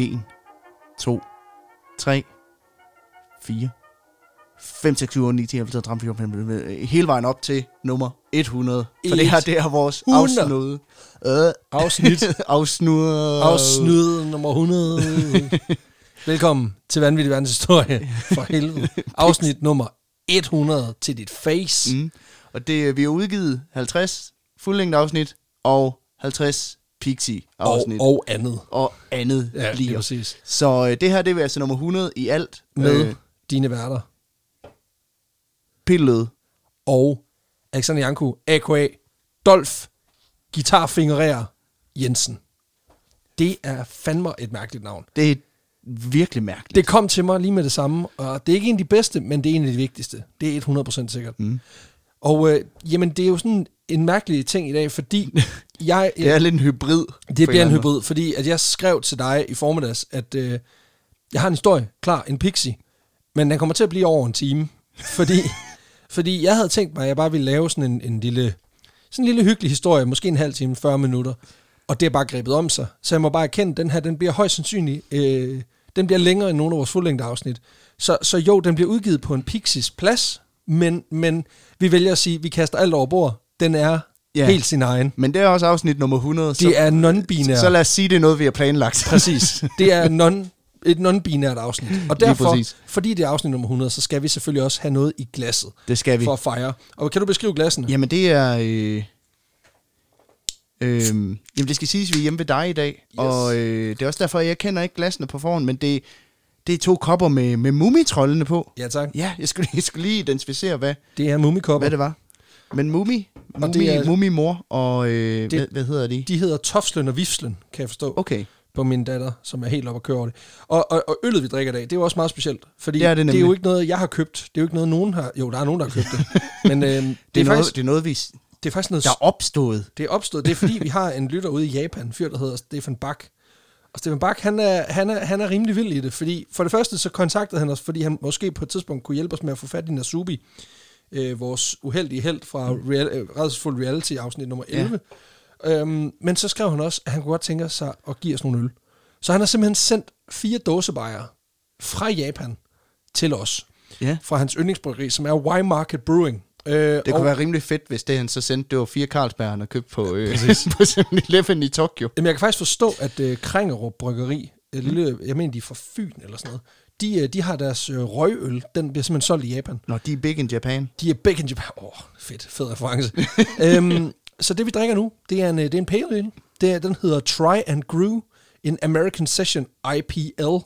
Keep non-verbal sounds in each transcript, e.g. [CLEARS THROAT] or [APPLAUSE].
1, 2, 3, 4, 5, 6, 7, 8, 9, 10, 11, 12, 13, 14, 15, 15, hele vejen op til nummer 100. For det her, det er vores 100. afsnude. Øh, Afsnit. [LAUGHS] afsnude. Afsnyd nummer 100. [LAUGHS] Velkommen til Vanvittig Verdenshistorie. For helvede. [LAUGHS] Afsnit nummer 100 til dit face. Mm. Og det, vi har udgivet 50 fuldlængde afsnit og 50 pixie Og, afsnit. og andet. og andet Ja, lige. præcis. Så øh, det her, det er altså nummer 100 i alt. Med Øh, dine værter. pillet. Og Alexander Janku, a.k.a. Dolf, guitarfingerer Jensen. Det er fandme et mærkeligt navn. Det er virkelig mærkeligt. Det kom til mig lige med det samme, og det er ikke en af de bedste, men det er en af de vigtigste. Det er 100% sikkert. Mm. Og øh, jamen, det er jo sådan en mærkelig ting i dag, fordi [LAUGHS] jeg... Det er lidt en hybrid. Det bliver en hybrid, fordi at jeg skrev til dig i formiddags, at øh, jeg har en historie klar, en pixie, men den kommer til at blive over en time, fordi, [LAUGHS] fordi jeg havde tænkt mig, at jeg bare ville lave sådan en, en lille sådan en lille hyggelig historie, måske en halv time, 40 minutter, og det er bare grebet om sig. Så jeg må bare erkende, at den her, den bliver højst sandsynlig, øh, den bliver længere end nogle af vores fuldlængde afsnit. Så, så jo, den bliver udgivet på en Pixies plads, men, men vi vælger at sige, at vi kaster alt over bord. Den er Ja. helt sin egen. Men det er også afsnit nummer 100. Det er non-binær. så, så lad os sige, det er noget, vi har planlagt. [LAUGHS] Præcis. Det er [LAUGHS] non, et non-binært afsnit. Og derfor, fordi det er afsnit nummer 100, så skal vi selvfølgelig også have noget i glasset Det skal vi. for at fejre. Og kan du beskrive glassene? Jamen, det er... Øh, øh, jamen, det skal siges, at vi er hjemme ved dig i dag. Yes. Og øh, det er også derfor, jeg kender ikke glasene på forhånd, men det, det er to kopper med, med mumitrollene på. Ja, tak. Ja, jeg skulle, jeg skulle lige identificere, hvad, Det er mumikopper. hvad det var. Men Mumi, Mumi, det er- Mumi mor og... Øh, Det- hvad, hvad hedder de? De hedder Tofslen og Vifslen, kan jeg forstå, Okay. på min datter, som er helt oppe at køre over det. Og, og, og øllet, vi drikker i dag, det er jo også meget specielt. Fordi Det er det det er jo ikke noget, jeg har købt. Det er jo ikke noget, nogen har... Jo, der er nogen, der har købt det. [LAUGHS] Men øh, det, Det, det, er er noget, faktisk, det er noget, vi, det er faktisk noget... der er opstået. Det er opstået. Det er fordi, vi har en lytter ude i Japan, en fyr, der hedder Stefan Bak. Og Stefan Bak, han er, han, er, han er rimelig vild i det, fordi for det første så kontaktede han os, fordi han måske på et tidspunkt kunne hjælpe os med at få fat i Nasubi, øh, vores uheldige held fra real, øh, Redsful Reality afsnit nummer 11. Ja. Øhm, men så skrev han også, at han kunne godt tænke sig at give os nogle øl. Så han har simpelthen sendt fire dåsebajer fra Japan til os, Ja. fra hans yndlingsbryggeri, som er Y Market Brewing. Øh, Det kunne være rimelig fedt, hvis det han så sendte, det var fire Carlsberg, han købt på, øh, [LAUGHS] på 7-Eleven i Tokyo. Jamen, jeg kan faktisk forstå, at øh, Kringerup Bryggeri, et lille, jeg mener, de er fra Fyn eller sådan noget, de, øh, de har deres øh, røgøl, den bliver simpelthen solgt i Japan. Nå, de er big in Japan. De er big in Japan. Åh, oh, fedt, fed reference. [LAUGHS] øhm, så det, vi drikker nu, det er en, øh, det er en pale ale. Det er, den hedder Try and Grew, en American Session IPL.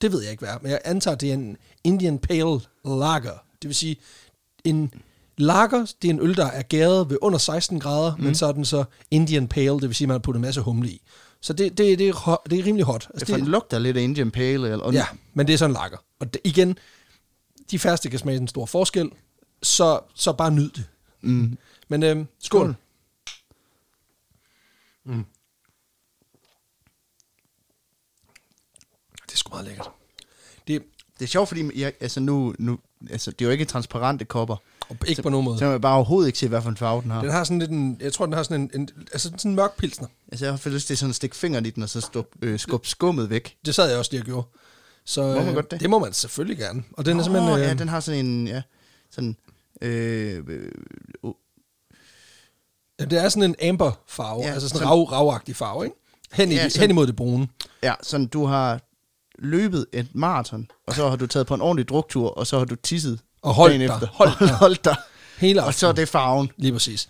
Det ved jeg ikke, hvad men jeg antager, det er en Indian Pale Lager. Det vil sige, en lager, det er en øl, der er gæret ved under 16 grader, mm. men så er den så Indian Pale, det vil sige, at man har puttet en masse humle i. Så det, det, det, er, det er rimelig hot. Altså, for den lugter lidt af Indian Pale Ale. Og Ja, men det er sådan en lager. Og det, igen, de færreste kan smage en stor forskel, så, så bare nyd det. Mm. Men øhm, skål. Skål. Det er sgu meget lækkert. Det Det er sjovt, fordi jeg, altså nu, nu, altså, det er jo ikke transparente kopper. Er ikke på nogen måde. Så man bare overhovedet ikke se, hvad for en farve den har. Den har sådan lidt en, jeg tror, den har sådan en, en altså sådan en mørk pilsner. Altså, jeg har lyst til sådan at stikke fingeren i den, og så stå, øh, skubbe skummet væk. Det sad jeg også lige og gjorde. Så, Må man øh, godt det? det må man selvfølgelig gerne. Og den er Åh, simpelthen... Øh, ja, den har sådan en, ja, sådan, øh, øh, øh, det er sådan en amber farve, Ja, altså sådan en rav, ravagtig farve, ikke? Hen, i, ja, sådan- hen imod det brune. ja, sådan, du har løbet et maraton, og så har du taget på en ordentlig druktur, og så har du tisset Og dagen dig. efter. Holdt dig. holdt dig. Hele Og så er aftenen. det farven. Lige præcis.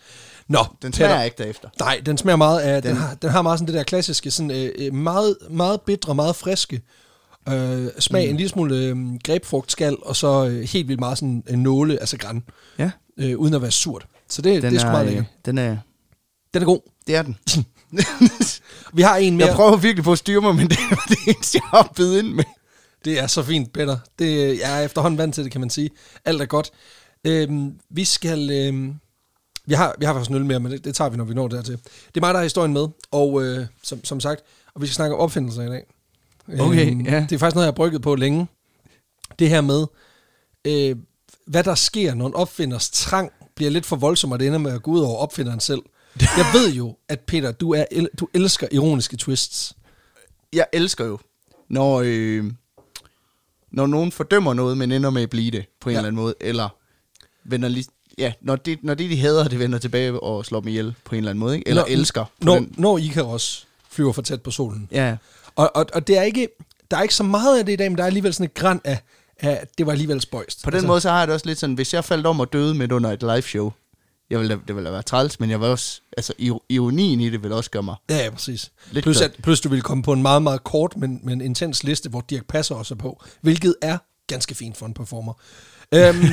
Nå, Den Peter. smager ikke derefter. Nej, den smager meget af, den, Den- har, den har meget sådan det der klassiske, sådan, øh, øh, meget, meget bitre, meget friske øh, smag, mm. en lille smule øh, grebfrugtskal, og så øh, helt vildt meget sådan øh, nåle, altså græn, Ja, øh, uden at være surt. Så det, den det er sgu meget øh, lækkert. Den er, Den er god. det er den. [LAUGHS] Vi har en mere. Jeg prøver virkelig på at styre mig, men det [LAUGHS] er det eneste, jeg har bidt ind med. Det er så fint, Peter. Det, jeg er efterhånden vant til det, kan man sige. Alt er godt. Øhm, vi skal... Øhm, vi har, vi har faktisk en øl mere, men det, det tager vi, når vi når dertil. Det er mig, der har historien med, og øh, som, som sagt, og vi skal snakke om opfindelser i dag. Okay, ja. Det er faktisk noget, jeg har brygget på længe. Det her med, øh, hvad der sker, når en opfinders trang bliver lidt for voldsom, og det ender med at gå ud over opfinderen selv. [LAUGHS] Jeg ved jo, at Peter, du, er, el- du elsker ironiske twists. Jeg elsker jo når, øh, når nogen fordømmer noget, men ender med at blive det på en Ja. eller anden måde, eller vender lige, ja, når det, når det de hader, det vender tilbage og slår dem ihjel på en eller anden måde, ikke? eller Når- elsker. Når, den. når Icarus flyver for tæt på solen. Ja, Og, og, og det er ikke, der er ikke så meget af det i dag, men der er alligevel sådan et græn af, af det var alligevel spøjst. på den altså, måde så har jeg det også lidt sådan, hvis jeg faldt om og døde midt under et live show, jeg ville, det ville være træls, men jeg var også, altså iro- ironien i det vil også gøre mig. Ja, ja, præcis. Lidt Plus, at, plus du vil komme på en meget, meget kort, men, men intens liste, hvor Dirk Passer også er på, hvilket er ganske fint for en performer. Øhm,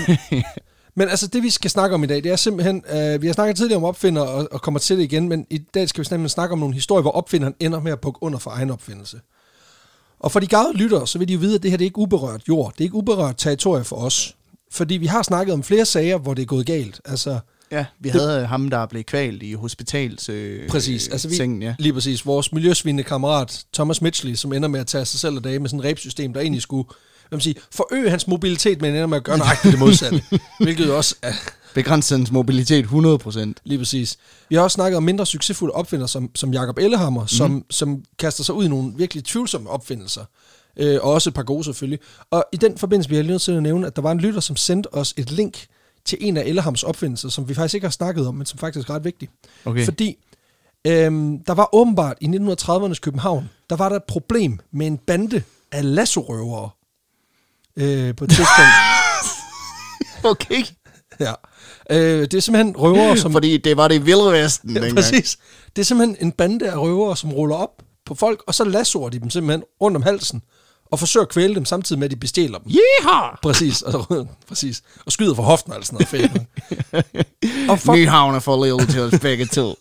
[LAUGHS] men altså, det vi skal snakke om i dag, det er simpelthen, øh, vi har snakket tidligere om opfinder, og, og kommer til det igen, men i dag skal vi simpelthen snakke om nogle historier, hvor opfinderen ender med at bukke under for egen opfindelse. Og for de gavede lyttere, så vil de jo vide, at det her det er ikke uberørt jord. Det er ikke uberørt territorie for os. Fordi vi har snakket om flere sager, hvor det er gået galt. Altså, Ja, vi havde ham, der blev kvalt i hospitals øh, Præcis. Altså vi, sengen, ja. Lige præcis. Vores miljøsvindende kammerat Thomas Mitchley, som ender med at tage sig selv af dage med sådan et rebsystem, der egentlig skulle hvad man sige, forøge hans mobilitet, men ender med at gøre nøjagtigt det modsatte. [LAUGHS] hvilket også er Begrænset hans mobilitet 100%. lige præcis. Vi har også snakket om mindre succesfulde opfindere, som, som Jakob Ellehammer, mm. som, som kaster sig ud i nogle virkelig tvivlsomme opfindelser. Øh, og også et par gode selvfølgelig. Og i den forbindelse bliver jeg lige nødt til at nævne, at der var en lytter, som sendte os et link til en af Ellehams opfindelser, som vi faktisk ikke har snakket om, men som faktisk er ret vigtig. Okay. Fordi øhm, der var åbenbart i 1930'ernes København, der var der et problem med en bande af lassorøvere øh, på et [LAUGHS] tidspunkt. Okay. ja. øh, det er simpelthen røvere, som... Fordi det var det i Vilde Vesten Ja, dengang. præcis. Det er simpelthen en bande af røvere, som ruller op på folk, og så lassoer de dem simpelthen rundt om halsen, og forsøger at kvæle dem, samtidig med, at de bestjæler dem. Yeehaw! Præcis, og, [LAUGHS] præcis. Og skyder for hoften og sådan noget fedt. og fuck, Nyhavn er for lille til os begge to.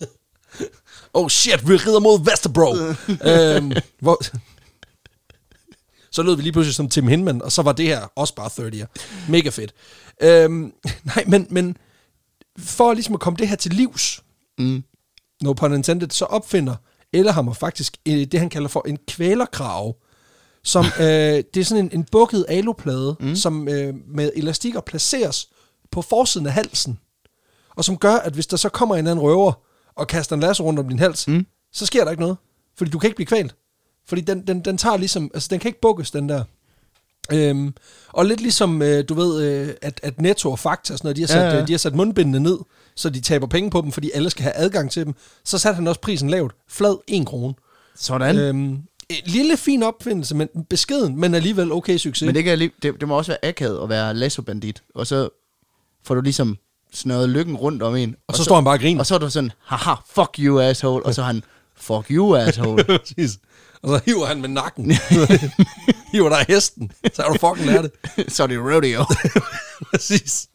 [LAUGHS] oh shit, vi rider mod Vesterbro. [LAUGHS] øhm, hvor, så lød vi lige pludselig som Tim Hinman, og så var det her også bare 30'er. Mega fedt. Øhm, nej, men, men for ligesom at komme det her til livs, Mm. no pun intended, så opfinder Ellehammer faktisk øh, det, han kalder for en kvælerkrav, som [LAUGHS] øh, det er sådan en, en bukket aluplade, mm. som øh, med elastikker placeres på forsiden af halsen, og som gør, at hvis der så kommer en anden røver og kaster en lasso rundt om din hals, mm. så sker der ikke noget, fordi du kan ikke blive kvalt. Fordi den, den, den tager ligesom, altså den kan ikke bukkes, den der. Øhm, og lidt ligesom, øh, du ved, øh, at, at Netto og Fakta, og sådan noget, de, har sat, Ja, ja, ja. de har sat mundbindene ned, så de taber penge på dem, fordi alle skal have adgang til dem. Så satte han også prisen lavt. Flad 1 krone. Sådan. Øh, Øhm, lille fin opfindelse, men beskeden, men alligevel okay succes. men det, kan alligevel, det, det må også være akavet at være lasso-bandit. Og så får du ligesom snøret lykken rundt om en. og så står han bare og griner. Og så er du sådan, haha, fuck you asshole. Og så er han, fuck you asshole. [LAUGHS] Præcis. Og så hiver han med nakken. [LAUGHS] hiver dig hesten. Så har du fucking lært det. så er det rodeo. [LAUGHS] Præcis.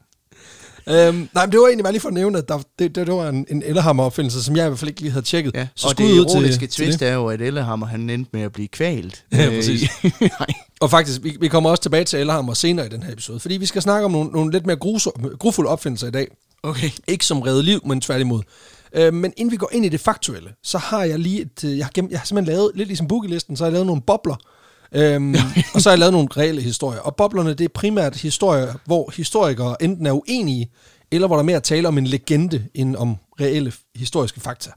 Øhm, nej, men det var egentlig bare lige for at nævne, at der, det, det, det var en, en Ellehammer-opfindelse, som jeg i hvert fald ikke lige havde tjekket. Ja, så og det til- ironiske til twist det. er jo, at Ellehammer, han endte med at blive kvalt. Ja, Øh, præcis. [LAUGHS] Og faktisk, vi, vi kommer også tilbage til Ellehammer senere i den her episode, fordi vi skal snakke om nogle, nogle lidt mere grufulde opfindelser i dag. Okay. Ikke som redde liv, men tværtimod. Øh, men inden vi går ind i det faktuelle, så har jeg lige et, øh, jeg har, gemt, jeg har simpelthen lavet, lidt ligesom boogie-listen, så har jeg lavet nogle bobler, øhm, og så har jeg lavet nogle reelle historier. Og boblerne, det er primært historier, hvor historikere enten er uenige, eller hvor der er mere tale om en legende, end om reelle historiske fakta.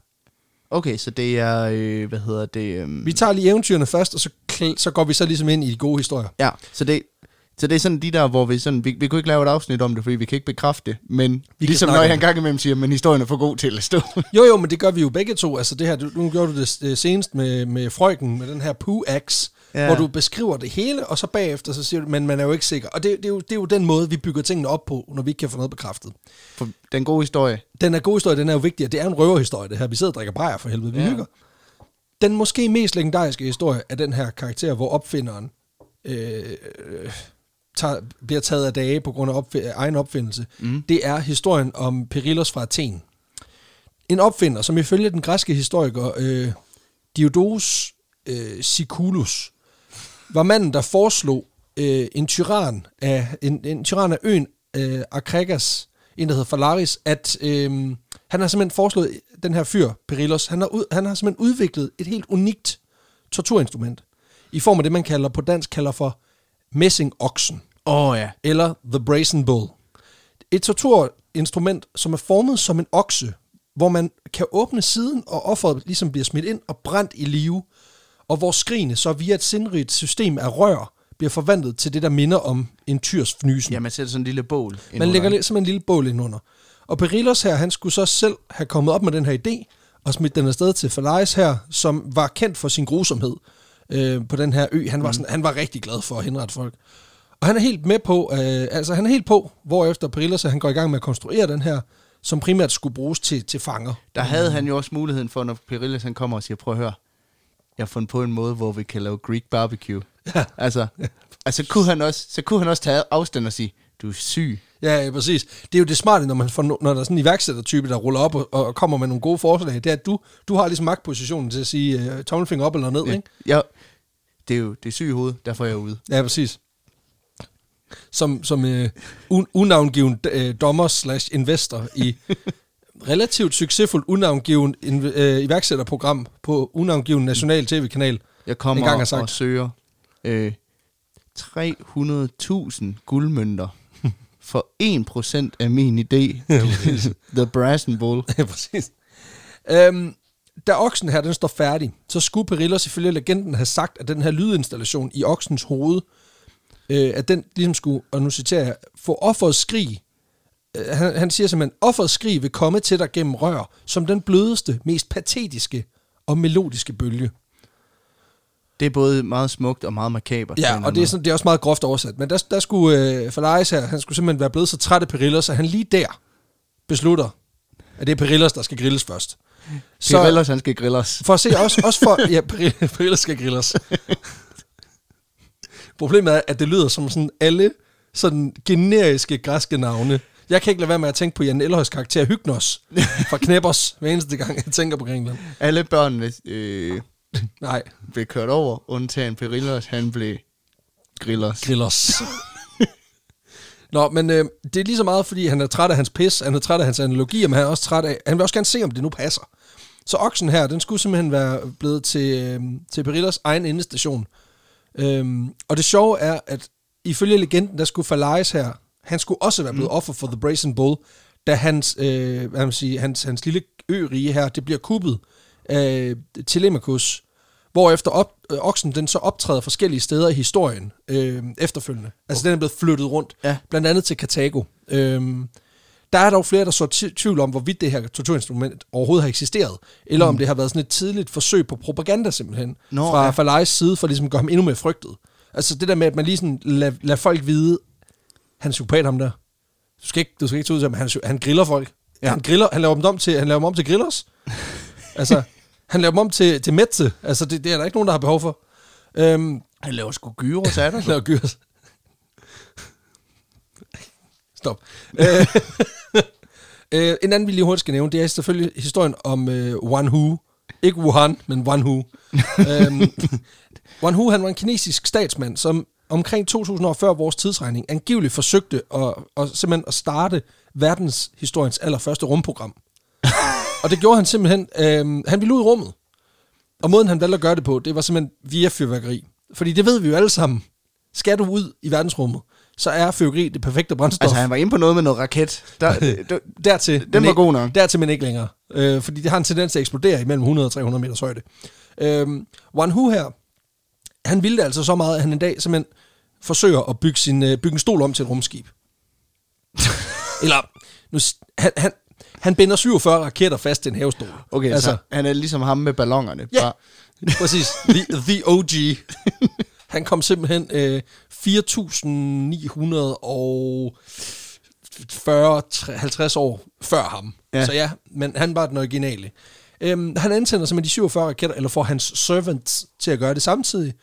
Okay, så det er, øh, hvad hedder det? Øh, Vi tager lige eventyrene først, og så, så går vi så ligesom ind i de gode historier. Ja, så det, så det er sådan de der, hvor vi sådan, vi, vi kunne ikke lave et afsnit om det, fordi vi kan ikke bekræfte det, men vi ligesom når jeg en gang imellem siger, men historien er for god til at stå. [LAUGHS] Jo, jo, men det gør vi jo begge to. Altså det her, nu gjorde du det øh, senest med, med frøken, med den her Pooh-axe, Ja. Ja. hvor du beskriver det hele, og så bagefter så siger du, men man er jo ikke sikker. Og det, det, er jo, det er jo den måde, vi bygger tingene op på, når vi ikke kan få noget bekræftet. For den gode historie. Den er god historie, den er jo vigtig, og det er en røverhistorie, det her. Vi sidder og drikker bajer for helvede, vi Ja. hygger. Den måske mest legendariske historie er den her karakter, hvor opfinderen øh, tager, bliver taget af dage på grund af opf- egen opfindelse. Mm. Det er historien om Perillos fra Athen. En opfinder, som ifølge den græske historiker øh, Diodoros øh, Siculus, var manden, der foreslog øh, en tyran af en, en tyran af øen øh, Akregas, en der hedder Falaris, at øh, han har simpelthen foreslået den her fyr, Perillos, han har, ud, han har simpelthen udviklet et helt unikt torturinstrument, i form af det, man kalder på dansk kalder for messingoksen, Åh oh, ja. eller the brazen bull. Et torturinstrument, som er formet som en okse, hvor man kan åbne siden, og offeret ligesom bliver smidt ind og brændt i live. Og hvor skrigene så via et sindrigt system af rør bliver forvandlet til det, der minder om en tyrs fnysen. Ja, man sætter sådan en lille bål. Man under. lægger simpelthen en lille bål ind under. Og Perillos her, han skulle så selv have kommet op med den her idé, og smidt den afsted til Falais her, som var kendt for sin grusomhed øh, på den her ø. Han var, sådan, han var rigtig glad for at henrette folk. Og han er helt med på, øh, altså han er helt på, hvorefter Perillos han går i gang med at konstruere den her, som primært skulle bruges til, til fanger. Der havde han jo også muligheden for, når Perillas han kommer og siger, prøv at høre, jeg har fundet på en måde, hvor vi kan lave Greek barbecue. [LAUGHS] Ja. Altså, altså kunne han også, så kunne han også tage afstand og sige, du er syg. Ja, ja, præcis. Det er jo det smarte, når, man får, når der er sådan en iværksættertype, der ruller op og, og kommer med nogle gode forslag, det er, at du, du har ligesom magtpositionen til at sige uh, tommelfinger op eller ned, ja. ikke? Ja, det er jo det er syg i hovedet, derfor er jeg ude. Ja, præcis. Som, som uh, un, unavngiven uh, dommer slash investor i [LAUGHS] relativt succesfuldt unavngiven uh, iværksætterprogram på unavngiven national tv-kanal. Jeg kommer har sagt. og søger øh, 300.000 guldmønter [LAUGHS] for 1% af min idé. [LAUGHS] The Brass and Bull. Ja, præcis. Øhm, da oksen her, den står færdig, så skulle Perillos ifølge legenden have sagt, at den her lydinstallation i oksens hoved, øh, at den ligesom skulle, og nu citerer jeg, få offeret skrig. Øh, han, han siger simpelthen, offeret skrig vil komme til dig gennem rør, som den blødeste, mest patetiske og melodiske bølge. Det er både meget smukt og meget makabert. Ja, og det er, sådan, det er også meget groft oversat. Men der, der skulle øh, Falais her, han skulle simpelthen være blevet så træt af Perillos, at han lige der beslutter, at det er Perillos, der skal grilles først. måde. Perillas, han skal grilles. For at se, også, også for... [LAUGHS] Ja, Peril- Perillos skal grilles. Problemet er, at det lyder som sådan alle sådan generiske græske navne. Jeg kan ikke lade være med at tænke på Jan Elhøjs karakter Hygnos [LAUGHS] fra Kneppers, hver eneste gang, jeg tænker på Grækenland. Alle børnene øh, Nej, blev kørt over, undtagen Perillas, han blev grillers. Grillers. [LAUGHS] [LAUGHS] Nå, men øh, det er lige så meget, fordi han er træt af hans pis, han er træt af hans analogier, men han er også træt af, han vil også gerne se, om det nu passer. Så oksen her, den skulle simpelthen være blevet til, øh, til Perillas egen endestation. Øhm, og det sjove er, at ifølge legenden, der skulle Falais her, han skulle også være blevet offer for The Brazen Bull, da hans, øh, hvad man sige, hans, hans lille ø-rige her, det bliver kuppet af Telemachus, hvorefter op, øh, oksen den så optræder forskellige steder i historien øh, efterfølgende. Altså den er blevet flyttet rundt, Ja. blandt andet til Karthago. Øhm, der er dog flere, der så tvivl om, hvorvidt det her torturinstrument overhovedet har eksisteret, eller mm. om det har været sådan et tidligt forsøg på propaganda simpelthen, Nå, fra ja. Falais side, for ligesom at gøre ham endnu mere frygtet. Altså det der med, at man lige sådan lader lad folk vide, han er psykopat ham der. Du skal ikke, du skal ikke tage ud ham, han, han griller folk. Ja. Han, griller, han laver dem om til, han laver dem om til grillers. [LAUGHS] altså, han laver dem om til, til mætse. Altså, det, det, er der ikke nogen, der har behov for. Øhm, Han laver sgu gyros af dig. han laver gyros. Stop. [LAUGHS] Øh, [LAUGHS] øh, en anden, vi lige hurtigt skal nævne, det er selvfølgelig historien om øh, Wan Hu. Ikke Wuhan, men Wan Hu. øhm, Wan Hu, han var en kinesisk statsmand, som omkring 2000 år før vores tidsregning angiveligt forsøgte at, at, simpelthen at starte verdenshistoriens allerførste rumprogram. [LAUGHS] Og det gjorde han simpelthen, øh, han ville ud i rummet. Og måden han valgte at gøre det på, det var simpelthen via fyrværkeri. Fordi det ved vi jo alle sammen. Skal du ud i verdensrummet, så er fyrværkeri det perfekte brændstof. Altså, han var inde på noget med noget raket. Der, [LAUGHS] der, dertil, Den var god nok. Dertil, men ikke længere. Øh, fordi det har en tendens til at eksplodere imellem 100 og 300 meters højde. Øh, Wan Hu her, han ville det altså så meget, at han en dag simpelthen forsøger at bygge, sin, øh, bygge en stol om til et rumskib. [LAUGHS] Eller, nu, han, han, han binder 47 raketter fast til en havestol. okay, altså, så han er ligesom ham med ballongerne. Ja, Bare, præcis. The, the OG. [LAUGHS] Han kom simpelthen øh, 4.940-50 år før ham. Ja. Så ja, men han var den originale. Øhm, han antænder simpelthen de 47 raketter, eller får hans servants til at gøre det samtidig.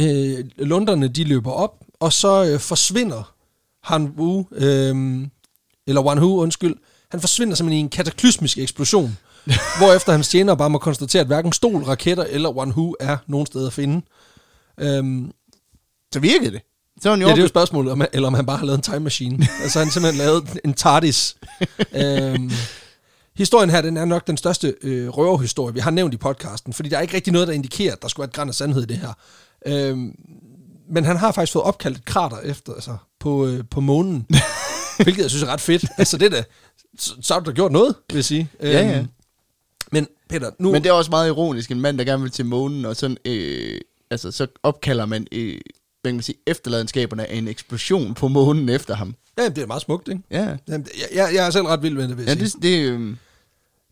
Øh, lunderne, de løber op, og så øh, forsvinder Han Wu, øh, eller Wan Hu, undskyld, han forsvinder simpelthen i en kataklysmisk eksplosion, [LAUGHS] hvorefter hans tjenere bare må konstatere, at hverken stol, raketter eller Wan Hu er nogen sted at finde. Øhm, så virkede det. Så han jo ja, det er jo spørgsmålet, om, eller om han bare har lavet en time machine. [LAUGHS] altså han simpelthen lavet en TARDIS. øhm, historien her, den er nok den største øh, røverhistorie, vi har nævnt i podcasten, fordi der er ikke rigtig noget, der indikerer, at der skulle være et græn af sandhed i det her. Øhm, men han har faktisk fået opkaldt et krater efter sig på, øh, på månen, [LAUGHS] hvilket jeg synes er ret fedt. Altså det der, så, så har du gjort noget, vil jeg sige. Ja, ja. Øhm, Men Peter, nu... Men det er også meget ironisk, en mand, der gerne vil til månen, og sådan, øh, altså, så opkalder man, øh, hvad kan man sige, efterladenskaberne af en eksplosion på månen efter ham. Ja, det er meget smukt, ikke? Ja, Jamen, jeg, jeg, jeg er selv ret vild med det, vil jeg ja sige. det, det øh,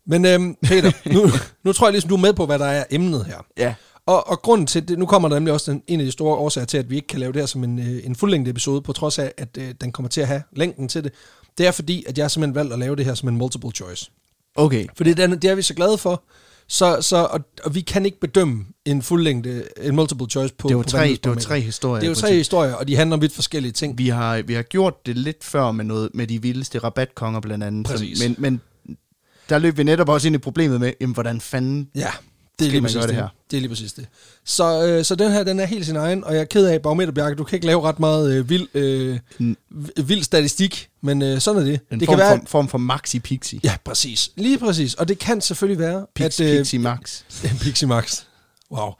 Men øhm, Peter, nu, nu tror jeg ligesom, du er med på, hvad der er emnet her. ja. Og, og grunden til det, nu kommer der nemlig også den, en af de store årsager til, at vi ikke kan lave det her som en, øh, en fuldlængde episode, på trods af, at øh, den kommer til at have længden til det. Det er fordi, at jeg simpelthen valgt at lave det her som en multiple choice. Okay. Fordi det er, det er vi så glade for. Så, så, og, og vi kan ikke bedømme en fuldlængde, en multiple choice på Det var på tre, det vandløbsbarometer. tre historier. Det er jo tre historier, og de handler om vidt forskellige ting. Vi har, vi har gjort det lidt før med noget med de vildeste rabatkonger blandt andet. Præcis. Men, men der løb vi netop også ind i problemet med, jamen, hvordan fanden... Ja, det er lige præcis det, det her? Det er lige præcis det. Så, øh, så den her, den er helt sin egen, og jeg er ked af, Barometer Bjarke, du kan ikke lave ret meget øh, vild, øh, Mm. vild statistik, men øh, sådan er det. En det form, kan være, for, form for maxi pixie. Ja, præcis. Lige præcis. Og det kan selvfølgelig være, Pix, at... pixie max. [LAUGHS] Pixie Max. Wow.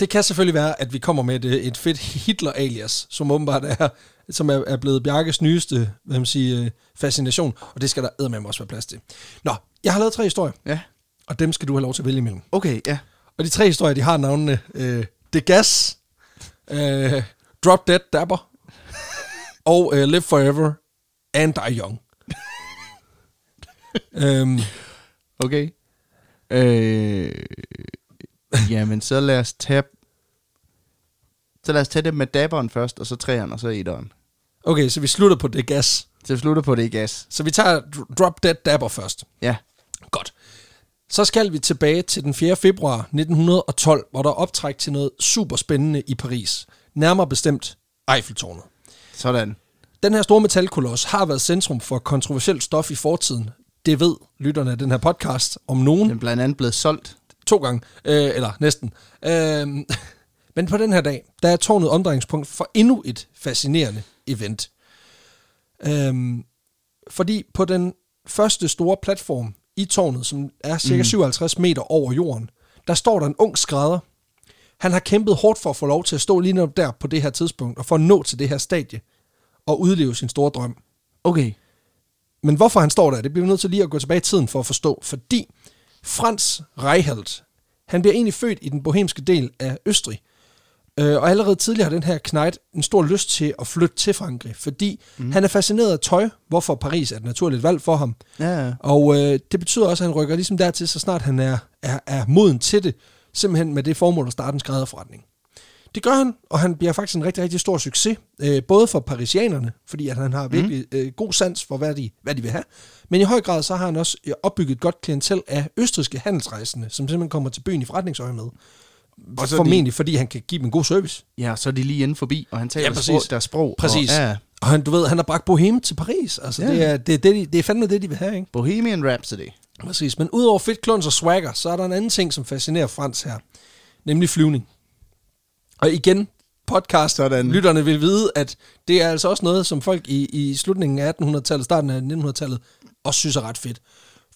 Det kan selvfølgelig være, at vi kommer med et, øh, et fedt Hitler-alias, som åbenbart er, som er, er blevet Bjarkes nyeste hvad man siger, øh, fascination, og det skal der eddermame også være plads til. Nå, jeg har lavet tre historier, Ja. Og dem skal du have lov til at vælge imellem. Okay, ja. Og de tre historier, de har navnene øh, The Gas, øh, Drop Dead Dapper [LAUGHS] og øh, Live Forever and Die Young. [LAUGHS] øhm, Okay. Øh, jamen, så lad os tage... Så lad os tage det med dabberen først, og så træeren, og så etteren. okay, så vi slutter på The Gas. Så vi slutter på det gas. Så vi tager Dr- Drop Dead Dapper først. Ja. Godt. Så skal vi tilbage til den 4. februar 1912, hvor der er optræk til noget super spændende i Paris. Nærmere bestemt Eiffeltårnet. Sådan. Den her store metalkoloss har været centrum for kontroversielt stof i fortiden. Det ved lytterne af den her podcast om nogen. Den er blandt andet blevet solgt. To gange, øh, eller næsten. Øh, [LAUGHS] men på den her dag, der er tårnet omdrejningspunkt for endnu et fascinerende event. Øh, fordi på den første store platform i tårnet, som er cirka 57 meter over jorden, der står der en ung skrædder. Han har kæmpet hårdt for at få lov til at stå lige netop der på det her tidspunkt, og for at nå til det her stadie, og udleve sin store drøm. Okay. Men hvorfor han står der, det bliver vi nødt til lige at gå tilbage i tiden for at forstå. Fordi Frans Reichelt, han bliver egentlig født i den bohemske del af Østrig. Øh, og allerede tidligere har den her Knight en stor lyst til at flytte til Frankrig, fordi mm. han er fascineret af tøj, hvorfor Paris er et naturligt valg for ham. Ja, Og øh, det betyder også, at han rykker ligesom dertil, så snart han er, er, er moden til det, simpelthen med det formål at starte en skrædderforretning. Det gør han, og han bliver faktisk en rigtig, rigtig stor succes, øh, både for parisianerne, fordi at han har virkelig øh, god sans for, hvad de, hvad de vil have, men i høj grad så har han også øh, opbygget et godt klientel af østriske handelsrejsende, som simpelthen kommer til byen i forretningsøje med. Og så Formentlig, fordi han kan give dem en god service. ja, så er de lige inde forbi, og han taler Ja, præcis. sprog, deres sprog. Præcis. Og, ja, Og han, du ved, han har bragt Bohem til Paris. Altså, Ja. det, er, det, er det, de, det er fandme det, de vil have, ikke? Bohemian Rhapsody. Præcis, men udover fedt, kluns og swagger, så er der en anden ting, som fascinerer Frans her, nemlig flyvning. Og igen, podcast, Sådan. lytterne vil vide, at det er altså også noget, som folk i, i slutningen af 1800-tallet, starten af 1900-tallet, også synes er ret fedt.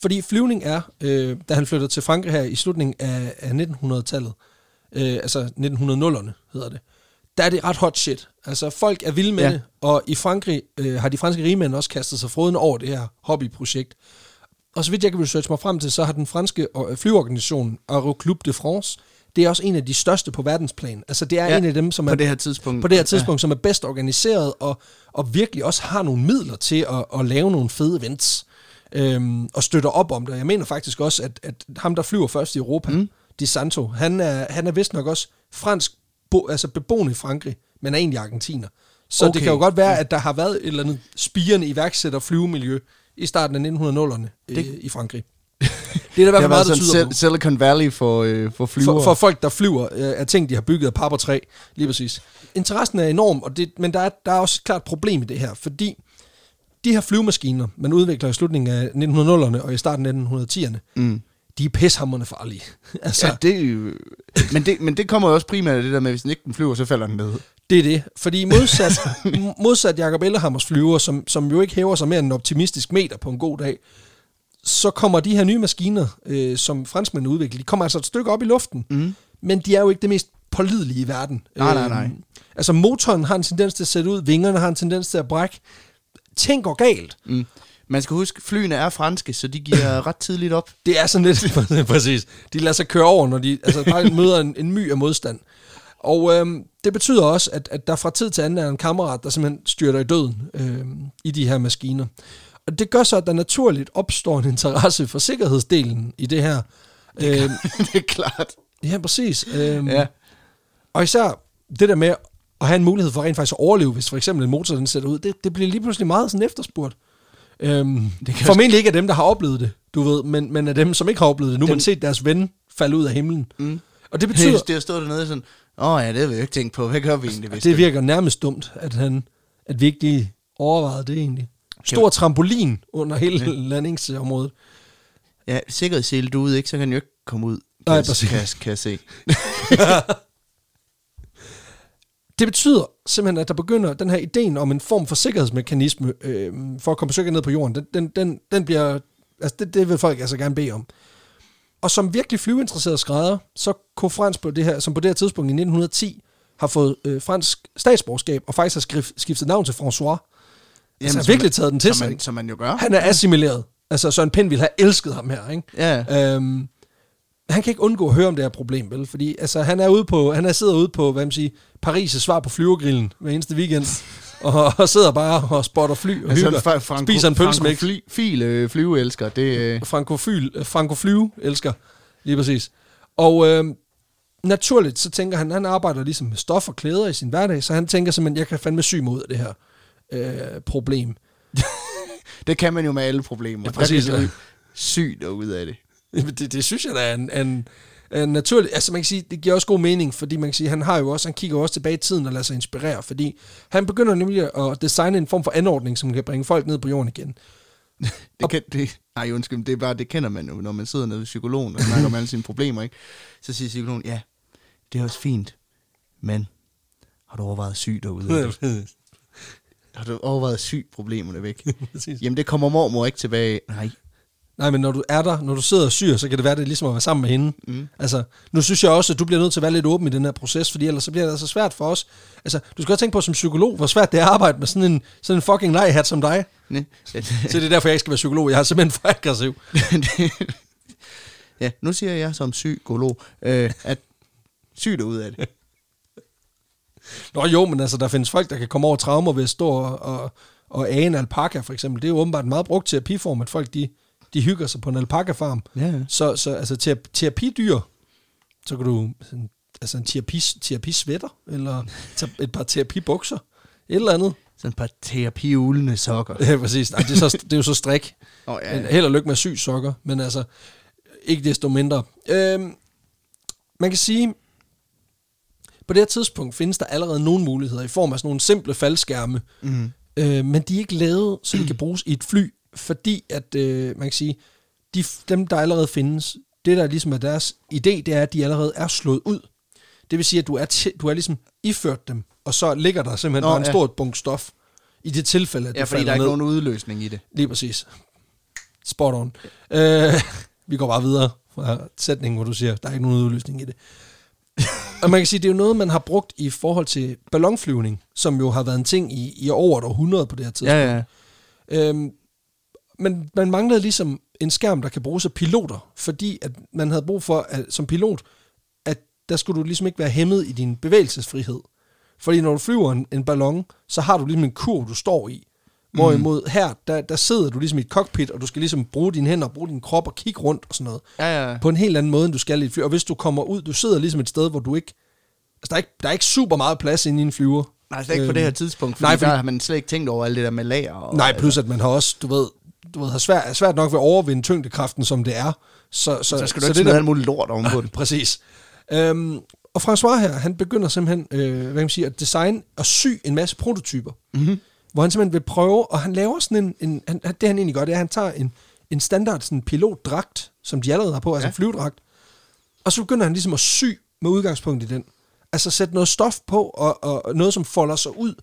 Fordi flyvning er, øh, da han flytter til Frankrig her i slutningen af, af 1900-tallet, øh, altså 1900'erne hedder det, der er det ret hot shit. Altså folk er vilde med Ja. det, og i Frankrig øh, har de franske rigmænd også kastet sig froden over det her hobbyprojekt. Og så vidt jeg kan researche mig frem til, så har den franske øh, flyverganisation Aeroclub de France, det er også en af de største på verdensplan. Altså det er Ja, en af dem, som På er det her tidspunkt. på det her tidspunkt, ja. som er bedst organiseret, og, og virkelig også har nogle midler til at, at lave nogle fede events, øhm, og støtter op om det. Jeg mener faktisk også, at, at ham, der flyver først i Europa, mm. Di Santo, han er, han er vist nok også fransk, bo, altså beboende i Frankrig, men er egentlig argentiner. Så okay. Det kan jo godt være, at der har været et eller andet spirende iværksætter flyvemiljø i starten af 1900'erne Det- det, i Frankrig. Det er der i hvert fald meget, der tyder på. Sil- Silicon Valley for, øh, for flyver. For, for folk, der flyver øh, af ting, de har bygget af pap og træ. Lige præcis. Interessen er enorm, og det, men der er, der er også et klart problem i det her, fordi de her flyvemaskiner, man udvikler i slutningen af 1900'erne og i starten af 1910'erne, Mm. De er pishammerende farlige. [LAUGHS] altså, Ja, det, men, det, men det kommer jo også primært af det der med, at hvis den ikke den flyver, så falder den ned. Det er det. Fordi modsat, [LAUGHS] modsat Jacob Ellehammers flyver, som, som jo ikke hæver sig mere end en optimistisk meter på en god dag, så kommer de her nye maskiner, øh, som franskmændene udvikler, de kommer altså et stykke op i luften. Mm. Men de er jo ikke det mest pålidelige i verden. Nej, nej, nej. Øhm, altså motoren har en tendens til at sætte ud, vingerne har en tendens til at brække. Ting går galt. Mm. Man skal huske, flyene er franske, så de giver [LAUGHS] ret tidligt op. Det er sådan lidt, [LAUGHS] præcis. De lader sig køre over, når de altså, bare møder en, en my af modstand. Og øhm, det betyder også, at, at der fra tid til anden er en kammerat, der simpelthen styrter i døden øhm, i de her maskiner. Og det gør så, at der naturligt opstår en interesse for sikkerhedsdelen i det her. Øhm, [LAUGHS] det er klart. ja, præcis. Øhm, Ja. Og især det der med at have en mulighed for rent faktisk at overleve, hvis for eksempel en motor den sætter ud, det, det bliver lige pludselig meget sådan efterspurgt. Øhm, det kan formentlig ikke af dem, der har oplevet det, du ved, men, men af dem, som ikke har oplevet det. Nu har man set deres ven falde ud af himlen. Mm. Og det betyder, Det har stået dernede sådan, åh ja, det har vi jo ikke tænkt på. Hvad gør vi egentlig, hvis det virker nærmest dumt, at, han, at vi ikke lige overvejede det egentlig. Stor trampolin under hele ja. landingsområdet. Ja, sikkerhedssele du ud, ikke? Så kan den jo ikke komme ud. Kan, Nej, jeg- præcis. kan, jeg- kan jeg se. [LAUGHS] Det betyder simpelthen, at der begynder den her ideen om en form for sikkerhedsmekanisme øh, for at komme sikkert ned på jorden, den, den, den, den bliver, altså det, det vil folk altså gerne bede om. Og som virkelig flyveinteresseret skrædder, så kunne Frans på det her, som på det her tidspunkt i 1910 har fået øh, fransk statsborgerskab, og faktisk har skrift, skiftet navn til François. Jamen, altså, har som virkelig taget den til som sig. man, som man jo gør. Han er assimileret. Altså Søren Pind ville have elsket ham her, ikke? Ja. Øhm, han kan ikke undgå at høre om det her problem, vel? Fordi altså, han er ude på, han er sidder ude på, hvad man siger, Paris' svar på flyvergrillen hver eneste weekend, [LAUGHS] og, og sidder bare og spotter fly og Altså, hygger, fra- franko- spiser en pølse med frankofil øh, flyveelsker, det... Øh, frankofyl, frankoflyve elsker, lige præcis. Og øh, naturligt, så tænker han, han arbejder ligesom med stof og klæder i sin hverdag, så han tænker simpelthen, jeg kan fandme sy mig ud af det her øh, problem. [LAUGHS] det kan man jo med alle problemer. Ja, præcis, Der kan du sygt ud af det. Det, det synes jeg da er en, en, en naturlig... Altså man kan sige, det giver også god mening, fordi man kan sige, han har jo også, han kigger jo også tilbage i tiden og lader sig inspirere, fordi han begynder nemlig at designe en form for anordning, som kan bringe folk ned på jorden igen. [LAUGHS] Det kan, det, nej, undskyld, det er bare, det kender man jo, når man sidder nede ved psykologen og snakker om alle sine problemer, ikke? Så siger psykologen, ja, det er også fint, men har du overvejet syg derude? [LAUGHS] har du overvejet syg problemerne væk? [LAUGHS] Jamen, det kommer mormor ikke tilbage. Nej, Nej, men når du er der, når du sidder og syr, så kan det være, det er ligesom at være sammen med hende. Mm. Altså, nu synes jeg også, at du bliver nødt til at være lidt åben i den her proces, fordi ellers så bliver det altså svært for os. Altså, du skal også tænke på som psykolog, hvor svært det er at arbejde med sådan en, sådan en fucking nej-hat som dig. [LAUGHS] Så det er derfor, jeg ikke skal være psykolog. Jeg er simpelthen for aggressiv. [LAUGHS] ja, nu siger jeg som psykolog, øh, at syg derude af det. [LAUGHS] Nå jo, men altså, der findes folk, der kan komme over traumer ved at stå og, og, og en alpaka, for eksempel. Det er jo åbenbart en meget brugt terapiform, at folk de, de hygger sig på en alpaka-farm. Ja, ja. Så, så altså, terapi, terapidyr, så kan du, sådan, altså en terapi, terapisvætter, eller et par terapibukser, et eller andet. Sådan et par terapiulende sokker. Ja, præcis. Nej, det, er så, det er jo så strik. Oh, Ja. Held og lykke med syg sokker, men altså, ikke desto mindre. Øhm, man kan sige, på det her tidspunkt findes der allerede nogle muligheder i form af sådan nogle simple faldskærme, Mm. øh, men de er ikke lavet, så de kan bruges i et fly, fordi at, øh, man kan sige, de, dem der allerede findes, det der ligesom er deres idé, det er, at de allerede er slået ud. Det vil sige, at du er, til, du er ligesom iført dem, og så ligger der simpelthen Nå, bare en ja. stor bunke stof, i det tilfælde, at Ja, du fordi der er ikke nogen udløsning i det. Lige præcis. Spot on. Øh, [LAUGHS] vi går bare videre fra sætningen, hvor du siger, der er ikke nogen udløsning i det. og man kan sige, det er jo noget, man har brugt i forhold til ballonflyvning, som jo har været en ting i, i over et århundrede på det her tidspunkt. Ja, ja. Øhm, men man manglede ligesom en skærm, der kan bruges af piloter, fordi at man havde brug for, at, som pilot, at der skulle du ligesom ikke være hæmmet i din bevægelsesfrihed. Fordi når du flyver en, en ballon, så har du ligesom en kurv, du står i. Hvorimod her, der, der sidder du ligesom i et cockpit, og du skal ligesom bruge dine hænder, bruge din krop og kigge rundt og sådan noget. Ja, ja. På en helt anden måde, end du skal i et fly. Og hvis du kommer ud, du sidder ligesom et sted, hvor du ikke... Altså, der er ikke, der er ikke super meget plads inde i en flyver. Nej, slet ikke på Øhm, det her tidspunkt, fordi, nej, fordi- der har man slet ikke tænkt over alt det der med lager. Og, Nej, plus at man har også, du ved, du ved har svært, svært nok ved at overvinde tyngdekraften, som det er. Så, så, så skal du så ikke det smide alt muligt lort ovenpå [LAUGHS] det. Præcis. Øhm, og François her, han begynder simpelthen, øh, hvad kan man sige, at designe og sy en masse prototyper. Mm-hmm. Hvor han simpelthen vil prøve, og han laver sådan en, en han, det han egentlig gør, det er, at han tager en, en standard sådan pilotdragt, som de allerede har på, altså Ja. en flyvedragt, og så begynder han ligesom at sy med udgangspunkt i den. Altså sætte noget stof på, og, og noget, som folder sig ud,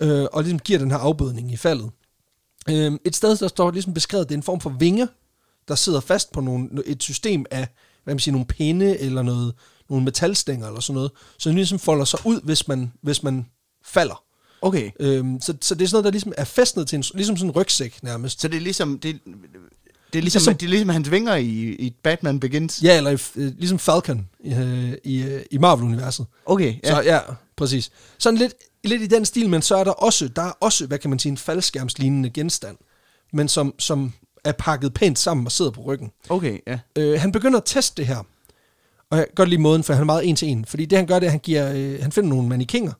øh, og ligesom giver den her afbødning i faldet. Øh, et sted, der står ligesom beskrevet, det er en form for vinge, der sidder fast på nogle, et system af, hvad man siger, nogle pinde eller noget, nogle metalstænger eller sådan noget, så den ligesom folder sig ud, hvis man, hvis man falder. Okay. Øhm, så, så det er sådan noget, der ligesom er festnet til en, ligesom sådan en rygsæk nærmest. Så det er ligesom... Det, det er ligesom, Ligesom- det er ligesom hans vinger i, i Batman Begins. Ja, eller i, øh, ligesom Falcon i, øh, i, øh, i Marvel-universet. Okay, Ja. Så ja. præcis. Sådan lidt, lidt i den stil, men så er der også, der er også, hvad kan man sige, en faldskærmslignende genstand, men som, som er pakket pænt sammen og sidder på ryggen. Okay, ja. Øh, han begynder at teste det her, og jeg kan godt lide måden, for han er meget en til en, fordi det han gør, det er, at han, giver, øh, han finder nogle mannequinger,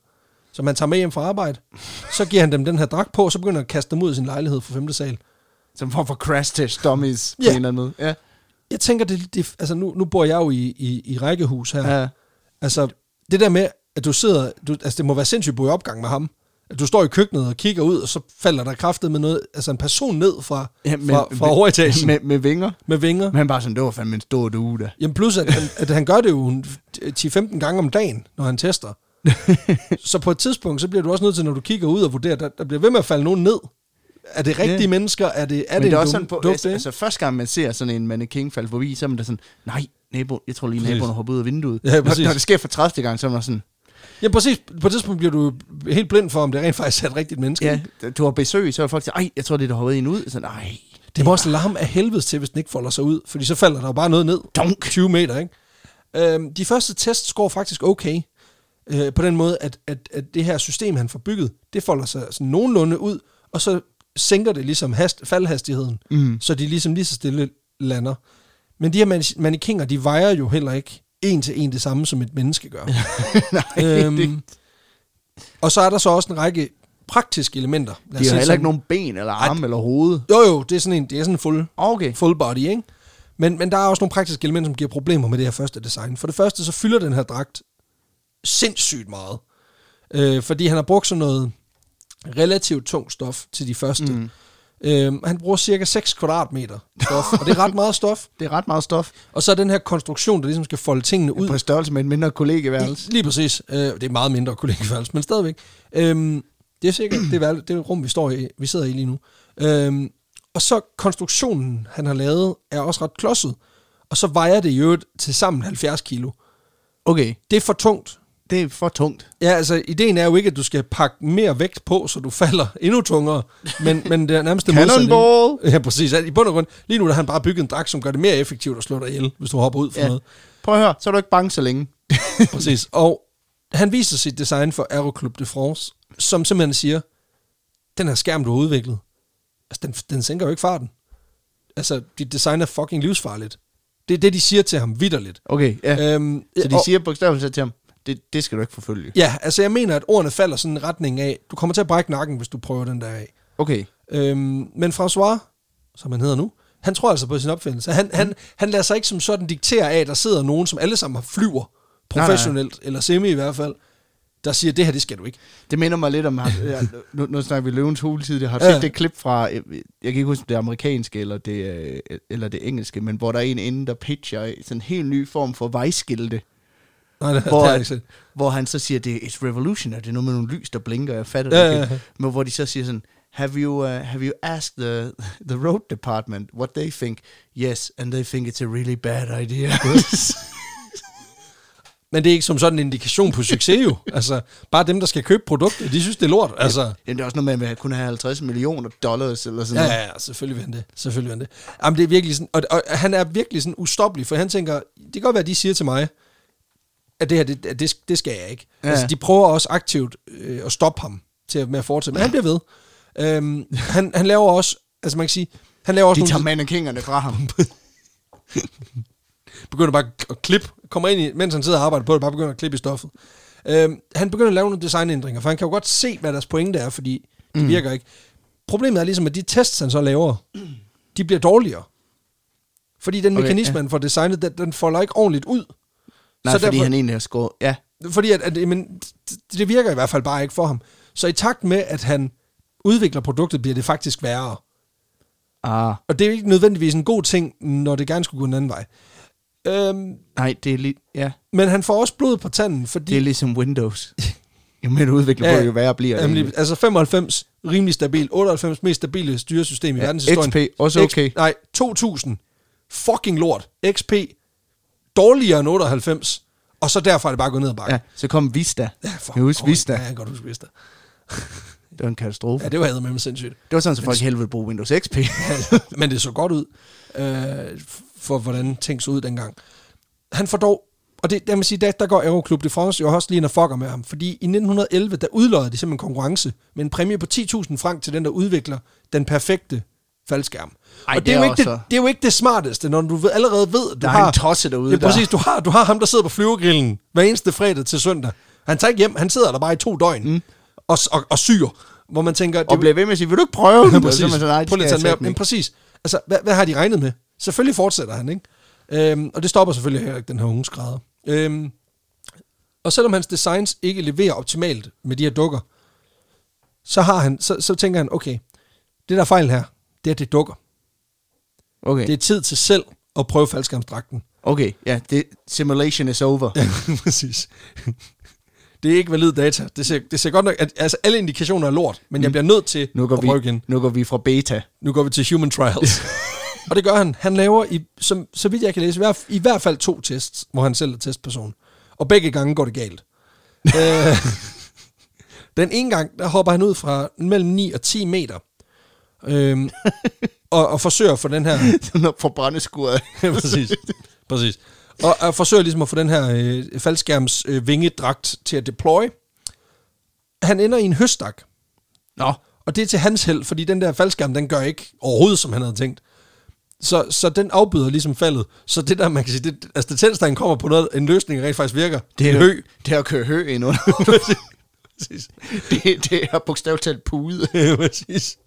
som han tager med hjem fra arbejde, så giver han dem den her dragt på, og så begynder han at kaste dem ud af sin lejlighed for femte sal. Som form for crash test dummies på Ja. en eller anden måde. Ja. Jeg tænker, det, det, altså nu, nu bor jeg jo i, i, i rækkehus her, ja. Altså, det der med, at du sidder... Du, altså, det må være sindssygt at bo i opgang med ham. At du står i køkkenet og kigger ud, og så falder der kraftet med noget... Altså, en person ned fra, ja fra, fra overetagen med, Med, med vinger. med vinger. Men han bare sådan, det var fandme en stor due, da. Jamen plus, at han, at han gør det jo en 10-15 gange om dagen, når han tester. [LAUGHS] så på et tidspunkt, så bliver du også nødt til, når du kigger ud og vurderer, der, der bliver ved med at falde nogen ned. Er det rigtige Ja. mennesker? Er det, er Men det, det er en også sådan på, duft, altså, altså, første gang man ser sådan en mannequin falde forbi, så er man da sådan, nej, nabo, jeg tror lige Præcis. naboen har hoppet ud af vinduet. Ja, når, når, det sker for 30. gang, så er man sådan, Ja, præcis. På et tidspunkt bliver du helt blind for, om det rent faktisk er et rigtigt menneske. ja, du har besøg, så er folk siger, ej, jeg tror, det er der hoppet en ud. Så nej, Det må også larme af helvedes til, hvis den ikke folder sig ud, fordi så falder der jo bare noget ned. Dunk. 20 meter, ikke? Øhm, de første tests går faktisk okay, øh, på den måde, at, at, at det her system, han får bygget, det folder sig sådan nogenlunde ud, og så sænker det ligesom hast, faldhastigheden, Mm. så de ligesom lige så stille lander. Men de her mani- mannequinger, de vejer jo heller ikke en til en det samme, som et menneske gør. [LAUGHS] nej, øhm, det, og så er der så også en række praktiske elementer. Lad de har heller sådan- ikke nogen ben, eller arme, eller hoved. Jo jo, det er sådan en, det er sådan en fuld, Okay. full body, ikke? Men, men der er også nogle praktiske elementer, som giver problemer med det her første design. For det første, så fylder den her dragt sindssygt meget. Øh, fordi han har brugt sådan noget relativt tungt stof til de første. Mm. Øh, han bruger cirka 6 kvadratmeter stof, og det er ret meget stof. [LAUGHS] Det er ret meget stof. Og så er den her konstruktion, der ligesom skal folde tingene ud. På størrelse med en mindre kollegeværelse. Lige præcis. Øh, det er meget mindre kollegeværelse, men stadigvæk. Øhm, det er sikkert det, er, det er rum, vi står i, vi sidder i lige nu. Øhm, og så konstruktionen, han har lavet, er også ret klodset. Og så vejer det i øvrigt til sammen 70 kilo. Okay, Det er for tungt. Det er for tungt. Ja, altså, ideen er jo ikke, at du skal pakke mere vægt på, så du falder [LAUGHS] endnu tungere. Men, men det er nærmest det modsatte. Cannonball! Ja, præcis. I bund og grund, lige nu har han bare bygget en dragt, som gør det mere effektivt at slå dig ihjel, hvis du hopper ud for Ja. noget. Prøv at høre, så er du ikke bange så længe. [LAUGHS] Præcis. Og han viser sit design for Aero Club de France, som simpelthen siger, den her skærm, du har udviklet, altså, den, den sænker jo ikke farten. Altså, dit design er fucking livsfarligt. Det er det, de siger til ham vidderligt. Okay, ja. Øhm, Så de og- siger bogstaveligt til ham, det, det skal du ikke forfølge. Ja, altså jeg mener, at ordene falder sådan en retning af, du kommer til at brække nakken, hvis du prøver den der af. Okay. Øhm, men François, som han hedder nu, han tror altså på sin opfindelse. Han, han, han lader sig ikke som sådan diktere af, at der sidder nogen, som alle sammen flyver, professionelt, eller semi i hvert fald, der siger, det her, det skal du ikke. Det minder mig lidt om, [LAUGHS] ja, nu, nu snakker vi løvens huletid, jeg har Ja. set det klip fra, jeg, jeg kan ikke huske, om det er amerikanske eller det, øh, eller det engelske, men hvor der er en inde, der pitcher sådan en helt ny form for vejskilte, Nej, det, hvor, det jeg ikke hvor han så siger, det er it's revolutionary, det er noget med nogle lys, der blinker, jeg fatter Ja, det ja, ikke. ja. Men hvor de så siger sådan, have you, uh, have you asked the, the road department what they think? Yes, and they think it's a really bad idea. [LAUGHS] Men det er ikke som sådan en indikation på succes jo. altså, bare dem, der skal købe produktet, de synes, det er lort. Altså, Jamen, det er også noget med, at man kunne have 50 millioner dollars eller sådan ja, noget. ja, ja, selvfølgelig vil han det. Selvfølgelig vil han det. Jamen, det er virkelig sådan, og, og, han er virkelig sådan ustoppelig, for han tænker, det kan godt være, at de siger til mig, at det her, det, det, det skal jeg ikke. Ja. Ja. Altså, de prøver også aktivt øh, at stoppe ham til at, med at fortsætte, men han bliver ved. Øhm, han, han laver også, altså man kan sige, han laver også De tager nogle, mannekingerne fra ham. [LAUGHS] begynder bare at klippe, kommer ind i, mens han sidder og arbejder på det, bare begynder at klippe i stoffet. Øhm, han begynder at lave nogle designændringer, for han kan jo godt se, hvad deres pointe er, fordi de Mm. virker ikke. Problemet er ligesom, at de tests, han så laver, de bliver dårligere. Fordi den Okay, mekanisme, han får designet, den, den folder ikke ordentligt ud. Nej, Så fordi derfor- han egentlig har skåret. Ja, Fordi at, at men, det, det virker i hvert fald bare ikke for ham. Så i takt med, at han udvikler produktet, bliver det faktisk værre. ah, Og det er jo ikke nødvendigvis en god ting, når det gerne skulle gå en anden vej. Øhm, nej, det er, lige, ja, men han får også blod på tanden, fordi... det er ligesom Windows. jo mere du udvikler Ja, på, jo værre bliver det. Jamen, lige- altså 95, rimelig stabil. 98, mest stabile styresystem i Ja, verdenshistorien. XP, også okay. X, nej, 2000. Fucking lort. XP, dårligere end 98. Og så derfra er det bare gået ned ad bakken. Ja, så kom Vista. Ja, fuck, Jeg husker. Vista. Ja, jeg kan godt huske Vista. Det var en katastrofe. Ja, det var med sindssygt. Det var sådan, så folk helvede ville bruge Windows XP. [LAUGHS] Men det så godt ud, øh, for hvordan ting så ud dengang. Han får dog, og det, der, man sige, der, der går Aeroklub de France jo også lige en fucker med ham, fordi i 1911, der udløjede de simpelthen konkurrence med en præmie på 10.000 frank til den, der udvikler den perfekte faldskærm. Ej, og det det er, er jo ikke det, det er jo ikke det smarteste, når du ved, allerede ved, at du Der er har... en tosse derude, Ja, der- præcis. Du har, du har ham, der sidder på flyvergrillen hver eneste fredag til søndag. Han tager ikke hjem, han sidder der bare i to døgn mm. og, og, og syr, hvor man tænker... Og blev ved med at sige, vil du ikke prøve den? [LAUGHS] Præcis. så er nej, Prøv lige at tage Men præcis. Altså, hvad, hvad har de regnet med? Selvfølgelig fortsætter han, ikke? Øhm, og det stopper selvfølgelig heller ikke den her unge skrædder. Øhm, og selvom hans designs ikke leverer optimalt med de her dukker, så, har han, så, så tænker han, okay, det der er fejl her, det er, det dukker. Okay. Det er tid til selv at prøve faldskærmsdragten. Okay, ja, det, simulation is over. Ja, [LAUGHS] præcis. Det er ikke valid data. Det ser, det ser godt nok, at altså, alle indikationer er lort, men jeg bliver nødt til Nu går, at prøve vi, igen. nu går vi fra beta. Nu går vi til human trials. [LAUGHS] og det gør han. Han laver, i, som, så vidt jeg kan læse, i hvert, i hvert fald to tests, hvor han selv er testperson. Og begge gange går det galt. [LAUGHS] øh, den ene gang, der hopper han ud fra mellem 9 og 10 meter. Øhm, og, og forsøger at få den her... [LAUGHS] Sådan op fra brændeskuret. [LAUGHS] Ja, præcis. præcis. Og, og forsøger ligesom at få den her øh, faldskærms øh, vingedragt til at deploy. Han ender i en høstak. Nå, Og det er til hans held, fordi den der faldskærm, den gør ikke overhovedet, som han havde tænkt. Så, så den afbyder ligesom faldet. Så det der, man kan sige, det, altså det han kommer på noget, en løsning, rent faktisk virker, det er en hø. Det er at køre hø ind under. [LAUGHS] Præcis. det, det er bogstaveligt talt pude. Ja, præcis.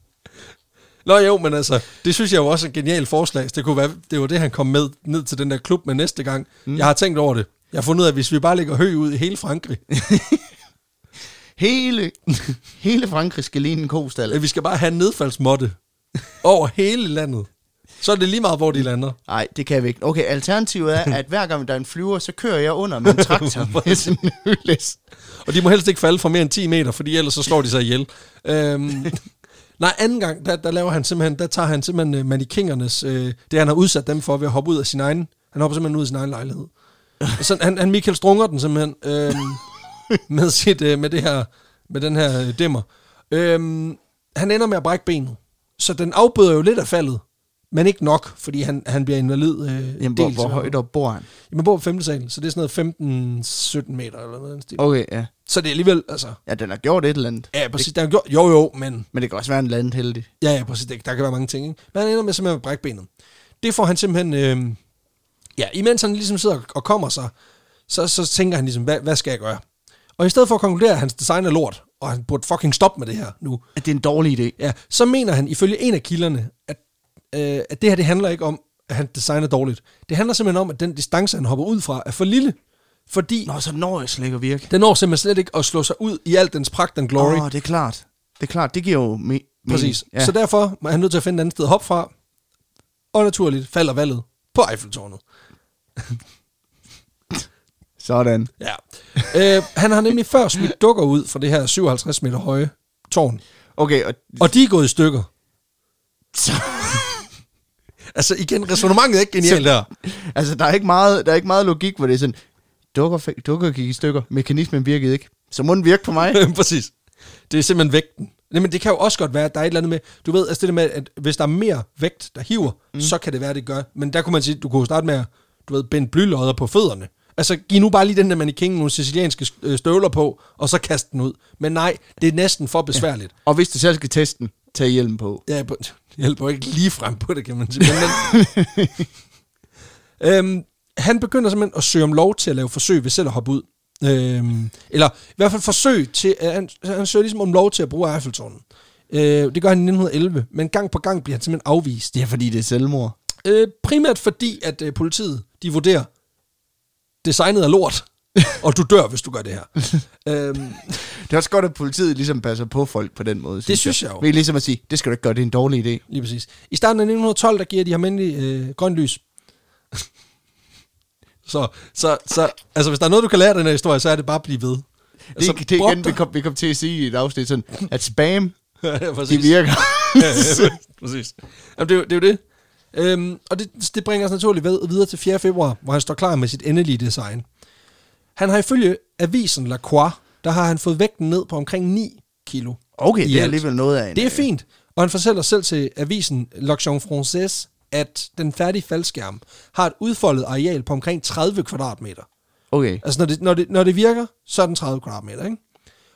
Nå jo, men altså, det synes jeg jo også er et genialt forslag. Det kunne være, det var det, han kom med ned til den der klub med næste gang. Mm. Jeg har tænkt over det. Jeg har fundet ud af, at hvis vi bare lægger hø ud i hele Frankrig, [LAUGHS] Hele, hele Frankrig skal ligne en kostal. vi skal bare have en nedfaldsmåtte over hele landet. Så er det lige meget, hvor de lander. Nej, det kan vi ikke. Okay, alternativet er, at hver gang der er en flyver, så kører jeg under [LAUGHS] med en traktor med hølæs. Og de må helst ikke falde fra mere end 10 meter, fordi ellers så slår de sig ihjel. Øhm, nej, anden gang, der, der laver han simpelthen, der tager han simpelthen øh, manikingernes, øh, det han har udsat dem for ved at hoppe ud af sin egen, han hopper simpelthen ud af sin egen lejlighed. Så han, han Michael Strunger den simpelthen, øh, [LAUGHS] med, sit, øh, med, det her, med den her øh, dæmmer. Øh, han ender med at brække benet. Så den afbøder jo lidt af faldet, men ikke nok, fordi han, han bliver invalid. Øh, Jamen, hvor, dels- hvor højt op bor han? Jamen, bor på 5. sal, så det er sådan noget 15-17 meter eller noget. den stil. Okay, ja. Så det er alligevel, altså... Ja, den har gjort et eller andet. Ja, præcis. Der er gjort, jo, jo, men... Men det kan også være en landet heldig. Ja, ja, præcis. Der, der kan være mange ting, ikke? Men han ender med simpelthen at brække benet. Det får han simpelthen... Øh, ja, imens han ligesom sidder og kommer sig, så, så tænker han ligesom, hvad, hvad skal jeg gøre? Og i stedet for at konkludere, at hans design er lort, og han burde fucking stoppe med det her nu, At det er en dårlig idé. ja, så mener han ifølge en af kilderne, at, øh, at det her det handler ikke om, at han designer dårligt. Det handler simpelthen om, at den distance, han hopper ud fra, er for lille. Fordi Nå, så når jeg slet ikke at virke. den når simpelthen slet ikke at slå sig ud i alt dens pragt and glory. Åh, oh, det er klart. Det er klart, det giver jo me-. Præcis. Ja. Ja. Så derfor er han nødt til at finde et andet sted at hoppe fra. Og naturligt falder valget på Eiffeltårnet. [LAUGHS] Sådan. Ja. øh, han har nemlig før smidt dukker ud fra det her 57 meter høje tårn. Okay, og, Og de er gået i stykker. [LAUGHS] så, Altså igen, resonemanget er ikke genialt der. altså, der er, ikke meget, der er ikke meget logik, hvor det er sådan, dukker, dukker gik i stykker, mekanismen virkede ikke. Så må den virke på mig. [LAUGHS] Præcis. Det er simpelthen vægten. Nej, men det kan jo også godt være, at der er et eller andet med, du ved, altså det der med, at hvis der er mere vægt, der hiver, mm. så kan det være, det gør. Men der kunne man sige, du kunne starte med at, du ved, binde blylodder på fødderne. Altså, giv nu bare lige den der mannequin nogle sicilianske øh, støvler på, og så kast den ud. Men nej, det er næsten for besværligt. Og hvis du selv skal teste den, tag hjelm på. Ja, jeg [LAUGHS] hjælper ikke lige frem på det, kan man sige. Men, men, [LAUGHS] øhm, han begynder simpelthen at søge om lov til at lave forsøg ved selv at hoppe ud. Øhm, eller i hvert fald forsøg til, at han, han søger ligesom om lov til at bruge Eiffeltårnet. Øh, det gør han i 1911, men gang på gang bliver han simpelthen afvist. Det er fordi, det er selvmord. Øh, primært fordi, at øh, politiet, de vurderer, designet er lort, og du dør, hvis du gør det her. [LAUGHS] øhm, Det er også godt, at politiet ligesom passer på folk på den måde. synes jeg jo. Ved ligesom at sige, det skal du ikke gøre, det er en dårlig idé. lige præcis. I starten af 1912, der giver de ham endelig øh, grønt lys. [LAUGHS] så, så, så, altså hvis der er noget, du kan lære af den her historie, så er det bare at blive ved. Altså, det, det igen, vi kom, vi kom til at sige i et afsnit sådan, at spam, [LAUGHS] ja, det virker. ja, ja, præcis. Jamen, det, er jo- det er jo det. Øhm, og det, det bringer os naturligt ved, videre til 4. februar, hvor han står klar med sit endelige design. Han har ifølge avisen La Croix, der har han fået vægten ned på omkring 9 kilo. Okay, det er alt. alligevel noget af en... Det er øh, fint. Og han fortæller selv til avisen L'Action Française, at den færdige faldskærm har et udfoldet areal på omkring 30 kvadratmeter. Okay. Altså når det, når det, når det virker, så er den 30 kvadratmeter, ikke?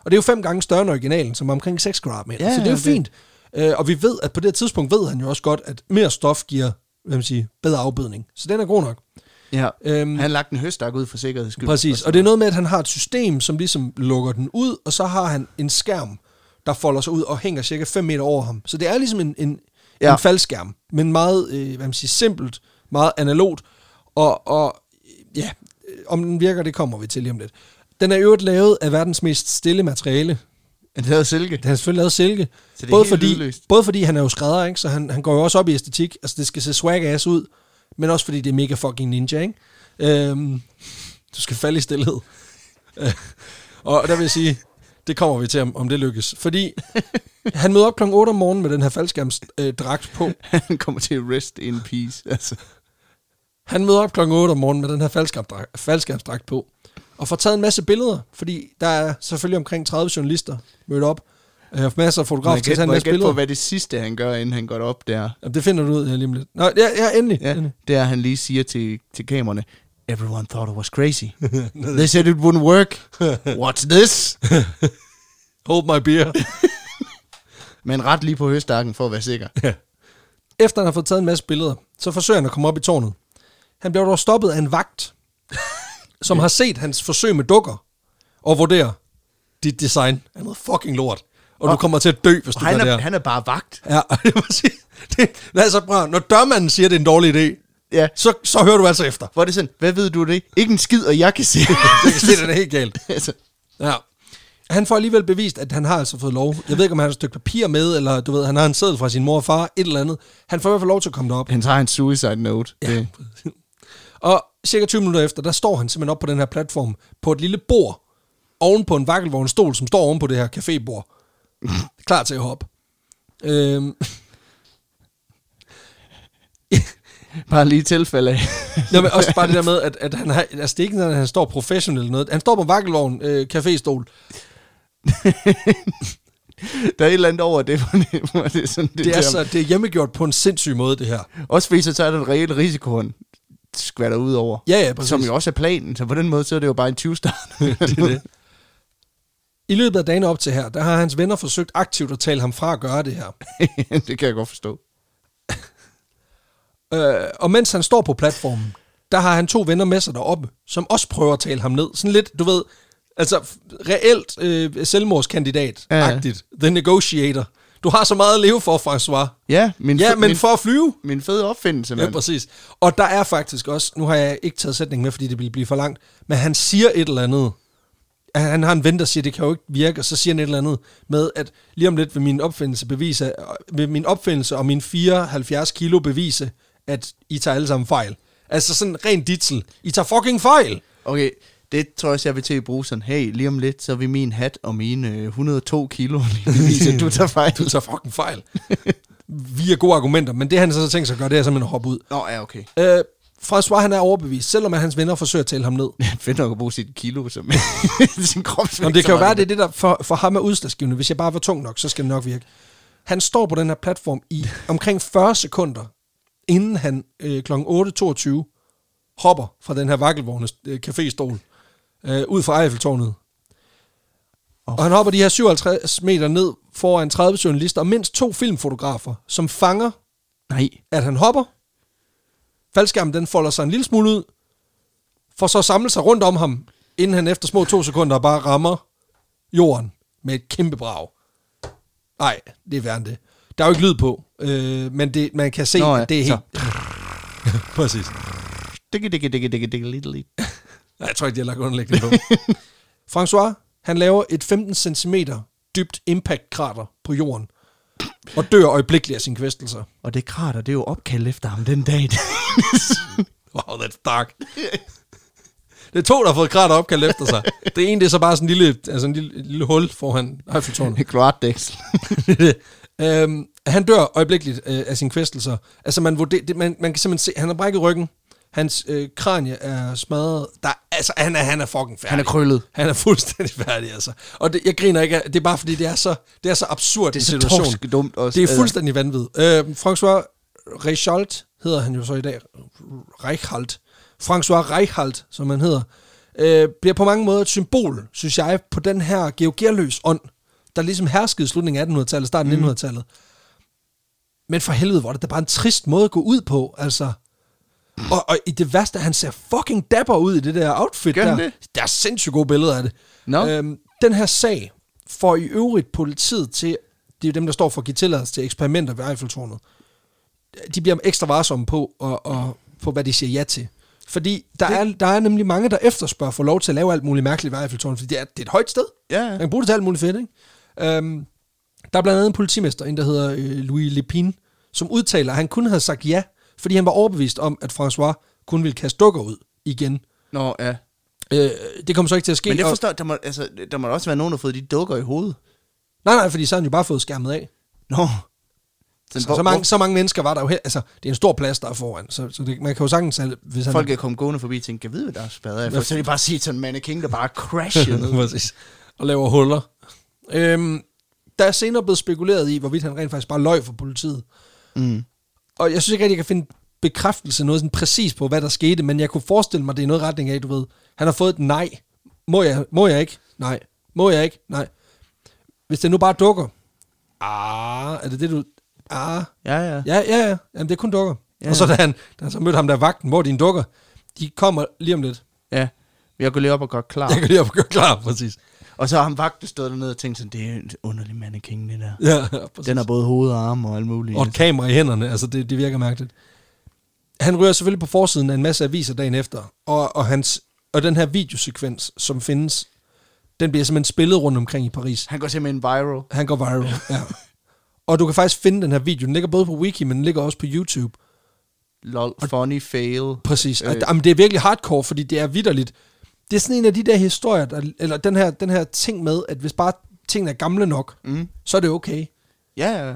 Og det er jo fem gange større end originalen, som er omkring 6 kvadratmeter. Ja, så det er jo det- fint. Øh, og vi ved, at på det tidspunkt ved han jo også godt, at mere stof giver hvad man sige, bedre afbødning. Så den er god nok. Ja. Øhm, Han har lagt en høstak ud for sikkerheds skyld. Præcis, og det er noget med, at han har et system, som ligesom lukker den ud, og så har han en skærm, der folder sig ud og hænger cirka 5 meter over ham. Så det er ligesom en, en, ja. En faldskærm, men meget øh, hvad man siger, simpelt, meget analogt, og, og ja, øh, om den virker, det kommer vi til lige om lidt. Den er øvrigt lavet af verdens mest stille materiale. Han havde silke. Den er selvfølgelig lavet silke. Så det er både, fordi, lydløst. både fordi han er jo skrædder, ikke? så han, han går jo også op i æstetik. Altså det skal se swag ass ud, men også fordi det er mega fucking ninja. Ikke? Øhm, du skal falde i stillhed. [LAUGHS] Og der vil jeg sige, det kommer vi til, om, det lykkes. Fordi han møder op kl. 8 om morgenen med den her faldskærmsdragt øh, på. [LAUGHS] Han kommer til at rest in peace. Altså. Han møder op kl. 8 om morgenen med den her faldskærmsdragt, faldskærmsdragt på. Og får taget en masse billeder, fordi der er selvfølgelig omkring 30 journalister mødt op. Øh, masser af fotografer jeg til at tage en jeg masse gætte på, billeder. hvad det sidste, han gør, inden han går op der? Jamen, det finder du ud af lige om lidt. Nå, ja, ja endelig. Ja, endelig. det er, han lige siger til, til kameraerne, Everyone thought it was crazy. [LAUGHS] They said it wouldn't work. [LAUGHS] What's this? Hold my beer. [LAUGHS] Men ret lige på høstakken for at være sikker. Efter han har fået taget en masse billeder, så forsøger han at komme op i tårnet. Han bliver dog stoppet af en vagt, som har set hans forsøg med dukker, og vurderer, dit design er noget fucking lort. Og, du Og- kommer til at dø, hvis du han gør det er, her. han er bare vagt. Ja, [LAUGHS] det må sige. Det, altså, prøv, når dørmanden siger, at det er en dårlig idé, Ja. så, så hører du altså efter. Hvor er det sådan, hvad ved du det? Ikke en skid, og jeg kan se. Kan se, den er helt galt. [LAUGHS] altså, Ja. Han får alligevel bevist, at han har altså fået lov. Jeg ved ikke, om han har et stykke papir med, eller du ved, han har en seddel fra sin mor og far, et eller andet. Han får i hvert fald lov til at komme derop. han tager en suicide note. Ja. Det, Og cirka 20 minutter efter, der står han simpelthen op på den her platform, på et lille bord, oven på en vakkelvognstol, som står oven på det her cafébord. [LAUGHS] Klar til at hoppe. Øhm, [LAUGHS] bare lige tilfælde af. Nå, men også bare det der med, at, at han har, altså det er ikke at han står professionelt noget. Han står på vakkelvogn, øh, caféstol. [LAUGHS] Der er et eller andet over det, hvor det, er sådan, det, Det er, så, det er hjemmegjort på en sindssyg måde, det her. Også fordi så tager den reelle risiko, han skvatter ud over. Ja, ja, præcis. Som jo også er planen, så på den måde, så er det jo bare en 20 start. det er det. I løbet af dagen op til her, der har hans venner forsøgt aktivt at tale ham fra at gøre det her. [LAUGHS] det kan jeg godt forstå. [LAUGHS] Øh, og mens han står på platformen, der har han to venner med sig deroppe, som også prøver at tale ham ned. Sådan lidt, du ved, altså reelt øh, selvmordskandidat-agtigt. The Negotiator. Du har så meget at leve for, François. Ja, min, Ja, men min, for at flyve. min fede opfindelse, Ja, mand. præcis. Og der er faktisk også, nu har jeg ikke taget sætningen med, fordi det ville blive for langt, men han siger et eller andet. Han har en ven, der siger, det kan jo ikke virke, og så siger han et eller andet med, at lige om lidt vil min opfindelse bevise, vil min opfindelse og min 74 kilo bevise, at I tager alle sammen fejl. Altså sådan rent ditzel. I tager fucking fejl! Okay, det tror jeg også, jeg vil til at bruge sådan, hey, lige om lidt, så vil min hat og mine øh, 102 kilo [LAUGHS] lige vise, at du tager fejl. Du tager fucking fejl. Vi er gode argumenter, men det han så tænkt sig at gøre, det er simpelthen at hoppe ud. Nå, ja, okay. Øh, François han er overbevist, selvom at hans venner forsøger at tale ham ned. [LAUGHS] Fedt nok at bruge sit kilo som [LAUGHS] sin kropsvægt. Jamen, det kan jo være, det er det, der for, for ham er udslagsgivende. Hvis jeg bare var tung nok, så skal det nok virke. Han står på den her platform i omkring 40 sekunder, inden han øh, kl. 8.22 hopper fra den her vakkelvogne øh, caféstol øh, ud fra Eiffeltårnet. Oh. Og han hopper de her 57 meter ned foran 30 journalister og mindst to filmfotografer, som fanger, Nej. at han hopper. Faldskærmen den folder sig en lille smule ud, for så at samle sig rundt om ham, inden han efter små to sekunder bare rammer jorden med et kæmpe brag. Nej, det er værre end det. Der er jo ikke lyd på, øh, men det, man kan se, Nå ja, at det er helt... [LAUGHS] Præcis. Digge, digge, digge, digge, digge, little, little. Nej, jeg tror ikke, de har lagt underlæggende på. [LAUGHS] François, han laver et 15 cm dybt impact-krater på jorden, og dør øjeblikkeligt af sine kvæstelser. Og det krater, det er jo opkaldt efter ham den dag. [LAUGHS] Wow, that's dark. Det er to, der har fået krater opkaldt efter sig. Det ene, det er så bare sådan en lille, altså en lille, lille hul foran Eiffeltårnet. [LAUGHS] Kloatdæksel. [LAUGHS] øhm, han dør øjeblikkeligt øh, af sine kvæstelser. Altså, man, vurder, det, man, man kan simpelthen se, han har brækket ryggen, Hans øh, kranie er smadret. Der, altså, han er, han er fucking færdig. Han er krøllet. Han er [LAUGHS] fuldstændig færdig, altså. Og det, jeg griner ikke det er bare fordi, det er så, det er så absurd Det er en situation. torsk dumt også. Det er fuldstændig vanvittigt. Øh, François Reichalt hedder han jo så i dag. Reichalt. François Reichalt, som han hedder, øh, bliver på mange måder et symbol, synes jeg, på den her georgierløs ånd, der ligesom herskede i slutningen af 1800-tallet, starten af Mm. 1900-tallet. Men for helvede, hvor er det da bare en trist måde at gå ud på, altså. Og, og i det værste, han ser fucking dapper ud i det der outfit Gør der. det? Der er sindssygt gode billeder af det. Nå. Øhm, den her sag får i øvrigt politiet til, det er jo dem, der står for at give tilladelse til eksperimenter ved Eiffeltårnet. De bliver ekstra varsomme på, og, og, på hvad de siger ja til. Fordi der, Det- er, der er nemlig mange, der efterspørger for lov til at lave alt muligt mærkeligt ved Eiffeltårnet, fordi det er, det er et højt sted. Ja, Man ja. kan bruge det til alt muligt fedt, ikke? Øhm, der er blandt andet en politimester, en der hedder øh, Louis Lepine, som udtaler, at han kun havde sagt ja, fordi han var overbevist om, at François kun ville kaste dukker ud igen. Nå, ja. Øh, det kommer så ikke til at ske. Men det og- forstår, der må, altså, der må også være nogen, der har fået de dukker i hovedet. Nej, nej, fordi så har han jo bare fået skærmet af. Nå. Så, så, mange, så mange mennesker var der jo her. Altså, det er en stor plads, der er foran. Så, så det, man kan jo sagtens... Hvis han, Folk er kommet gående forbi og tænkt, jeg ved, hvad der er spadet af. For så er det bare sige sådan en mannequin, der bare crasher [LAUGHS] ned. Præcis. Og laver huller. Øhm, der er senere blevet spekuleret i, hvorvidt han rent faktisk bare løg for politiet. Mm. Og jeg synes ikke rigtig, jeg kan finde bekræftelse noget sådan præcis på, hvad der skete, men jeg kunne forestille mig, det er noget retning af, du ved, han har fået et nej. Må jeg, må jeg ikke? Nej. Må jeg ikke? Nej. Hvis det nu bare dukker. Ah, er det det, du... Ah, Ja, ja. Ja, ja, ja. Jamen, det er kun dukker. Ja. Og så da han, da han så mødte ham der vagten, hvor dine dukker, de kommer lige om lidt. ja. Jeg går lige op og gør klar. Jeg kan lige op og gøre klar, præcis. Og så har han vagten stået dernede og tænkt sådan, det er en underlig mannequin, det der. Ja, ja præcis. Den har både hoved og arme og alt muligt. Og et kamera i hænderne, altså det, det virker mærkeligt. Han ryger selvfølgelig på forsiden af en masse aviser dagen efter, og, og, hans, og den her videosekvens, som findes, den bliver simpelthen spillet rundt omkring i Paris. Han går simpelthen viral. Han går viral, ja. Og du kan faktisk finde den her video. Den ligger både på Wiki, men den ligger også på YouTube. Lol, funny fail. Præcis. Øh. Jamen, det er virkelig hardcore, fordi det er vidderligt. Det er sådan en af de der historier, der, eller den her, den her ting med, at hvis bare tingene er gamle nok, Mm. så er det okay. Ja, ja.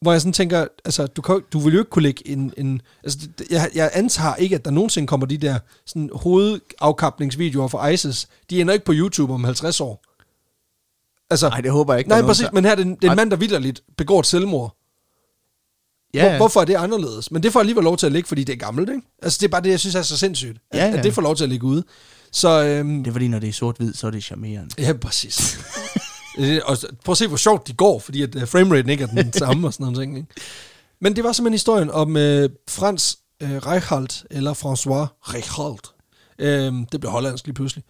Hvor jeg sådan tænker, altså, du, kan, du vil jo ikke kunne lægge en... en altså, jeg, jeg antager ikke, at der nogensinde kommer de der sådan, hovedafkapningsvideoer fra ISIS. De ender ikke på YouTube om 50 år. Altså, Nej, det håber jeg ikke. nej, præcis, der- men her er det, det er en mand, der vidderligt begår et selvmord. Ja, Hvor, ja. hvorfor er det anderledes? Men det får alligevel lov til at ligge, fordi det er gammelt, ikke? Altså, det er bare det, jeg synes er så sindssygt. At, Ja, ja. at det får lov til at ligge ude. Så, øhm, Det er fordi, når det er sort-hvid, så er det charmerende. Ja, præcis. [LAUGHS] Øh, og prøv at se, hvor sjovt de går, fordi at uh, frameraten ikke er den [LAUGHS] samme og sådan noget ting. Ikke? Men det var simpelthen historien om uh, Frans uh, Reichalt, eller François Reichalt. Uh, det blev hollandsk lige pludselig.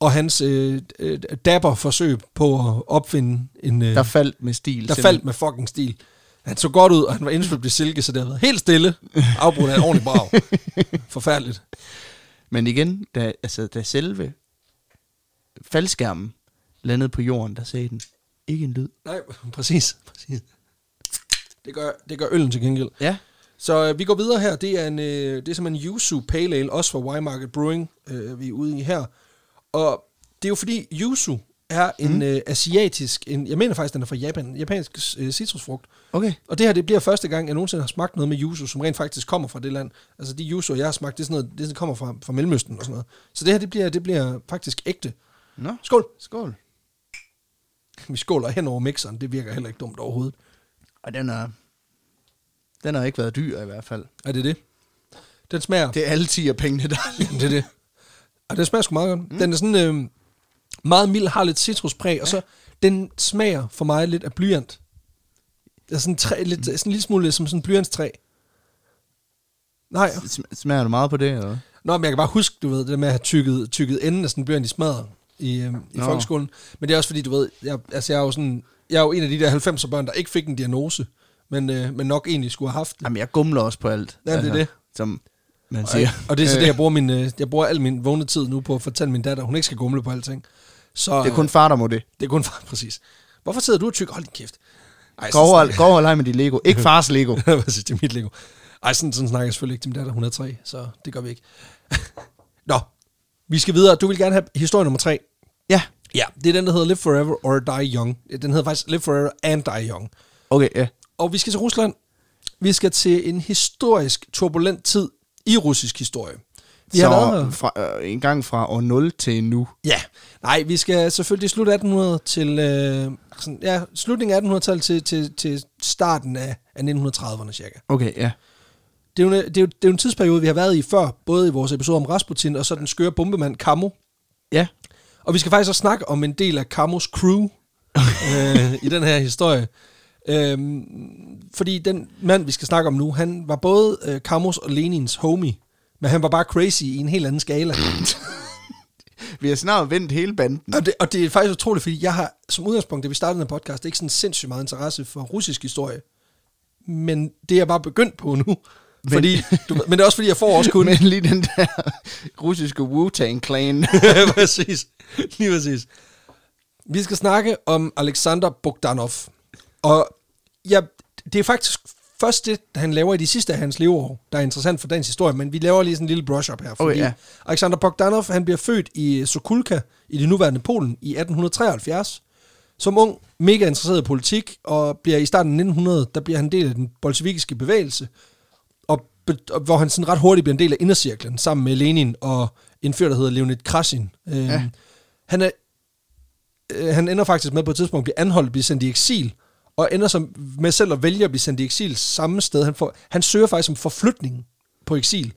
Og hans uh, uh, dapper forsøg på at opfinde en... Uh, Der faldt med stil. der faldt med fucking stil. Han så godt ud, og han var indsvøbt i silke, så det har været helt stille. Afbrudt af et ordentligt brag. [LAUGHS] Forfærdeligt. Men igen, da, altså, da selve faldskærmen landede på jorden, der sagde den, ikke en lyd. Nej, [LAUGHS] præcis. præcis. Det gør, det gør øllen til gengæld. Ja. Så øh, vi går videre her. Det er, en, øh, det er simpelthen Yuzu Pale Ale, også fra Market Brewing, øh, vi er ude i her. Og det er jo fordi, Yuzu er en mm. øh, asiatisk, en, jeg mener faktisk, den er fra Japan, japansk øh, citrusfrugt. Okay. Og det her, det bliver første gang, jeg nogensinde har smagt noget med yuzu, som rent faktisk kommer fra det land. Altså de yuzu, jeg har smagt, det er sådan noget, det kommer fra, fra Mellemøsten og sådan noget. Så det her, det bliver, det bliver faktisk ægte. Nå, Skål! skål. Vi skåler hen over mixeren, det virker heller ikke dumt overhovedet. Og den er... Den har ikke været dyr i hvert fald. Er det det? Den smager... Det er alle 10 af pengene, der Jamen, det er det. Og den smager sgu meget godt. Mm. Den er sådan øh, meget mild, har lidt citruspræg, og så den smager for mig lidt af blyant. Det er sådan, træ, lidt, sådan en lille smule som sådan en blyantstræ. Nej, Sm- Smager du meget på det, eller? Nå, men jeg kan bare huske, du ved, det der med at have tykket, tykket enden af sådan en blyant i smadret i, øh, i Nå. folkeskolen. Men det er også fordi, du ved, jeg, altså jeg er jo sådan, jeg er jo en af de der 90'er børn, der ikke fik en diagnose, men, øh, men nok egentlig skulle have haft det. Jamen, jeg gumler også på alt. Ja, det er det. Som man Og, siger. og det er så det, jeg [LAUGHS] bruger, min, øh, jeg bruger al min vågne tid nu på at fortælle min datter, at hun ikke skal gumle på alting. Så, Det er kun far, der må det. Det er kun far, [LAUGHS] præcis. Hvorfor sidder du og tykker? Hold din kæft. Ej, Gå over, gå over og lege med dit Lego. Ikke [LAUGHS] fars Lego. [LAUGHS] præcis, det er mit Lego. Ej, sådan, sådan snakker jeg selvfølgelig ikke til min datter. Hun er tre, så det gør vi ikke. Nå, vi skal videre. Du vil gerne have historie nummer tre. Ja. Ja, det er den, der hedder Live Forever or Die Young. Den hedder faktisk Live Forever and Die Young. Okay, ja. Og vi skal til Rusland. Vi skal til en historisk turbulent tid i russisk historie. Vi så har fra, øh, en gang fra år 0 til nu. Ja, nej, vi skal selvfølgelig slutte 1800 til, øh, sådan, ja, slutningen af 1800-tallet til, til, til starten af, af 1930'erne cirka. Okay, ja. Det er, jo, det, er jo, det er jo en tidsperiode, vi har været i før, både i vores episode om Rasputin, og så den skøre bombemand Kamo. Ja. Og vi skal faktisk også snakke om en del af Kamos crew [LAUGHS] øh, i den her historie. Øhm, fordi den mand, vi skal snakke om nu, han var både øh, Kamos og Lenins homie, men han var bare crazy i en helt anden skala. [LAUGHS] Vi har snart vendt hele banden. Og det, og det er faktisk utroligt, fordi jeg har som udgangspunkt, da vi startede den podcast, ikke sådan sindssygt meget interesse for russisk historie. Men det er jeg bare begyndt på nu. Men- Fordi, du, men det er også fordi, jeg får også kun... [LAUGHS] Men lige den der russiske Wu-Tang-clan. [LAUGHS] præcis. Lige præcis. Vi skal snakke om Alexander Bogdanov. Og ja, det er faktisk først det, han laver i de sidste af hans leveår, der er interessant for dagens historie, men vi laver lige sådan en lille brush-up her. Fordi Okay, ja. Alexander Bogdanov, han bliver født i Sokulka i det nuværende Polen i 1873. Som ung, mega interesseret i politik, og bliver i starten af 1900, der bliver han del af den bolsjevikiske bevægelse, og, og hvor han sådan ret hurtigt bliver en del af indercirklen, sammen med Lenin og en fyr, der hedder Leonid Krasin. Øh, Ja. han, er, øh, han ender faktisk med på et tidspunkt at blive anholdt og blive sendt i eksil, og ender som med selv at vælge at blive sendt i eksil samme sted. Han, får, han søger faktisk om forflytning på eksil.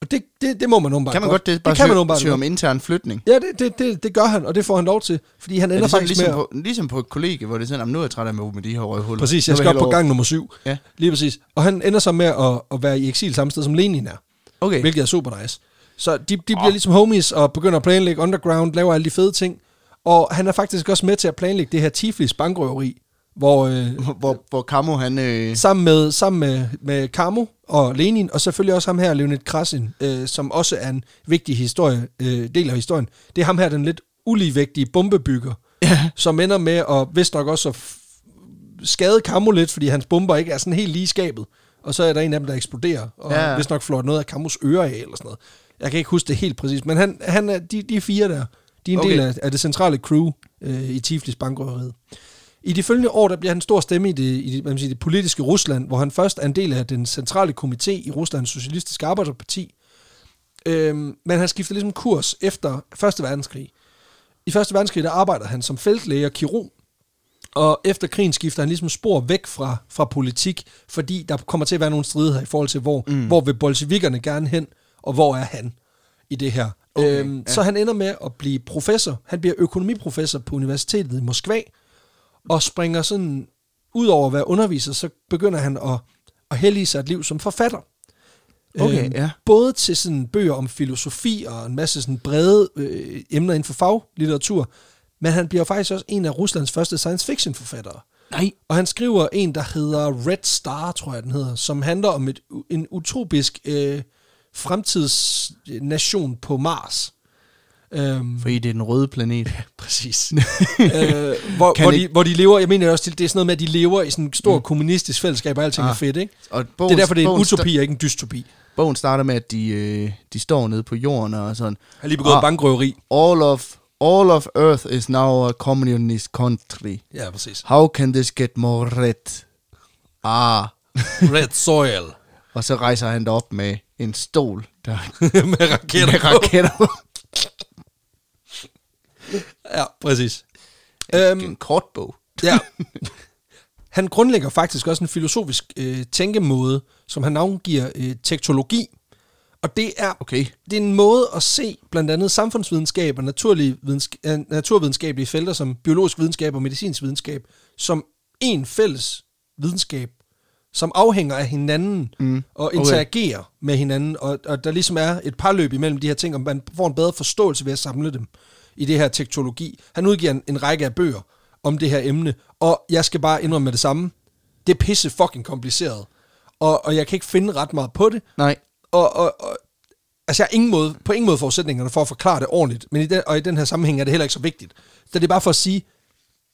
Og det, det, det må man åbenbart kan man godt det? Bare det kan man søge, åbenbart søge om intern flytning? Ja, det, det, det, det gør han, og det får han lov til, fordi han Er ender faktisk ligesom, med... på, ligesom på et kollega, hvor det er sådan, "Jamen, nu er jeg træt af at med de her røghuller. Præcis, jeg skal op på gang nummer syv. Ja. Lige præcis. Og han ender så med at, at være i eksil samme sted, som Lenin er. Okay. Hvilket er super nice. Så de, de bliver ligesom homies og begynder at planlægge underground, laver alle de fede ting. Og han er faktisk også med til at planlægge det her Tiflis bankrøveri, hvor øh, [LAUGHS] Hvor, hvor Kamo, han... Øh, sammen med, sammen med, med Kamo og Lenin, og selvfølgelig også ham her, Leonid Krasin, øh, som også er en vigtig historie, øh, del af historien. Det er ham her, den lidt uligevægtige bombebygger, Ja. som ender med at vist nok også at skade Kamo lidt, fordi hans bomber ikke er sådan helt lige skabet. Og så er der en af dem, der eksploderer, og Ja. vist nok flår noget af Kamos øre af, eller sådan noget. Jeg kan ikke huske det helt præcis, men han, han er, de, de fire der, de er en okay. del af, af det centrale crew øh, i Tiflis bankrøveriet. I de følgende år, der bliver han stor stemme i det, i det, man siger, det politiske Rusland, hvor han først er en del af den centrale komité i Ruslands Socialistiske Arbejderparti. Øhm, men han skifter ligesom kurs efter Første Verdenskrig. I Første Verdenskrig, der arbejder han som feltlæge og kirurg, og efter krigen skifter han ligesom spor væk fra, fra politik, fordi der kommer til at være nogle stridigheder i forhold til, hvor, mm. hvor vil bolsjevikerne gerne hen, og hvor er han i det her. Okay, øhm, ja. Så han ender med at blive professor. Han bliver økonomiprofessor på Universitetet i Moskva, og springer sådan, ud over at være underviser, så begynder han at, at hellige sig et liv som forfatter. Okay, ja. Både til sådan bøger om filosofi og en masse sådan brede øh, emner inden for faglitteratur, men han bliver faktisk også en af Ruslands første science fiction forfattere. nej. Og han skriver en, der hedder Red Star, tror jeg den hedder, som handler om et, en utopisk øh, fremtidsnation på Mars. Øhm, Fordi det er den røde planet. Præcis. [LAUGHS] øh, hvor, Kan hvor, de, hvor de lever, jeg mener også, det er sådan noget med, at de lever i sådan et stort mm. kommunistisk fællesskab, og alting ah. Er fedt, ikke? Og Det er derfor, det er en bogen, utopi og ikke en dystopi. bogen starter med, at de, øh, de står nede på jorden og sådan. Har lige begået ah. Bankrøveri. All of, all of Earth is now a communist country. Ja, præcis. How can this get more red? Ah. [LAUGHS] Red soil. Og så rejser han op med en stol, der [LAUGHS] med raketter. med raketter. Ja, præcis. En Øhm, kort bog. ja. [LAUGHS] Han grundlægger faktisk også en filosofisk øh, tænkemåde, som han navngiver øh, tektologi. Og det er Okay. det er en måde at se blandt andet samfundsvidenskab og naturlige vidensk- øh, naturvidenskabelige felter som biologisk videnskab og medicinsk videnskab som en fælles videnskab, som afhænger af hinanden mm. og okay. interagerer med hinanden, og, og der ligesom er et parløb imellem de her ting, og man får en bedre forståelse ved at samle dem i det her tektologi. Han udgiver en, en række af bøger om det her emne, og jeg skal bare indrømme med det samme. Det er pisse fucking kompliceret, og, og jeg kan ikke finde ret meget på det, Nej. og, og, og altså jeg har ingen måde, på ingen måde forudsætningerne for at forklare det ordentligt, men i den, og i den her sammenhæng er det heller ikke så vigtigt. Så det er bare for at sige,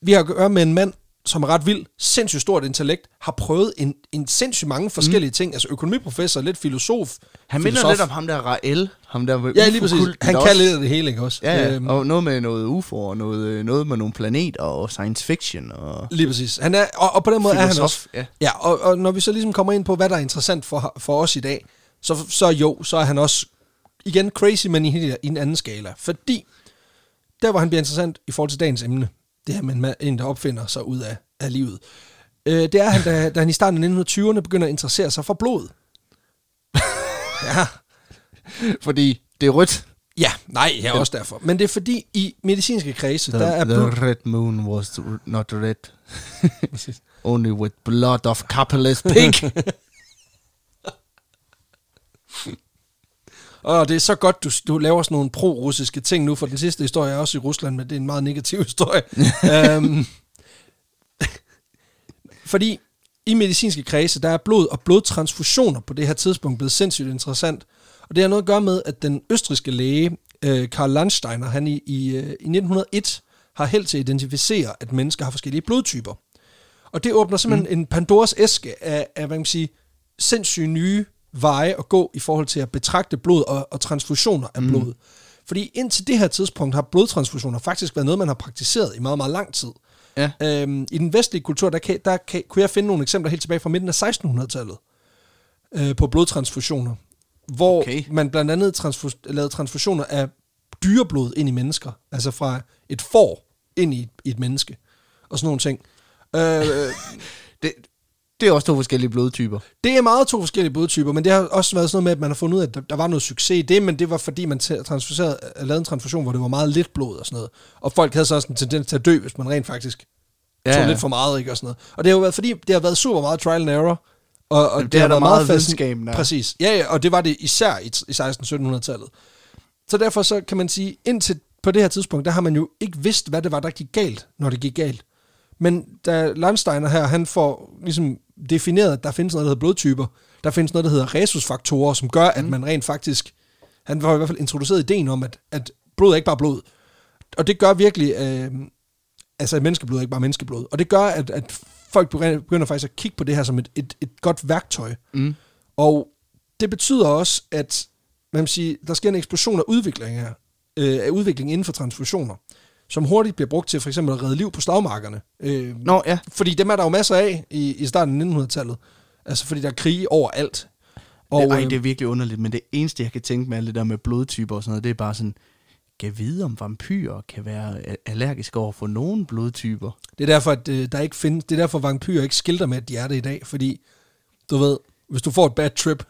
vi har at gøre med en mand, som er ret vild, sindssygt stort intellekt, har prøvet en, en sindssygt mange forskellige mm. ting, altså økonomiprofessor, lidt filosof. Han minder filosof. lidt om ham der Rael. Ham der Ja, lige præcis. Han kan lidt af det hele, ikke også? Ja, ja. Øhm, og noget med noget UFO, og noget, øh, noget med nogle planeter, og science fiction, og Lige præcis. Han er, og, og på den måde er han filosof. også. Ja. Ja, og, og når vi så ligesom kommer ind på, hvad der er interessant for, for os i dag, så, så jo, så er han også igen crazy, men i, i en anden skala. Fordi der, hvor han bliver interessant i forhold til dagens emne, det her med en, der opfinder sig ud af, af livet, øh, det er han, da, da han i starten af 1920'erne begynder at interessere sig for blod. [LAUGHS] ja, Fordi det er rødt. ja, nej, ja, også derfor. Men det er fordi, i medicinske kredse, der er The, blod... the red moon was not red. [LAUGHS] Only with blood of capitalist pig. [LAUGHS] Og det er så godt, du, du laver sådan nogle pro-russiske ting nu, for den sidste historie er også i Rusland, men det er en meget negativ [LAUGHS] historie. um, [LAUGHS] fordi i medicinske kredse, der er blod og blodtransfusioner på det her tidspunkt blevet sindssygt interessant. Og det har noget at gøre med, at den østriske læge, øh, Karl Landsteiner, han i, i, øh, i 1901 har held til at identificere, at mennesker har forskellige blodtyper. Og det åbner simpelthen mm. en Pandoras æske af, af, hvad kan man sige, sindssyge nye veje at gå i forhold til at betragte blod og, og transfusioner af blod. Mm. Fordi indtil det her tidspunkt har blodtransfusioner faktisk været noget, man har praktiseret i meget, meget lang tid. ja. Øhm, I den vestlige kultur, der, kan, der kan, kunne jeg finde nogle eksempler helt tilbage fra midten af 1600-tallet øh, på blodtransfusioner, hvor Okay. man blandt andet transfus- lavede transfusioner af dyreblod ind i mennesker, altså fra et får ind i, i et menneske, og sådan nogle ting. Øh, [LAUGHS] Det, er også to forskellige blodtyper. det er meget to forskellige blodtyper, men det har også været sådan noget med, at man har fundet ud af, at der, der var noget succes i det, men det var fordi, man transfuserede, øh, lavede en transfusion, hvor det var meget lidt blod og sådan noget. Og folk havde så også en tendens til at dø, hvis man rent faktisk ja, tog lidt for meget, ikke, og sådan noget. Og det har jo været, fordi det har været super meget trial and error, og, og det, det har der været meget meget videnskaben. Præcis. Ja, ja, og det var det især i, i 1600-1700-tallet. Så derfor så kan man sige, indtil på det her tidspunkt, der har man jo ikke vidst, hvad det var, der gik galt, når det gik galt. Men da Landsteiner her, han får ligesom defineret, at der findes noget, der hedder blodtyper, der findes noget, der hedder resusfaktorer, som gør, at man rent faktisk, han var i hvert fald introduceret ideen om, at, at blod er ikke bare blod. Og det gør virkelig, øh, altså at menneskeblod er ikke bare menneskeblod. Og det gør, at, at folk begynder begynder faktisk at kigge på det her som et, et, et godt værktøj. Mm. Og det betyder også, at man kan sige, der sker en eksplosion af udvikling her, øh, af udvikling inden for transfusioner, som hurtigt bliver brugt til for eksempel at redde liv på slagmarkerne. Øh, Nå, ja. fordi dem er der jo masser af i, i starten af 1900-tallet. Altså fordi der er krige overalt. Og, Og, Ej, øh, det er virkelig underligt, men det eneste, jeg kan tænke med alt det der med blodtyper og sådan noget, det er bare sådan, kan vide, om vampyrer kan være allergiske over for nogle blodtyper. Det er derfor, at øh, der ikke findes, det er derfor, vampyrer ikke skilter med, at de er det i dag, fordi, du ved, hvis du får et bad trip,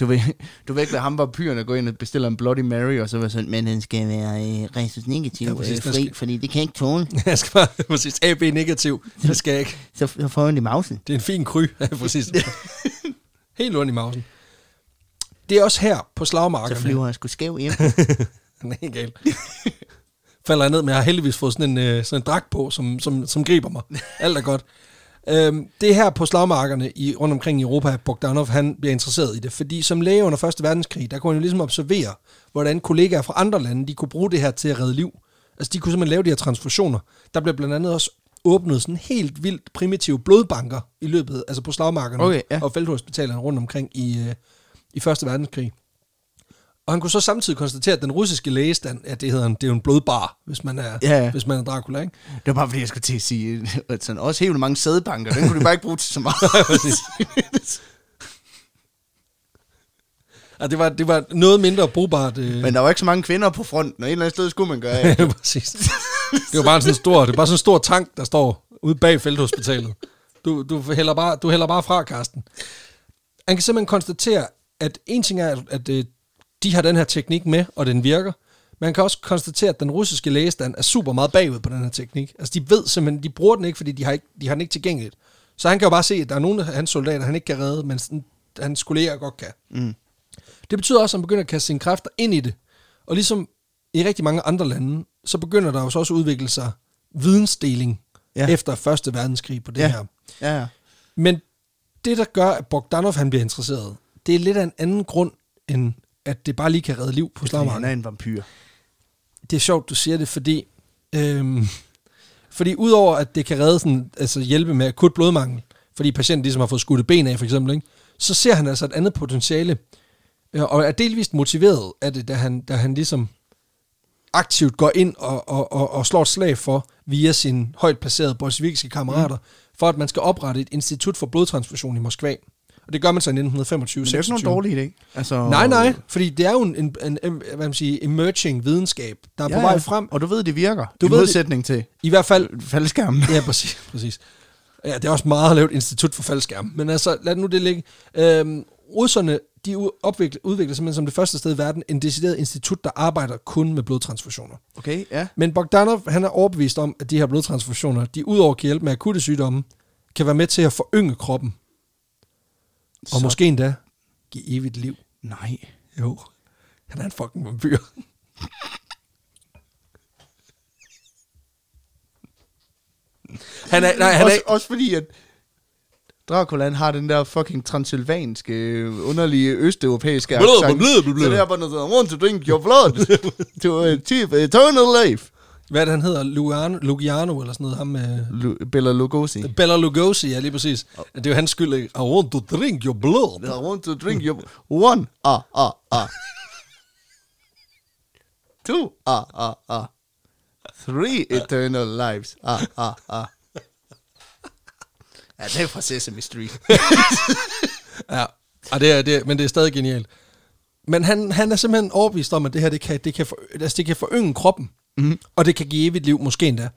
Du vil, du vil ikke lade ham vampyrerne gå ind og bestille en Bloody Mary, og så være sådan, men den skal være øh, resus negativ Ja, præcis, øh, fri, skal- fordi det kan ikke tåle. [LAUGHS] jeg skal bare, [LAUGHS] præcis, AB negativ, det skal jeg ikke. Så, så får han i mausen. Det er en fin kry, [LAUGHS] ja, præcis. Helt ondt i mausen. Det er også her på Så slagmarkerne. flyver han sgu skæv hjem. Den er helt galt. Falder jeg ned, men jeg har heldigvis fået sådan en, øh, sådan en dragt på, som, som, som griber mig. Alt er godt. Øhm, det er her på slagmarkerne i, rundt omkring i Europa, Bogdanov han bliver interesseret i det. Fordi som læge under 1. verdenskrig, der kunne han jo ligesom observere, hvordan kollegaer fra andre lande, de kunne bruge det her til at redde liv. Altså de kunne simpelthen lave de her transfusioner. Der blev blandt andet også åbnet sådan helt vildt primitive blodbanker i løbet, altså på slagmarkerne Okay, ja. og felthospitalerne rundt omkring i, øh, i 1. verdenskrig. Og han kunne så samtidig konstatere, at den russiske lægestand, ja, det hedder en, det er jo en blodbar, hvis man er, Ja, ja. hvis man er Dracula, ikke? Det var bare fordi, jeg skulle til at sige, at [LAUGHS] sådan, også helt mange sædebanker, den kunne de bare ikke bruge til så meget. [LAUGHS] Ja, det var, det var noget mindre brugbart. Øh. Men der var ikke så mange kvinder på fronten, og et eller andet sted skulle man gøre [LAUGHS] af. Ja, præcis. Det var bare sådan en stor, det er bare sådan en stor tank, der står ude bag felthospitalet. Du, du, hælder bare, du hælder bare fra, Karsten. Han kan simpelthen konstatere, at en ting er, at, at øh, de har den her teknik med, og den virker. Man kan også konstatere, at den russiske lægestand er super meget bagud på den her teknik. Altså, de ved simpelthen, de bruger den ikke, fordi de har, ikke, de har den ikke tilgængeligt. Så han kan jo bare se, at der er nogle af hans soldater, han ikke kan redde, men hans kolleger godt kan. Mm. Det betyder også, at han begynder at kaste sine kræfter ind i det. Og ligesom i rigtig mange andre lande, så begynder der jo så også at udvikle sig vidensdeling ja. efter Første Verdenskrig på det Ja. her. Ja, ja. Men det, der gør, at Bogdanov han bliver interesseret, det er lidt af en anden grund, end at det bare lige kan redde liv på slagmarken. han er en vampyr. Det er sjovt, du siger det, fordi... Øhm, fordi udover at det kan redde sådan, altså hjælpe med akut blodmangel, fordi patienten ligesom har fået skudt ben af, for eksempel, ikke? så ser han altså et andet potentiale, øh, og er delvist motiveret af det, da han, da han ligesom aktivt går ind og, og, og, og slår et slag for, via sine højt placerede bolsjevikiske kammerater, mm. for at man skal oprette et institut for blodtransfusion i Moskva. Og det gør man så i 1925 Men det er jo ikke nogen dårlig idé. Altså, Nej, nej, fordi det er jo en, en, en, en hvad man siger, emerging videnskab, der er Ja, på vej frem. Og du ved, det virker. Du I ved, modsætning til I hvert fald faldskærmen. Ja, præcis. præcis. Ja, det er også meget et institut for faldskærm. Men altså, lad nu det ligge. Øhm, russerne, de opvikler, udvikler simpelthen som det første sted i verden en decideret institut, der arbejder kun med blodtransfusioner. Okay, ja. Men Bogdanov, han er overbevist om, at de her blodtransfusioner, de udover at hjælpe med akutte sygdomme, kan være med til at forynge kroppen. Og Så- måske endda give evigt liv. Nej. Jo, han er en fucking vampyr. [LAUGHS] han er, nej, han er, også, fordi, at Dracula han har den der fucking transylvanske, øh, underlige østeuropæiske accent. Så det er bare noget I want to drink your blood [LAUGHS] to achieve eternal life. Hvad er det, han hedder? Lugiano, Lugiano eller sådan noget? Ham med... Lu- Bela Lugosi. Bella Lugosi, ja, lige præcis. Det er jo hans skyld, ikke? I want to drink your blood. I want to drink your... One, ah, ah, ah. Two, ah, ah, ah. Three eternal lives, ah, ah, ah. Ja, det er fra Sesame Street. Ja, og det er, det er, men det er stadig genialt. Men han, han er simpelthen overbevist om, at det her, det kan, det kan, for, altså det kan forynge kroppen, mm. og det kan give evigt liv, måske endda.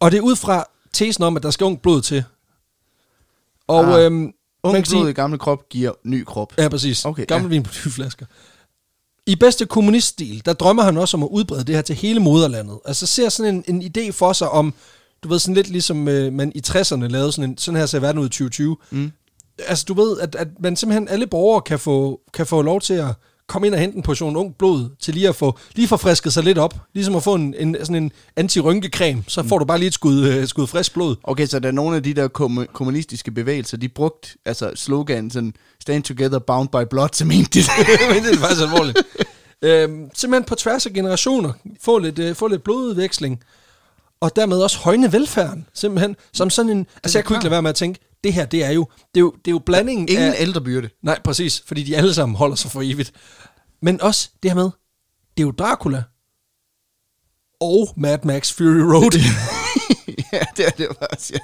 Og det er ud fra tesen om, at der skal ung blod til. Og Ah, øhm, Ung blod i gamle krop giver ny krop. Ja, præcis. Okay, Gammel ja. vin på flasker. I bedste kommuniststil, der drømmer han også om at udbrede det her til hele moderlandet. Altså ser sådan en, en idé for sig om, du ved, sådan lidt ligesom øh, man i 60'erne lavede sådan en, sådan her ser verden ud i 2020. Mm. Altså du ved, at, at man simpelthen, alle borgere kan få, kan få lov til at komme ind og hente en portion ung blod, til lige at få, lige få frisket sig lidt op. Ligesom at få en, en sådan en anti-rynkecreme, så får du bare lige et skud, øh, skud frisk blod. Okay, så der er nogle af de der kom- kommunistiske bevægelser, de brugte altså slogan sådan, stand together, bound by blood, så mente de det. [LAUGHS] Men det er faktisk alvorligt. øhm, simpelthen på tværs af generationer, få lidt, øh, få lidt blodudveksling, og dermed også højne velfærden, simpelthen, som sådan en, altså jeg kunne ikke lade være med at tænke, det her, det er jo, det er jo, det er jo blandingen Ingen af, ældrebyrde. nej, præcis, fordi de alle sammen holder sig for evigt, men også det her med, det er jo Dracula, og Mad Max Fury Road. [LAUGHS] ja, det er det faktisk, ja.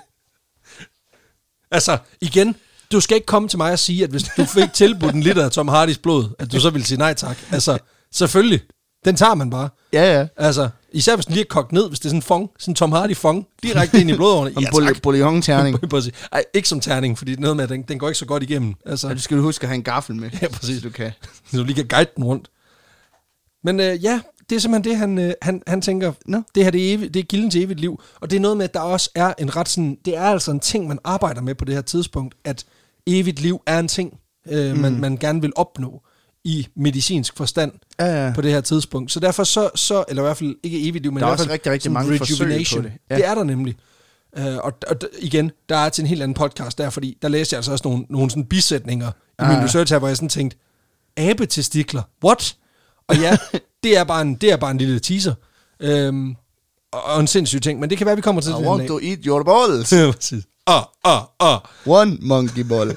altså, igen, du skal ikke komme til mig og sige, at hvis du fik tilbudt en liter af Tom Hardys blod, at du så ville sige nej tak. Altså, selvfølgelig, den tager man bare. Ja, ja. Altså, især hvis den lige er kogt ned, hvis det er sådan en fong, sådan en Tom Hardy fong, direkte ind i blodårene. [LAUGHS] Ja, ja, tak. bouillon-terning. [LAUGHS] Ej, ikke som terning, fordi det noget med, den, den går ikke så godt igennem. Altså, Og du skal huske at have en gaffel med. [LAUGHS] Ja, præcis. Du kan. så du lige kan guide den rundt. Men øh, ja, det er simpelthen det, han, øh, han, han tænker, Nå. det her det er, evigt, det er kilden til evigt liv. Og det er noget med, at der også er en ret sådan, det er altså en ting, man arbejder med på det her tidspunkt, at evigt liv er en ting, øh, man, man gerne vil opnå i medicinsk forstand Ja, ja. på det her tidspunkt. Så derfor så, så eller i hvert fald ikke evigt men Der er i hvert fald rigtig, rigtig mange forsøg på rejuvenation. det. Ja. Ja. Det er der nemlig. Uh, og, og igen, der er til en helt anden podcast der, fordi der læste jeg altså også nogle, nogle sådan bisætninger i min Ah. research her, hvor jeg sådan tænkte, abetestikler, what? Og ja, [LAUGHS] det er bare en, det er bare en lille teaser. Um, og, en sindssyg ting, men det kan være, vi kommer til I det en want dag. to eat your balls. [LAUGHS] Ja, præcis. Ah, ah, ah. One monkey ball. [LAUGHS]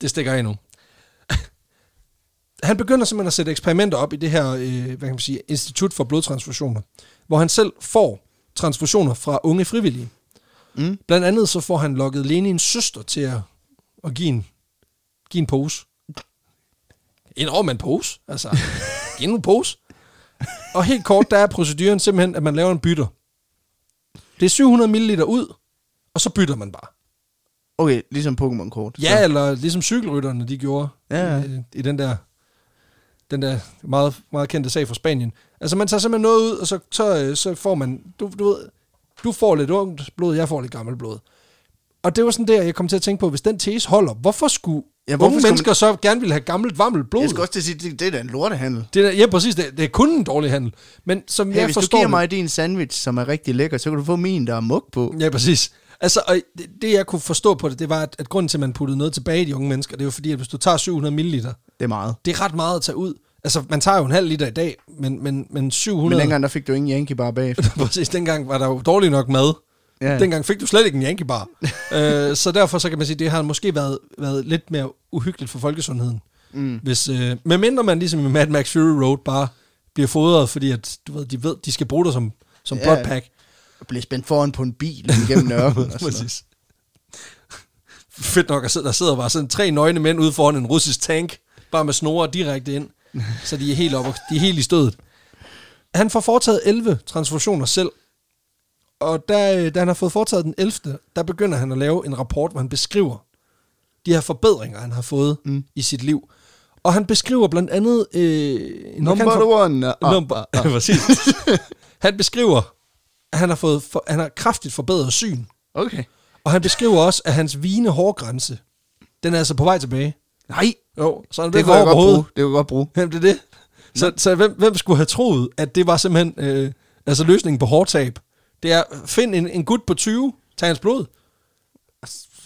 Det stikker af nu. Han begynder simpelthen at sætte eksperimenter op i det her øh, hvad kan man sige, institut for blodtransfusioner, hvor han selv får transfusioner fra unge frivillige. Mm. Blandt andet så får han lukket Lenins søster til at, at give, en, give en pose. En en pose. Altså, [LAUGHS] giv en pose. Og helt kort, der er proceduren simpelthen, at man laver en bytter. Det er 700 ml ud, og så bytter man bare. Okay, ligesom Pokémon-kort. Ja, Så- eller ligesom cykelrytterne, de gjorde Ja, ja. I, i den der den der meget, meget kendte sag fra Spanien. Altså, man tager simpelthen noget ud, og så, så, øh, så får man, du, du ved, du får lidt ungt blod, jeg får lidt gammelt blod. Og det var sådan der, jeg kom til at tænke på, hvis den tese holder, hvorfor skulle Ja, hvorfor unge mennesker så gerne ville have gammelt, varmt blod? Jeg skal også til at sige, det, det er da en lortehandel. Det er, ja, præcis, det, det er kun en dårlig handel. Men som Hey, jeg hvis du forstår giver det, mig din sandwich, som er rigtig lækker, så kan du få min, der er mug på. Ja, præcis. Altså, og det, det, jeg kunne forstå på det, det var, at, at grunden til, at man puttede noget tilbage i de unge mennesker, det er jo fordi, at hvis du tager 700 ml, Det er meget. det er ret meget at tage ud. Altså, man tager jo en halv liter i dag, men, men, men 700... Men dengang, der fik du ingen Yankee bar bagefter. [LAUGHS] Præcis, dengang var der jo dårligt nok mad. Ja. Dengang fik du slet ikke en Yankee bar. [LAUGHS] øh, så derfor så kan man sige, det har måske været, været lidt mere uhyggeligt for folkesundheden. Mm. Hvis, øh, medmindre man ligesom i Mad Max Fury Road bare bliver fodret, fordi at, du ved, de ved, de skal bruge dig som, som Ja. blood pack. Og blev spændt foran på en bil igennem [LAUGHS] ørkenen. Præcis. fedt nok, at der sidder bare sådan tre nøgne mænd ude foran en russisk tank, bare med snore direkte ind, så de er helt oppe, de er helt i stødet. Han får foretaget 11 transfusioner selv, og da, øh, da han har fået foretaget den 11., der begynder han at lave en rapport, hvor han beskriver de her forbedringer, han har fået mm. i sit liv. Og han beskriver blandt andet... Øh, Number for- one. Ah, Number, ah, [LAUGHS] ja, præcis. han beskriver, han har, fået for, han har kraftigt forbedret syn. Okay. Og han beskriver også, at hans vigende hårgrænse, den er altså på vej tilbage. Nej, Jo, så han det kunne jeg godt bruge. Det kunne godt bruge. Jamen, det er det. Så, så hvem, hvem skulle have troet, at det var simpelthen øh, altså løsningen på hårtab? Det er, find en, en gut på 20, tag hans blod,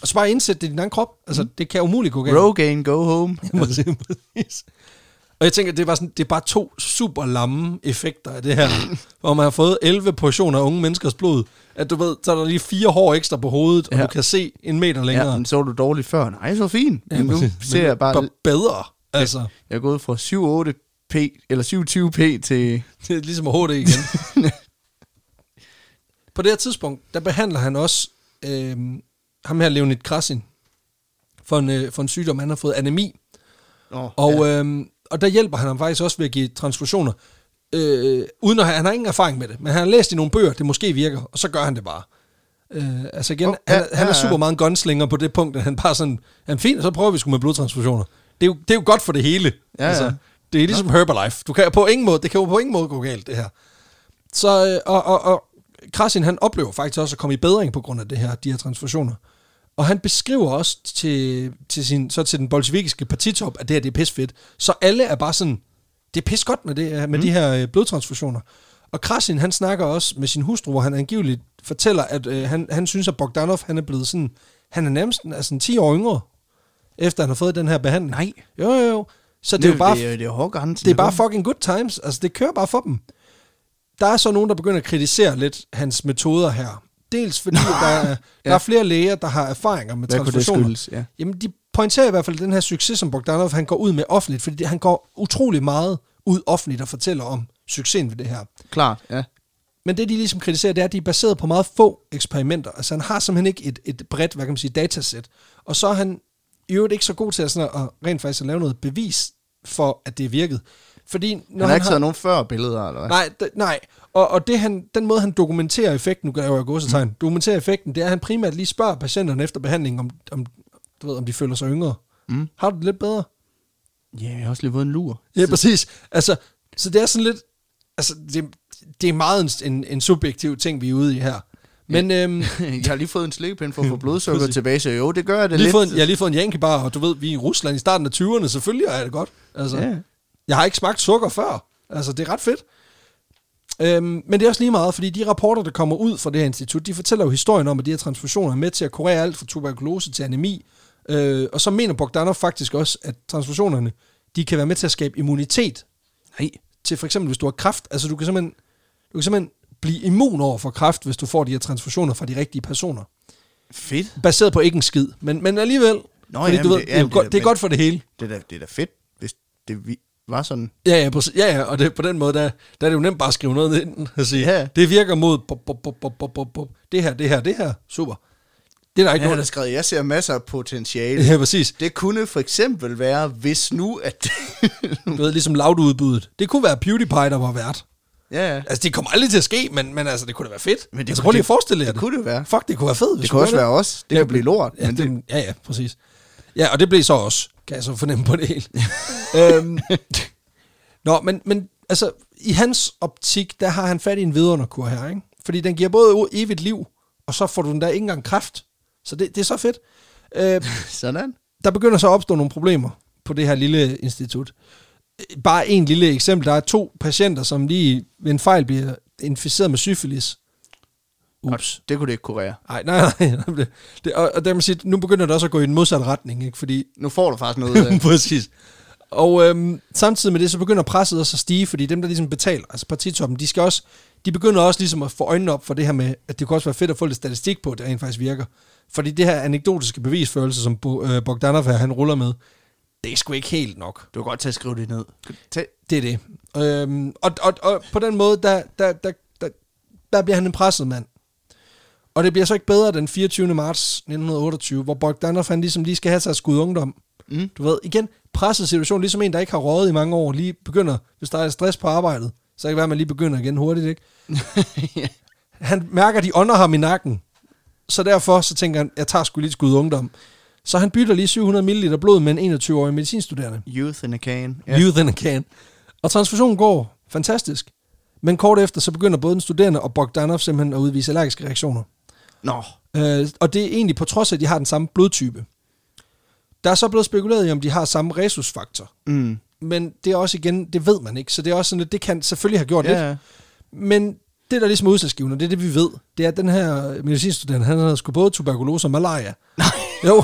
og så bare indsæt det i din egen krop. Altså, mm. det kan umuligt gå galt. Rogaine, go home. [LAUGHS] Præcis, præcis. Og jeg tænker, det er, bare sådan, det er bare to super lamme effekter af det her. [LAUGHS] hvor man har fået 11 portioner af unge menneskers blod. At du ved, så er der lige fire hår ekstra på hovedet, og Ja. du kan se en meter længere. Ja, men så var du dårligt før. Nej, så fint. Men nu ser jeg bare... bare bedre. Altså, Jeg er gået fra 7-8p, eller 7-20p til... [LAUGHS] det er ligesom HD igen. [LAUGHS] på det her tidspunkt, der behandler han også øh, ham her, Leonid Krasin, for en, øh, for en sygdom, han har fået anemi. Oh, Og, ja. øhm, og der hjælper han ham faktisk også ved at give transfusioner. Øh, uden at have, han har ingen erfaring med det, men han har læst i nogle bøger, det måske virker, og så gør han det bare. Øh, altså igen, Oh, han, ja, han er super meget en gunslinger på det punkt, at han bare sådan, han fint, så prøver vi sgu med blodtransfusioner. Det er, jo, det er jo godt for det hele. Ja, ja. altså, det er ligesom Herbalife. Du kan på ingen måde, det kan jo på ingen måde gå galt, det her. Så, øh, og, og, og Krasin, han oplever faktisk også at komme i bedring på grund af det her, de her transfusioner. Og han beskriver også til, til, sin, så til den bolsjevikiske partitop, at det her det er pisfedt. Så alle er bare sådan, det er pis godt med, det, med mm. de her øh, blodtransfusioner. Og Krasin, han snakker også med sin hustru, hvor han angiveligt fortæller, at øh, han, han synes, at Bogdanov, han er blevet sådan, han er nærmest altså, 10 år yngre, efter han har fået den her behandling. Nej. Jo, jo, jo. Så det, er jo bare, Det er, det er det er bare fucking good times. Altså, det kører bare for dem. Der er så nogen, der begynder at kritisere lidt hans metoder her. Dels fordi, der, er, der Ja. er flere læger, der har erfaringer med Hvad kunne det transfusioner. skyldes? Ja. Jamen, de pointerer i hvert fald den her succes, som Bogdanov han går ud med offentligt, fordi han går utrolig meget ud offentligt og fortæller om succesen ved det her. Klart, ja. Men det, de ligesom kritiserer, det er, at de er baseret på meget få eksperimenter. Altså, han har simpelthen ikke et, et bredt, hvad kan man sige, datasæt. Og så er han i øvrigt ikke så god til at, sådan at rent faktisk at lave noget bevis for, at det er virket. Fordi når Han har han ikke taget nogen før billeder, eller hvad? Nej, d- nej. Og, og det, han, den måde, han dokumenterer effekten, nu gør jeg jo godsetegn, mm. dokumenterer effekten, det er, at han primært lige spørger patienterne efter behandlingen, om, om, du ved, om de føler sig yngre. Mm. Har du det lidt bedre? Ja, jeg har også lige fået en lur. Ja, præcis. Altså, så det er sådan lidt... Altså, det, det er meget en, en, en subjektiv ting, vi er ude i her. Men øhm, [LAUGHS] jeg har lige fået en slikpind for at få [LAUGHS] blodsukker tilbage, så jo, det gør jeg det lige lidt. fået en, jeg har lige fået en Yankee bar, og du ved, vi er i Rusland i starten af 20'erne, selvfølgelig er det godt. Altså, Ja. Jeg har ikke smagt sukker før. Altså, det er ret fedt. Øhm, men det er også lige meget, fordi de rapporter, der kommer ud fra det her institut, de fortæller jo historien om, at de her transfusioner er med til at kurere alt fra tuberkulose til anemi. Øh, og så mener Bogdanov faktisk også, at transfusionerne, de kan være med til at skabe immunitet Nej. til for eksempel, hvis du har kræft. Altså, du kan simpelthen, du kan simpelthen blive immun over for kræft, hvis du får de her transfusioner fra de rigtige personer. Fedt. Baseret på ikke en skid, men, men alligevel. Nå, fordi, jamen, du ved, det- det, er jamen, det er godt, da- det er godt for det hele. Det er da, det er da fedt, hvis det var sådan. Ja, ja, præcis. ja, ja, og det, på den måde, der, der er det jo nemt bare at skrive noget ind og sige, Ja. ja. det virker mod bop, bop, bop, bop, bop, bop, bop. det her, det her, det her. Super. Det er der ikke Jeg har nogen, da skrevet, jeg ser masser af potentiale. Ja, præcis. Det kunne for eksempel være, hvis nu, at... [LAUGHS] Du ved, ligesom lavdudbuddet. Det kunne være PewDiePie, der var vært. ja, ja. Altså, det kommer aldrig til at ske, men, men altså, det kunne da være fedt. Men det altså, kunne- prøv lige det- at forestille jer det kunne det være. Fuck, det kunne være fedt. Det kunne også være os. Det kan blive lort. Ja, men det, det, ja, ja, præcis. Ja, og det blev så også, kan jeg så fornemme på det hele. [LAUGHS] øhm, nå, men, men altså, i hans optik, der har han fat i en vidunderkur her, ikke? Fordi den giver både evigt liv, og så får du den der ikke engang kraft. Så det, det er så fedt. Øh, [LAUGHS] sådan. der begynder så at opstå nogle problemer på det her lille institut. Øh, Bare en lille eksempel. Der er to patienter, som lige ved en fejl bliver inficeret med syfilis. Ups. Det kunne det ikke kurere. Nej, nej, nej. Det, det, og, og der man sige, nu begynder det også at gå i den modsatte retning, ikke? Fordi Nu får du faktisk noget af [LAUGHS] Præcis. Og øhm, samtidig med det, så begynder presset også at stige, fordi dem, der ligesom betaler, altså partitoppen, de skal også, de begynder også ligesom at få øjnene op for det her med, at det kunne også være fedt at få lidt statistik på, at det rent faktisk virker. Fordi det her anekdotiske bevisførelse, som Bo, øh, Bogdanov her, han ruller med, det er sgu ikke helt nok. Du kan godt tage og skrive det ned. Tag. Det er det. Øhm, og, og, og på den måde, der, der, der, der, der bliver han en presset mand. Og det bliver så ikke bedre den 24. marts 1928, hvor Bogdanov han ligesom lige skal have sig skud ungdom. Mm. Du ved, igen, presset situation, ligesom en, der ikke har røget i mange år, lige begynder, hvis der er stress på arbejdet, så kan det være, at man lige begynder igen hurtigt, ikke? [LAUGHS] Han mærker, at de ånder ham i nakken, så derfor så tænker han, jeg tager sgu lige skud ungdom. Så han bytter lige 700 ml blod med en 21-årig medicinstuderende. Youth in a can. Yeah. Youth in a can. Og transfusionen går fantastisk. Men kort efter, så begynder både den studerende og Bogdanov simpelthen at udvise allergiske reaktioner. Nå. Øh, og det er egentlig på trods af, at de har den samme blodtype. Der er så blevet spekuleret i, om de har samme resusfaktor. Mm. Men det er også igen, det ved man ikke. Så det er også sådan, at det kan selvfølgelig have gjort Ja, lidt. ja. Men det, der ligesom er udslagsgivende, det er det, vi ved. Det er, at den her medicinstuderende, han havde sgu både tuberkulose og malaria. Nej. Jo.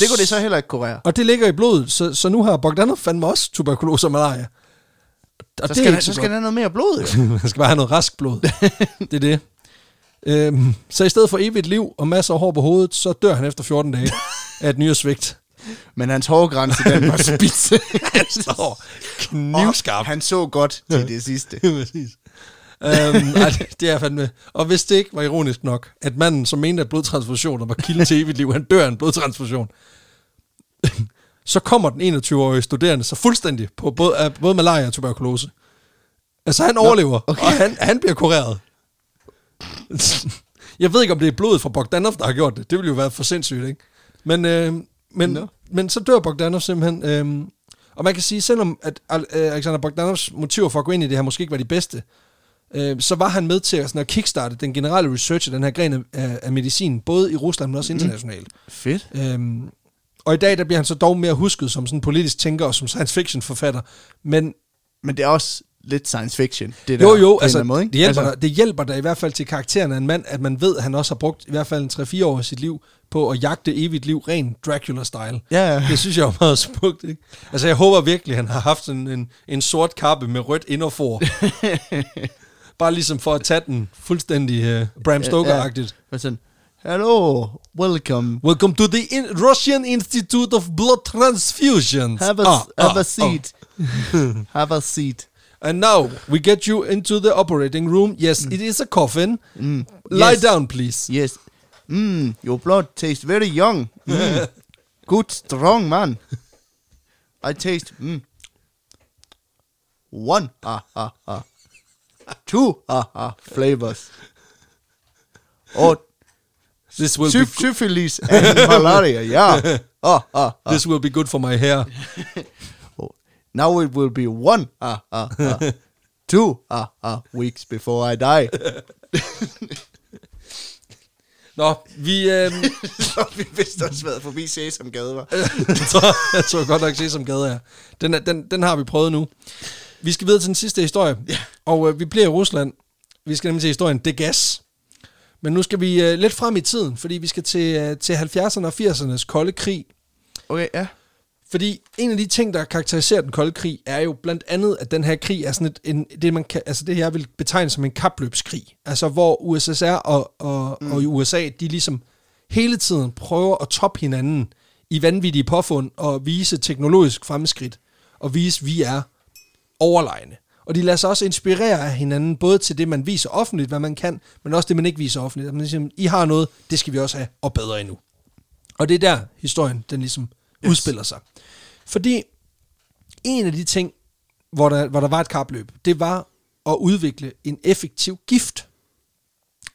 Det kunne det så heller ikke kurere. Og det ligger i blodet, så, så nu har Bogdanov fandme også tuberkulose og malaria. Og Så det skal, er han, så så skal han have noget mere blod, jo. [LAUGHS] Man skal bare have noget rask blod. [LAUGHS] det er det. Øhm, så i stedet for evigt liv og masser af hår på hovedet, så dør han efter 14 dage [LAUGHS] af et nyresvigt. Men hans hårgrænse, den var [LAUGHS] spidse. Han står knivskarp. Han så godt til det sidste. [LAUGHS] Præcis. øhm, ej, det- er fandme. Og hvis det ikke var ironisk nok, at manden, som mente, at blodtransfusioner var kilden til evigt liv, han dør af en blodtransfusion, [CLEARS THROAT] så kommer den 21-årige studerende så fuldstændig på både, både malaria og tuberkulose. Altså han overlever, okay. og han, han bliver kureret. [LAUGHS] Jeg ved ikke, om det er blodet fra Bogdanov, der har gjort det. Det ville jo være for sindssygt, ikke? Men, øh, men, no. men så dør Bogdanov simpelthen. Øh, og man kan sige, selvom at øh, Alexander Bogdanovs motiver for at gå ind i det her måske ikke var de bedste, øh, så var han med til at, sådan, at kickstarte den generelle research af den her gren af, af, medicin, både i Rusland, men også internationalt. Fedt. Øhm, og i dag der bliver han så dog mere husket som sådan en politisk tænker og som science fiction forfatter. Men Men det er også lidt science fiction, det der. jo en jo, altså, måde, ikke? det, hjælper altså, det hjælper da i hvert fald til karakteren af en mand, at man ved, at han også har brugt i hvert fald en 3-4 år af sit liv på at jagte evigt liv, ren Dracula-style. Ja, ja. Det synes jeg er meget smukt, ikke? Altså, jeg håber virkelig, at han har haft sådan en, en sort kappe med rødt inderfor. [LAUGHS] Bare ligesom for at tage den fuldstændig uh, Bram Stoker-agtigt. Men sådan, hello, welcome. Welcome to the in- Russian Institute of Blood Transfusions. Have a, Ah, have ah, a seat. [LAUGHS] have a seat. And now we get you into the operating room. Yes, it is a coffin. Mm. Lie yes. down, please. Yes. Mm, your blood tastes very young. Mm. [LAUGHS] Good, strong man. I taste mm, one ah ah ah, two ah ah flavors. Oh, This will be syph- syphilis and malaria. Yeah. [LAUGHS] Ah, ah. this will be good for my hair. [LAUGHS] Now it will be one ah ah ah, [LAUGHS] two ah ah weeks before I die. [LAUGHS] Nå, vi... Øh, [LAUGHS] Så vi vist også været forbi Sesamgade, var. tror, jeg tror godt nok se som gade er. Den, er, den, den har vi prøvet nu. Vi skal videre til den sidste historie. Ja. Og øh, vi bliver i Rusland. Vi skal nemlig til historien Det Gas. Men nu skal vi øh, lidt frem i tiden, fordi vi skal til, øh, til 70'erne og 80'ernes kolde krig. Okay, ja. Fordi en af de ting, der karakteriserer den kolde krig, er jo blandt andet, at den her krig er sådan et, en, det, man kan, altså det, jeg vil betegne som en kapløbskrig. Altså hvor USSR og, og, mm. og USA, de ligesom hele tiden prøver at toppe hinanden i vanvittige påfund og vise teknologisk fremskridt og vise, at vi er overlegne. Og de lader sig også inspirere af hinanden, både til det, man viser offentligt, hvad man kan, men også det, man ikke viser offentligt. At man siger, I har noget, det skal vi også have, og bedre endnu. Og det er der, historien den ligesom yes. udspiller sig. Fordi en af de ting, hvor der, hvor der var et kapløb, det var at udvikle en effektiv gift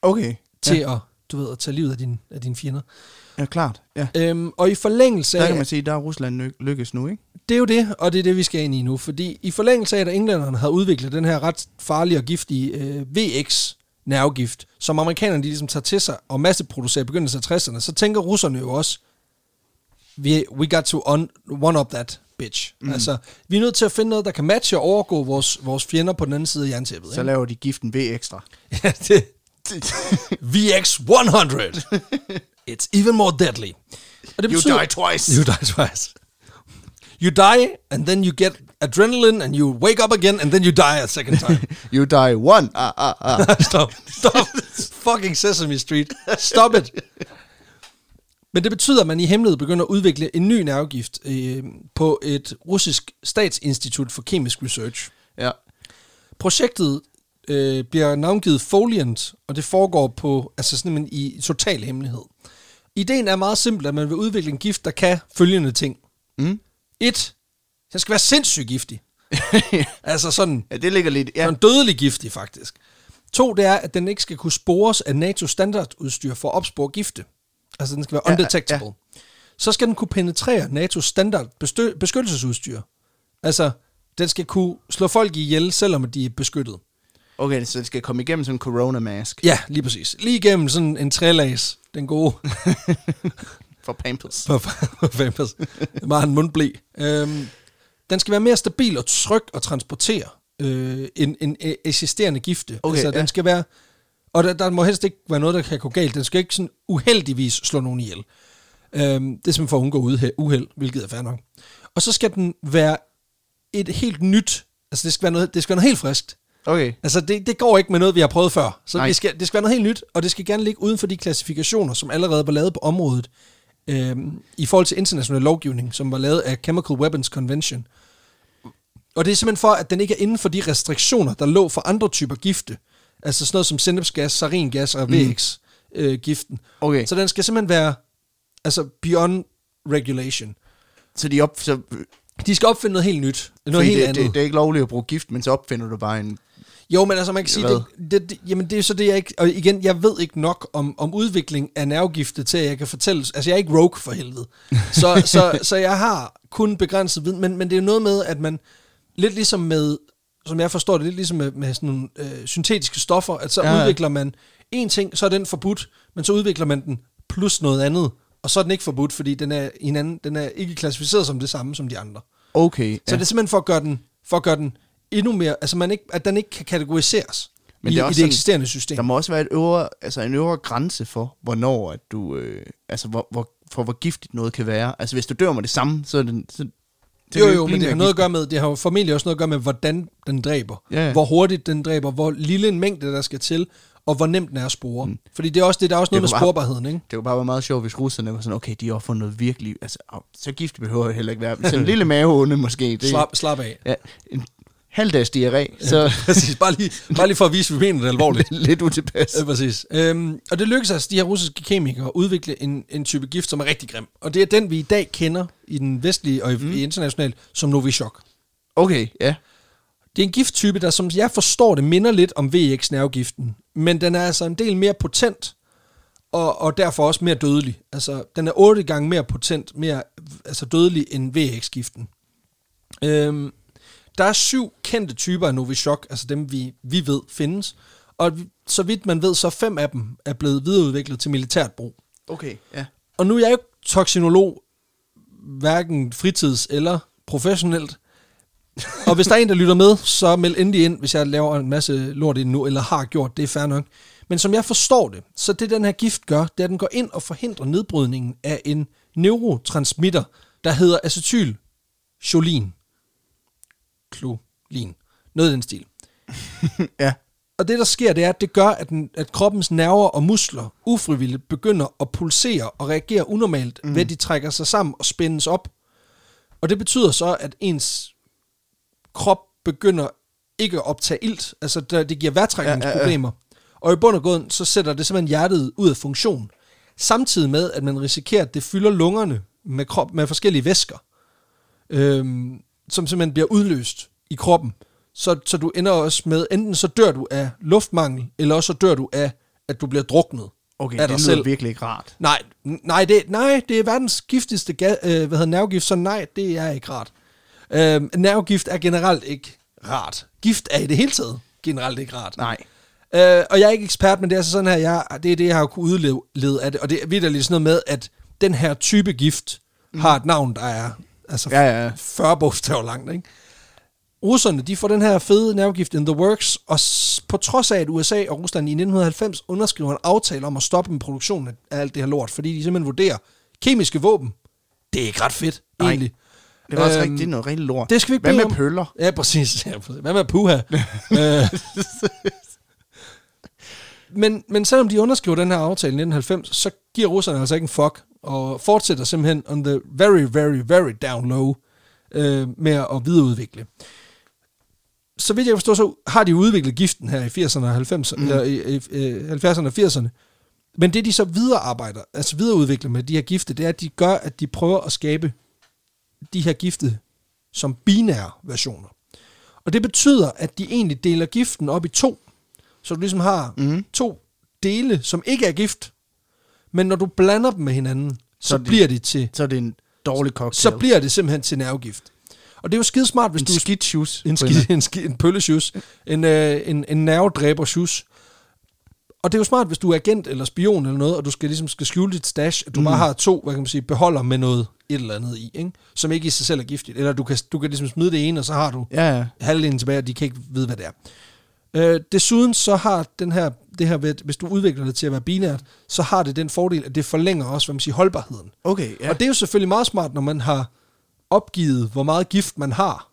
Okay. til ja. at, du ved, at tage livet af, din, af dine fjender. Ja, klart. Ja. Øhm, og i forlængelse Der af, kan man sige, der er Rusland ly- lykkes nu, ikke? det er jo det, og det er det, vi skal ind i nu. Fordi i forlængelse af, at englænderne havde udviklet den her ret farlige og giftige øh, VX nervegift, som amerikanerne de ligesom tager til sig og masseproducerer i begyndelsen af 60'erne, så tænker russerne jo også, we, we got to on, one up that bitch. Mm. Altså, vi er nødt til at finde noget, der kan matche og overgå vores, vores fjender på den anden side af jerntæppet. Så laver de giften V ekstra. [LAUGHS] Ja, det, VX 100. It's even more deadly. Og det You die twice. You die twice. You die, and then you get adrenaline, and you wake up again, and then you die a second time. [LAUGHS] You die one. Ah, ah, ah. [LAUGHS] Stop. Stop. Fucking Sesame Street. Stop it. Men det betyder, at man i hemmelighed begynder at udvikle en ny nervegift øh, på et russisk statsinstitut for kemisk research. Ja. Projektet øh, bliver navngivet Foliant, og det foregår på, altså sådan i total hemmelighed. Ideen er meget simpel, at man vil udvikle en gift, der kan følgende ting. Mm. Et, den skal være sindssygt giftig. [LAUGHS] altså sådan, ja, det ligger lidt... ja. Ja. sådan dødelig giftig faktisk. To, det er, at den ikke skal kunne spores af NATO standardudstyr for at opspore gifte. Altså den skal være Ja, undetectable. ja. Så skal den kunne penetrere NATO standard bestø- beskyttelsesudstyr. Altså, den skal kunne slå folk ihjel, selvom de er beskyttet. Okay, så det skal komme igennem sådan en corona-mask Ja, lige præcis. Lige igennem sådan en trælags, den gode [LAUGHS] for Pampers. på på Pampers. Er meget en mundblæ. Øhm, den skal være mere stabil og tryg at transportere øh, end, end øh, eksisterende gifte. Okay, altså, ja. den skal være... Og der, der må helst ikke være noget, der kan gå galt. Den skal ikke sådan uheldigvis slå nogen ihjel. Øhm, det er simpelthen for at undgå uheld, hvilket er fair nok. Og så skal den være et helt nyt... Altså, det skal være noget, det skal være noget helt friskt. Okay. Altså, det, det går ikke med noget, vi har prøvet før. Så Nej. det skal, det skal være noget helt nyt, og det skal gerne ligge uden for de klassifikationer, som allerede var lavet på området øhm, i forhold til international lovgivning, som var lavet af Chemical Weapons Convention. Og det er simpelthen for, at den ikke er inden for de restriktioner, der lå for andre typer gifte. Altså sådan noget som sennepsgas, saringas og VX-giften. Okay. Så den skal simpelthen være altså beyond regulation. Så de op... Så, De skal opfinde noget helt nyt. Noget helt det, andet. det, det, er ikke lovligt at bruge gift, men så opfinder du bare en... Jo, men altså man kan sige, det, det, det, jamen det er så det, jeg ikke... Og igen, jeg ved ikke nok om, om udvikling af nervegifte til, at jeg kan fortælle... Altså jeg er ikke rogue for helvede. [LAUGHS] Så, så, så jeg har kun begrænset viden, men, men det er jo noget med, at man... Lidt ligesom med... Som jeg forstår det, lidt ligesom med, med sådan nogle øh, syntetiske stoffer, at så Ja, ja. ja. udvikler man en ting, så er den forbudt, men så udvikler man den plus noget andet, og så er den ikke forbudt, fordi den er, i en anden, den er ikke klassificeret som det samme som de andre. Okay, Så det er simpelthen for at gøre den, for at gøre den endnu mere, altså man ikke, at den ikke kan kategoriseres Men i, det er i også det sådan- eksisterende system. Der må også være et øvre, altså en øvre grænse for, hvornår at du, øh, altså hvor, hvor, for hvor giftigt noget kan være. Altså hvis du dør med det samme, så er det, så, det jo, jo, men det har noget at gøre med, det har jo formentlig også noget at gøre med, hvordan den dræber. Ja, ja. Hvor hurtigt den dræber, hvor lille en mængde der skal til, og hvor nemt den er at spore. Mm. Fordi det er også det, der er også noget med bare- sporbarheden, ikke? Det kunne bare være meget sjovt, hvis russerne var sådan, okay, de har fundet noget virkelig, altså au, så giftigt behøver det heller ikke være. [LAUGHS] Så en lille maveonde måske. Det, Slap, slap af. Ja, en halvdags diarré, så [LAUGHS] præcis, bare lige, bare lige for at vise, at vi mener det alvorligt. [LAUGHS] lidt utilpas. Ja, præcis. Øhm, og det lykkedes altså de her russiske kemikere at udvikle en, en type gift, som er rigtig grim. Og det er den, vi i dag kender i den vestlige og i, mm. i international som Novichok. Okay, ja. Det er en gifttype, der som jeg forstår det, minder lidt om VX-nervegiften. Men den er altså en del mere potent, og, og derfor også mere dødelig. Altså, den er otte gange mere potent, mere altså dødelig end VX-giften. Øhm, der er syv kendte typer af Novichok, altså dem vi, vi ved findes. Og så vidt man ved, så fem af dem er blevet videreudviklet til militært brug. Okay, ja. Og nu er jeg jo toksinolog, hverken fritids- eller professionelt. Og hvis der er en, der lytter med, så meld endelig ind, hvis jeg laver en masse lort ind nu, eller har gjort det, er fair nok. Men som jeg forstår det, så det den her gift gør, det er, at den går ind og forhindrer nedbrydningen af en neurotransmitter, der hedder acetylcholin. Klolin. Noget i den stil. [LAUGHS] ja. Og det, der sker, det er, at det gør, at, den, at kroppens nerver og muskler ufrivilligt begynder at pulsere og reagere unormalt, mm. ved at de trækker sig sammen og spændes op. Og det betyder så, at ens krop begynder ikke at optage ilt. Altså, der- det giver vejrtrækningsproblemer. Og i bund og grund, så sætter det simpelthen hjertet ud af funktion. Samtidig med, at man risikerer, at det fylder lungerne med, krop, med forskellige væsker, øhm, som simpelthen bliver udløst i kroppen. Så, så du ender også med, enten så dør du af luftmangel, eller også så dør du af, at du bliver druknet Okay, det lyder selv. virkelig ikke rart. Nej, nej, det, nej, det er verdens giftigste ga, øh, hvad hedder, nervegift, så nej, det er ikke rart. Øh, nervegift er generelt ikke rart. Gift er i det hele taget generelt ikke rart. Nej. Øh, og jeg er ikke ekspert, men det er altså sådan her, jeg, det er det, jeg har kunnet udlede af det. Og det er vidderligt sådan noget med, at den her type gift mm. har et navn, der er altså Ja, ja. 40 bogstaver langt. Ikke? Russerne, de får den her fede nervegift in the works, og på trods af, at USA og Rusland i 1990 underskriver en aftale om at stoppe med produktionen af alt det her lort, fordi de simpelthen vurderer, kemiske våben, det er ikke ret fedt, Nej. egentlig. Det var også Øhm, rigtig, det er noget rigtig lort. det skal vi ikke Hvad med om. pøller? Ja, præcis. Ja, præcis. Hvad med puha? [LAUGHS] Øh. [LAUGHS] men, men selvom de underskriver den her aftale i 1990, så giver russerne altså ikke en fuck, og fortsætter simpelthen on the very, very, very down low øh, med at videreudvikle. så vidt jeg kan forstå, så har de udviklet giften her i 80'erne og 90'erne, mm. eller, i, i, i 70'erne og 80'erne. Men det, de så videre arbejder, altså videreudvikler med de her gifte, det er, at de gør, at de prøver at skabe de her gifte som binære versioner. Og det betyder, at de egentlig deler giften op i to. Så du ligesom har mm. to dele, som ikke er gift. Men når du blander dem med hinanden, så, Så så de- bliver de til... Så er det en dårlig cocktail. Så bliver det simpelthen til nervegift. Og det er jo skidesmart, hvis en du... skidt shoes. En, ski, en, ski, en pøllesjus. En, øh, en, en nervedræber sjus. Og det er jo smart, hvis du er agent eller spion eller noget, og du skal ligesom skal skjule dit stash, at du mm. bare har to, hvad kan man sige, beholder med noget et eller andet i, ikke? som ikke i sig selv er giftigt. Eller du kan, du kan ligesom smide det ene, og så har du Ja, ja. halvdelen tilbage, og de kan ikke vide, hvad det er. Øh, desuden så har den her, det her, hvis du udvikler det til at være binært, så har det den fordel, at det forlænger også, hvad man siger, holdbarheden. Okay, ja. Og det er jo selvfølgelig meget smart, når man har opgivet, hvor meget gift man har.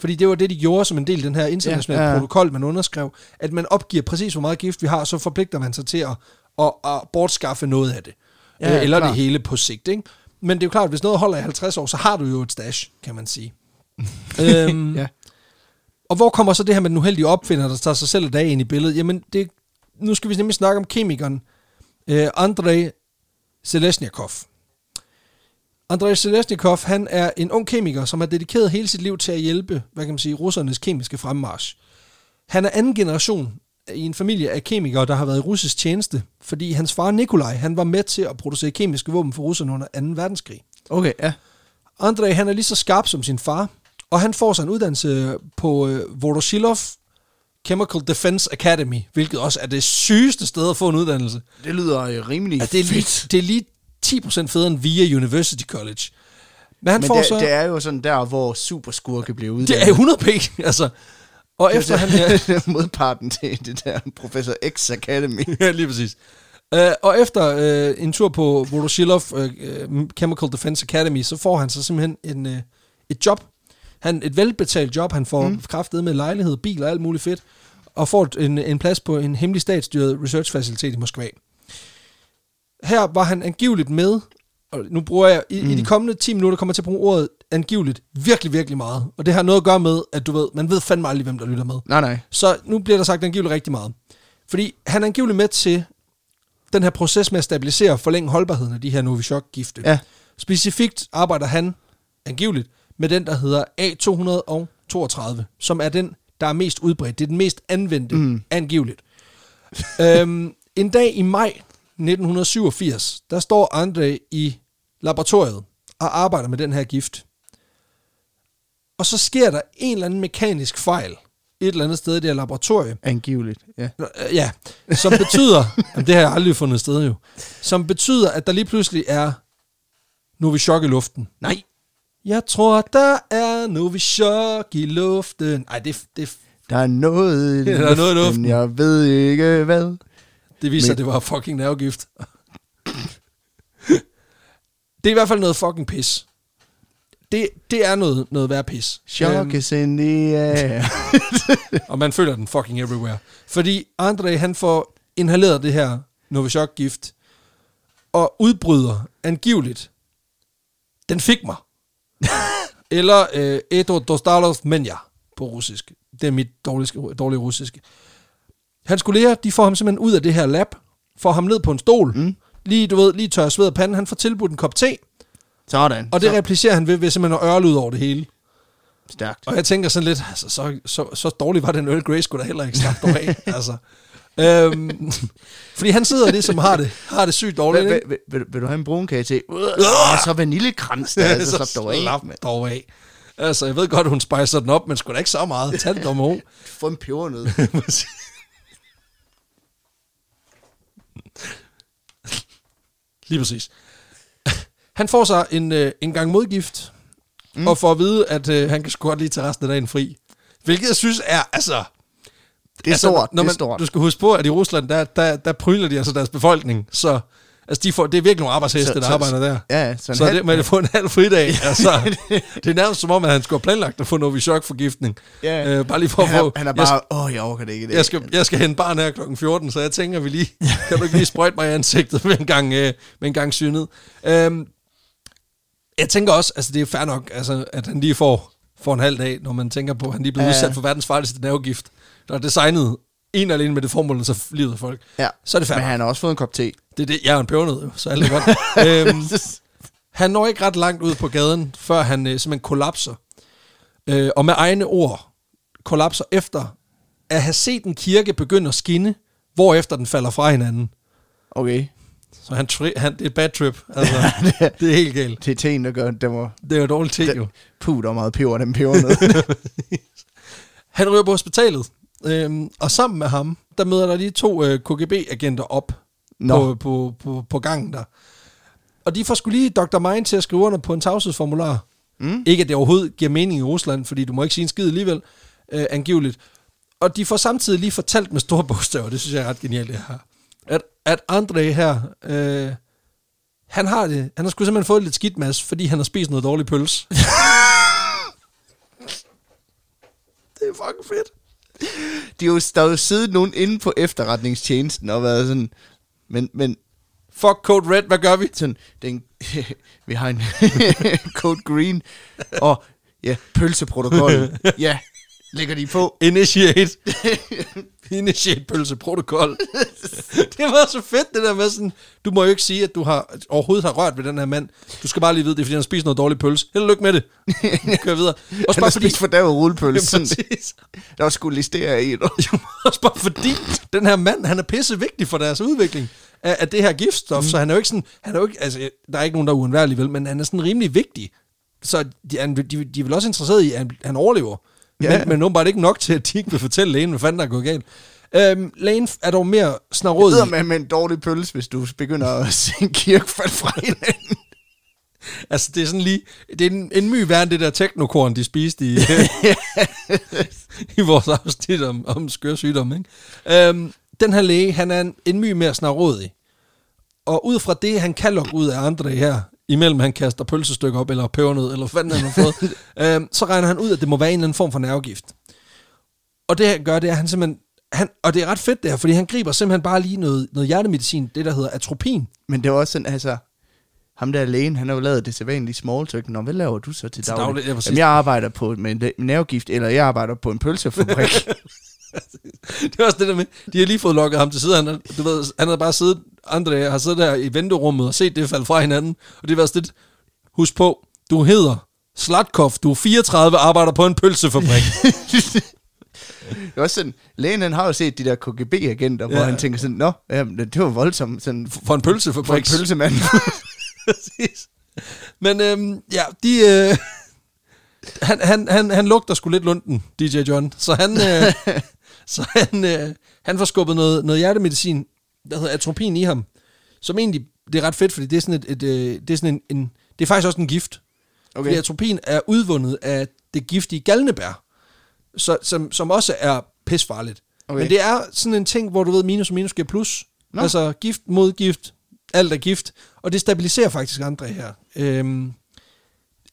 Fordi det var det, de gjorde som en del af den her internationale Ja, ja, protokol, man underskrev, at man opgiver præcis, hvor meget gift vi har, så forpligter man sig til at, at, at bortskaffe noget af det. Ja, Ja, ja, Eller klar. det hele på sigt. Ikke? Men det er jo klart, at hvis noget holder i 50 år, så har du jo et stash, kan man sige. [LAUGHS] øhm, Ja. Og hvor kommer så det her med den uheldige opfinder, der tager sig selv dag ind i billedet? Jamen, det, nu skal vi nemlig snakke om kemikeren øh, Andrei Selesnyakov. Andrei Selesnyakov, han er en ung kemiker, som har dedikeret hele sit liv til at hjælpe, hvad kan man sige, russernes kemiske fremmarch. Han er anden generation i en familie af kemikere, der har været i russisk tjeneste, fordi hans far Nikolaj, han var med til at producere kemiske våben for russerne under 2. verdenskrig. Okay, ja. Andrei, han er lige så skarp som sin far, og han får sig en uddannelse på øh, Voroshilov Chemical Defense Academy, hvilket også er det sygeste sted at få en uddannelse. Det lyder øh, rimelig Altså, det, er lige, fedt. det er lige 10% federe end via University College. Men han Men får det, så... det er jo sådan der, hvor superskurke bliver uddannet. [LAUGHS] det er 100 p, altså. Og efter han... [LAUGHS] Ja, modparten til det der Professor X Academy. [LAUGHS] ja, lige præcis. Uh, og efter uh, en tur på Voroshilov uh, Chemical Defense Academy, så får han så simpelthen en, uh, et job. Han, et velbetalt job. Han får mm. kraftet med lejlighed, bil og alt muligt fedt. Og får en, en plads på en hemmelig statsstyret researchfacilitet i Moskva. Her var han angiveligt med, og nu bruger jeg, i, mm. i de kommende 10 minutter kommer jeg til at bruge ordet angiveligt virkelig, virkelig meget. Og det har noget at gøre med, at du ved, man ved fandme aldrig, hvem der lytter med. Nej, nej. Så nu bliver der sagt angiveligt rigtig meget. Fordi han er angiveligt med til den her proces med at stabilisere og forlænge holdbarheden af de her Novichok-gifte. Ja. Specifikt arbejder han angiveligt med den, der hedder A232, som er den, der er mest udbredt. Det er den mest anvendte, mm. angiveligt. [LAUGHS] øhm, en dag i maj 1987, der står Andre i laboratoriet og arbejder med den her gift. Og så sker der en eller anden mekanisk fejl et eller andet sted i det her laboratorie, Angiveligt, ja. Øh, Ja, som betyder, [LAUGHS] jamen det har jeg aldrig fundet sted jo, som betyder, at der lige pludselig er Novichok i luften. Nej. Jeg tror, der er Novichok i luften. Ej, det, det, Der er noget i Ja, [LAUGHS] der er noget i luften. Jeg ved ikke hvad. det viser, Men- at det var fucking nervegift. [LAUGHS] det er i hvert fald noget fucking pis. Det, det er noget, noget værd pis. Chok is in the air. [LAUGHS] og man føler den fucking everywhere. Fordi Andre, han får inhaleret det her Novichok-gift, og udbryder angiveligt, den fik mig. [LAUGHS] Eller øh, Edo Dostalov Menja på russisk. Det er mit dårlige, dårlige russiske. Hans kolleger, de får ham simpelthen ud af det her lab, får ham ned på en stol, mm. lige, du ved, lige tør sved af panden, han får tilbudt en kop te, Sådan. og det så, replicerer han ved, ved simpelthen at ørle ud over det hele. stærkt. Og jeg tænker sådan lidt, altså, så, så, så dårlig var den Earl Grey sgu da heller ikke dog af. [LAUGHS] altså. Øhm, [LAUGHS] fordi han sidder ligesom har det, har det sygt dårligt. Vil, vil, vil, vil, du have en brunkage til? Uh, så vaniljekrans, der [LAUGHS] altså, så dog af. dog af. Altså, jeg ved godt, hun spicer den op, men sgu da ikke så meget. Tag det dog med. [LAUGHS] Få en pebernød. Lige præcis. Han får sig en, øh, en gang modgift, mm. og får at vide, at øh, han kan sgu godt lige tage resten af dagen fri. Hvilket jeg synes er, altså... Det er altså, stort, når det er man, stort. Du skal huske på, at i Rusland, der, der, der pryler de altså deres befolkning, så... Altså, de får, det er virkelig nogle arbejdsheste, Så- der så- arbejder der. Ja, ja, så en Så halv- det, man kan få en halv fridag. [LAUGHS] altså, det er nærmest som om, at han skulle have planlagt at få Novichok-forgiftning. Ja. Øh, bare lige for at han, få... er, han er bare, åh, jeg orker det ikke. Det. jeg, skal, jeg skal hente barn her kl. 14, så jeg tænker, vi lige... kan du ikke lige sprøjte mig i ansigtet med en gang, øh, med en gang synet? Øhm, jeg tænker også, altså det er fair nok, altså, at han lige får for en halv dag, når man tænker på, at han lige blev Ja. udsat for verdens farligste nervegift, der er designet en alene med det formål, at så livet af folk. Ja. Så er det Men færdigt. han har også fået en kop te. Det er det. Jeg er en pebernød, så alt er godt. [LAUGHS] øhm, han når ikke ret langt ud på gaden, før han øh, simpelthen kollapser. Øh, og med egne ord kollapser efter at have set en kirke begynde at skinne, hvorefter den falder fra hinanden. Okay. Så han, tri- han det er et bad trip. Altså, [LAUGHS] det er helt galt. Det er teen, der gør, det var... Det er jo dårligt te, jo. Puh, der var meget peber, den peber ned. [LAUGHS] Han ryger på hospitalet, øhm, og sammen med ham, der møder der lige to øh, KGB-agenter op Nå. på, på, på, på gangen der. Og de får skulle lige Dr. Mind til at skrive under på en tavshedsformular. Mm. Ikke at det overhovedet giver mening i Rusland, fordi du må ikke sige en skid alligevel, øh, angiveligt. Og de får samtidig lige fortalt med store [LAUGHS] bogstaver, det synes jeg er ret genialt det her, at, at André her, øh, han har det, han har sgu simpelthen fået lidt skidt mas, fordi han har spist noget dårlig pølse. [LAUGHS] det er fucking fedt. [LAUGHS] De jo, der er jo siddet nogen inde på efterretningstjenesten og været sådan... Men, men Fuck Code Red, hvad gør vi? sådan, den, [LAUGHS] vi har en [LAUGHS] code green, og ja, pølseprotokol. ja, lægger de på. Initiate. Initiate pølseprotokol. [LAUGHS] det var så fedt, det der med sådan, du må jo ikke sige, at du har, overhovedet har rørt ved den her mand. Du skal bare lige vide, det er, fordi han spist noget dårlig pølse. Held og lykke med det. Kør videre. [LAUGHS] Også bare fordi, for dag rullepølse. [LAUGHS] Præcis. der var skulle listere i det. Også bare fordi, den her mand, han er pisse vigtig for deres udvikling af, af det her giftstof, mm. så han er jo ikke sådan, han er jo ikke, altså, der er ikke nogen, der er uundværlig, vel, men han er sådan rimelig vigtig. Så de, de, de er vel også interesserede i, at han, han overlever. Ja. Men, men åbenbart ikke nok til, at de ikke vil fortælle lægen, hvad fanden der er gået galt. Øhm, lægen er dog mere snarrådig. Det med, med en dårlig pølse, hvis du begynder at [LAUGHS] se en kirke falde fra hinanden. Altså, det er sådan lige... Det er en, en my værre end det der teknokorn, de spiste i, [LAUGHS] [LAUGHS] i vores afsnit om, om skør sygdom, ikke? Øhm, den her læge, han er en, en my mere snarrådig. Og ud fra det, han kan lukke ud af andre her, imellem han kaster pølsestykker op, eller pebernød, eller hvad han har fået, [LAUGHS] øhm, så regner han ud, at det må være en eller anden form for nervegift. Og det han gør, det er, at han simpelthen... Han, og det er ret fedt det her, fordi han griber simpelthen bare lige noget, noget hjertemedicin, det der hedder atropin. Men det var også sådan, altså... Ham der lægen, han har jo lavet det sædvanlige small talk. Nå, hvad laver du så til Til daglig? daglig, ja. Jamen, jeg arbejder på med en nervegift, eller jeg arbejder på en pølsefabrik. [LAUGHS] [LAUGHS] Det er også det der med, de har lige fået lukket ham til side. Han, har- du ved, han havde bare siddet, André har siddet der i venterummet og set det falde fra hinanden. Og det har været sådan lidt, husk på, du hedder Slatkov, du er 34, arbejder på en pølsefabrik. [LAUGHS] det er også sådan, lægen han har jo set de der KGB-agenter, ja. hvor han tænker sådan, nå, jamen, det var voldsomt, sådan, For en for en pølsefabrik. pølsemand. [LAUGHS] Præcis. Men øhm, ja, de... Øh, han, han, han, han lugter sgu lidt lunden, DJ John. Så han, øh, så han, øh, han får skubbet noget, noget hjertemedicin, der hedder atropin i ham. Som egentlig, det er ret fedt, fordi det er sådan, et, et, øh, det er sådan en, en... Det er faktisk også en gift. Okay. Fordi atropin er udvundet af det giftige galnebær, så, som, som også er pisfarligt. Okay. Men det er sådan en ting, hvor du ved, minus og minus giver plus. Nå. Altså gift mod gift, alt er gift. Og det stabiliserer faktisk andre her. Øhm,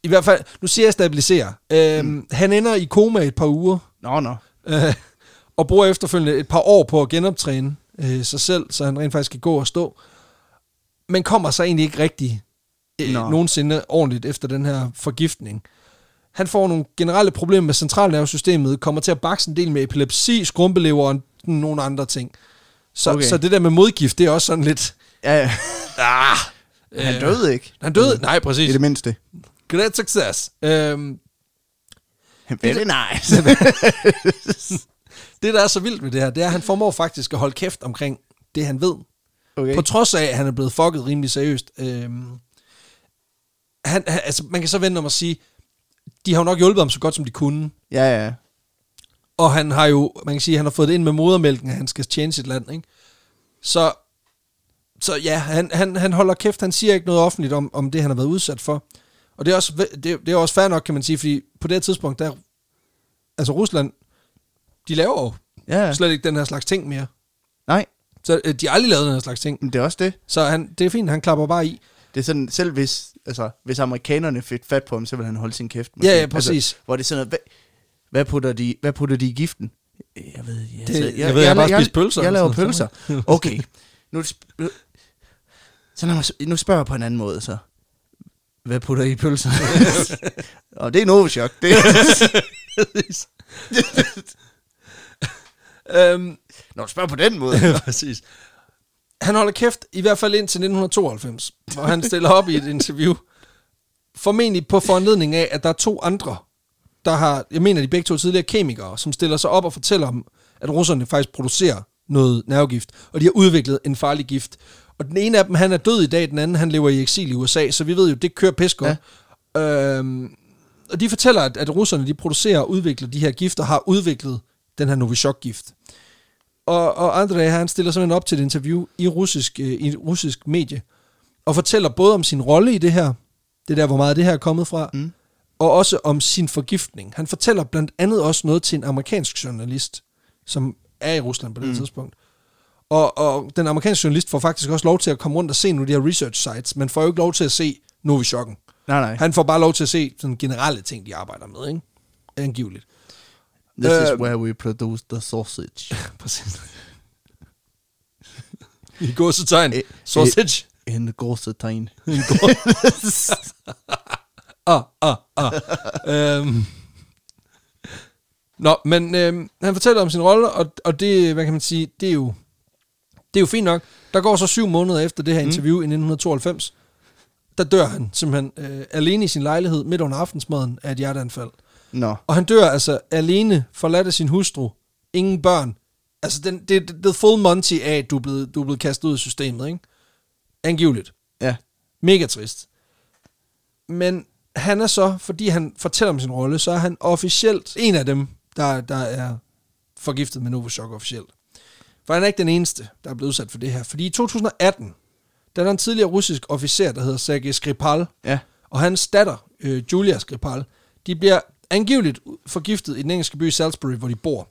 I hvert fald, nu siger jeg stabiliserer. Øhm, mm. Han ender i koma et par uger, Nå, nå. øh, og bruger efterfølgende et par år på at genoptræne øh, sig selv, så han rent faktisk kan gå og stå. Men kommer så egentlig ikke rigtig øh, nogensinde ordentligt efter den her forgiftning. Han får nogle generelle problemer med centralnervesystemet, kommer til at bakse en del med epilepsi, skrumpelever og nogle andre ting. Så, okay. Så det der med modgift, det er også sådan lidt... Ja, ja. [LAUGHS] Ah, Han døde ikke. Han døde? Nej, I præcis. det mindste. Great success. Øhm, Very nice. [LAUGHS] [LAUGHS] det, der er så vildt med det her, det er, at han formår faktisk at holde kæft omkring det, han ved. Okay. På trods af, at han er blevet fucket rimelig seriøst. Øhm, han, han, altså, man kan så vente om at sige, de har jo nok hjulpet ham så godt, som de kunne. Ja, ja. Og han har jo, man kan sige, han har fået det ind med modermælken, at han skal tjene sit land, ikke? Så, så ja, han, han, han holder kæft, han siger ikke noget offentligt om, om det, han har været udsat for. Og det er også, det, det er også fair nok, kan man sige, fordi på det tidspunkt, der, altså Rusland, de laver jo Ja, slet ikke den her slags ting mere. Nej, Så øh, de har aldrig lavet den her slags ting. men det er også det. Så han, det er fint, han klapper bare i. Det er sådan, selv hvis, altså, hvis amerikanerne fik fat på ham, så vil han holde sin kæft. Ja, ja, Altså, præcis. hvor det er sådan noget, hvad, hvad, putter de, hvad putter de i giften? Jeg ved, jeg, Det- jeg ved, jeg har bare spist pølser Jeg, jeg laver pølser. [LAUGHS] Okay. Nu, er så lad mig, s- nu spørger jeg på en anden måde, så. Hvad putter I i pølser? [LAUGHS] og det er Novichok. Det [LAUGHS] øhm, Når du spørger på den måde. [LAUGHS] Præcis. Han holder kæft, i hvert fald indtil 1992, hvor han stiller op i et interview. Formentlig på foranledning af, at der er to andre, der har, jeg mener de begge to tidligere kemikere, som stiller sig op og fortæller om, at russerne faktisk producerer noget nervegift, og de har udviklet en farlig gift. Og den ene af dem, han er død i dag, den anden, han lever i eksil i USA, så vi ved jo, det kører pis godt. Ja. Øhm, og de fortæller, at, at russerne, de producerer og udvikler de her gifter, har udviklet den her Novichok-gift. Og, og André, han stiller simpelthen op til et interview i russisk, øh, i russisk medie, og fortæller både om sin rolle i det her, det der, hvor meget det her er kommet fra, mm. og også om sin forgiftning. Han fortæller blandt andet også noget til en amerikansk journalist, som er i Rusland på det mm. tidspunkt. Og, og den amerikanske journalist får faktisk også lov til at komme rundt og se nogle af de her research sites, men får jo ikke lov til at se Novichokken. Nej, nej. Han får bare lov til at se sådan generelle ting, de arbejder med, ikke? Angiveligt. This is Øh, where we produce the sausage. [LAUGHS] Præcis. I gåsetegn. Sausage. In the gåsetegn. [LAUGHS] [LAUGHS] ah, ah, ah. øhm. Nå, men øhm, han fortæller om sin rolle, og, og det, hvad kan man sige, det er jo, det er jo fint nok. Der går så syv måneder efter det her interview mm. i 1992. Der dør han simpelthen øh, alene i sin lejlighed midt under aftensmaden af et hjerteanfald. Nå. Og han dør altså alene, forladt af sin hustru, ingen børn. Altså, den, det er the full Monty af, at du er, blevet, du er blevet kastet ud af systemet, ikke? Angiveligt. Ja. Mega trist. Men han er så, fordi han fortæller om sin rolle, så er han officielt en af dem, der, der er forgiftet med Novichok officielt. For han er ikke den eneste, der er blevet udsat for det her. Fordi i 2018, der er der en tidligere russisk officer, der hedder Sergej Skripal, Ja. og hans datter, øh, Julia Skripal, de bliver angiveligt forgiftet i den engelske by Salisbury, hvor de bor.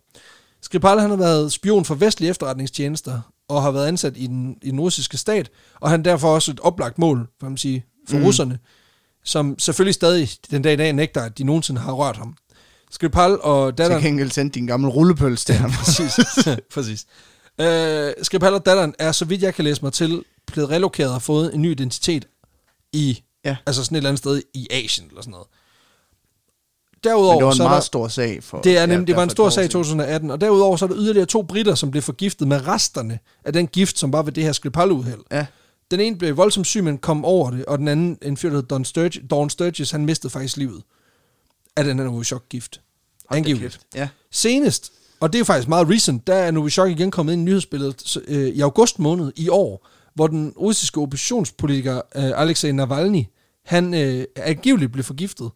Skripal han har været spion for vestlige efterretningstjenester, og har været ansat i den, i den russiske stat, og han er derfor også et oplagt mål, for, man sige, for mm. russerne, som selvfølgelig stadig den dag i dag nægter, at de nogensinde har rørt ham. Skripal og Til datteren... gengæld sendte din gamle rullepøls til ham. Præcis. [LAUGHS] Præcis. Øh, Skripal og datteren er, så vidt jeg kan læse mig til, blevet relokeret og fået en ny identitet i, Ja. altså sådan et eller andet sted i Asien eller sådan noget. Men Derudover, det var en så meget der, stor sag for... det er nemlig, det var en stor sag i siden. 2018, og derudover så er der yderligere to britter, som blev forgiftet med resterne af den gift, som var ved det her Skripal-uheld. Ja. Den ene blev voldsomt syg, men kom over det, og den anden, en fyr, der hed Don Sturgis, Dawn Sturgis, han mistede faktisk livet af den her Novichok-gift. Angiveligt. Ja. Senest, og det er jo faktisk meget recent, der er Novichok igen kommet ind i nyhedsbilledet øh, i august måned i år, hvor den russiske oppositionspolitiker øh, Alexei Navalny, han øh, angiveligt blev forgiftet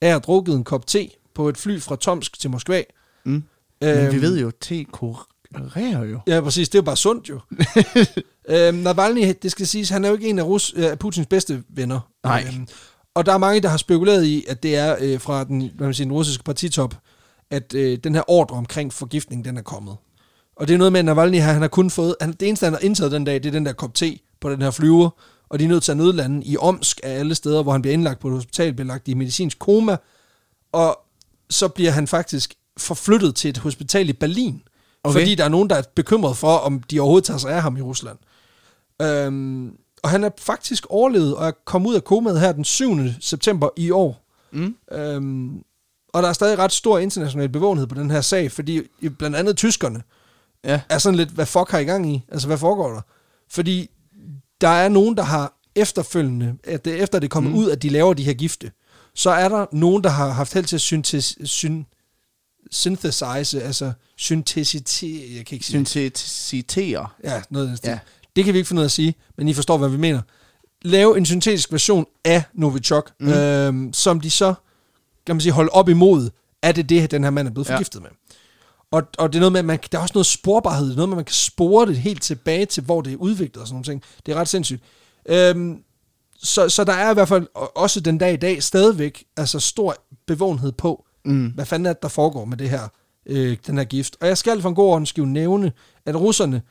af at have drukket en kop te på et fly fra Tomsk til Moskva. Mm. Men Øhm, vi ved jo, te kurerer jo. Ja, præcis. Det er jo bare sundt jo. [LAUGHS] øhm, Navalny, det skal siges, han er jo ikke en af, Rus, øh, Putins bedste venner. Nej. Øhm, og der er mange, der har spekuleret i, at det er øh, fra den, hvad man siger, den russiske partitop, at øh, den her ordre omkring forgiftning, den er kommet. Og det er noget med, at Navalny her, han har kun fået, han, det eneste, han har indtaget den dag, det er den der kop te på den her flyver, og de er nødt til at nødlande i Omsk af alle steder, hvor han bliver indlagt på et hospital, bliver lagt i medicinsk koma, og så bliver han faktisk forflyttet til et hospital i Berlin, okay. Fordi der er nogen, der er bekymret for, om de overhovedet tager sig af ham i Rusland. Øhm, og han er faktisk overlevet og er kommet ud af komaet her den 7. september i år. Mm. Øhm, og der er stadig ret stor international bevågenhed på den her sag, fordi blandt andet tyskerne Ja. er sådan lidt, hvad fuck har I gang i? Altså, hvad foregår der? Fordi der er nogen, der har efterfølgende, at efter det er kommet mm. ud, at de laver de her gifte, så er der nogen, der har haft held til at syntes, syn, synthesize, altså syntesitere, jeg kan ikke sige det. Syntetitere. Ja, noget af den stil. Ja. Det kan vi ikke finde ud af at sige, men I forstår, hvad vi mener. Lave en syntetisk version af Novichok, mm. øhm, som de så, kan man sige, holde op imod, er det det, den her mand er blevet Ja. forgiftet med. Og, og det er noget med, at man, der er også noget sporbarhed, noget med, at man kan spore det helt tilbage til, hvor det er udviklet og sådan nogle ting. Det er ret sindssygt. Øhm, så, så der er i hvert fald også den dag i dag stadigvæk altså stor bevågenhed på, Mm. hvad fanden er det, der foregår med det her, øh, den her gift. Og jeg skal for en god ordens skyld nævne, at russerne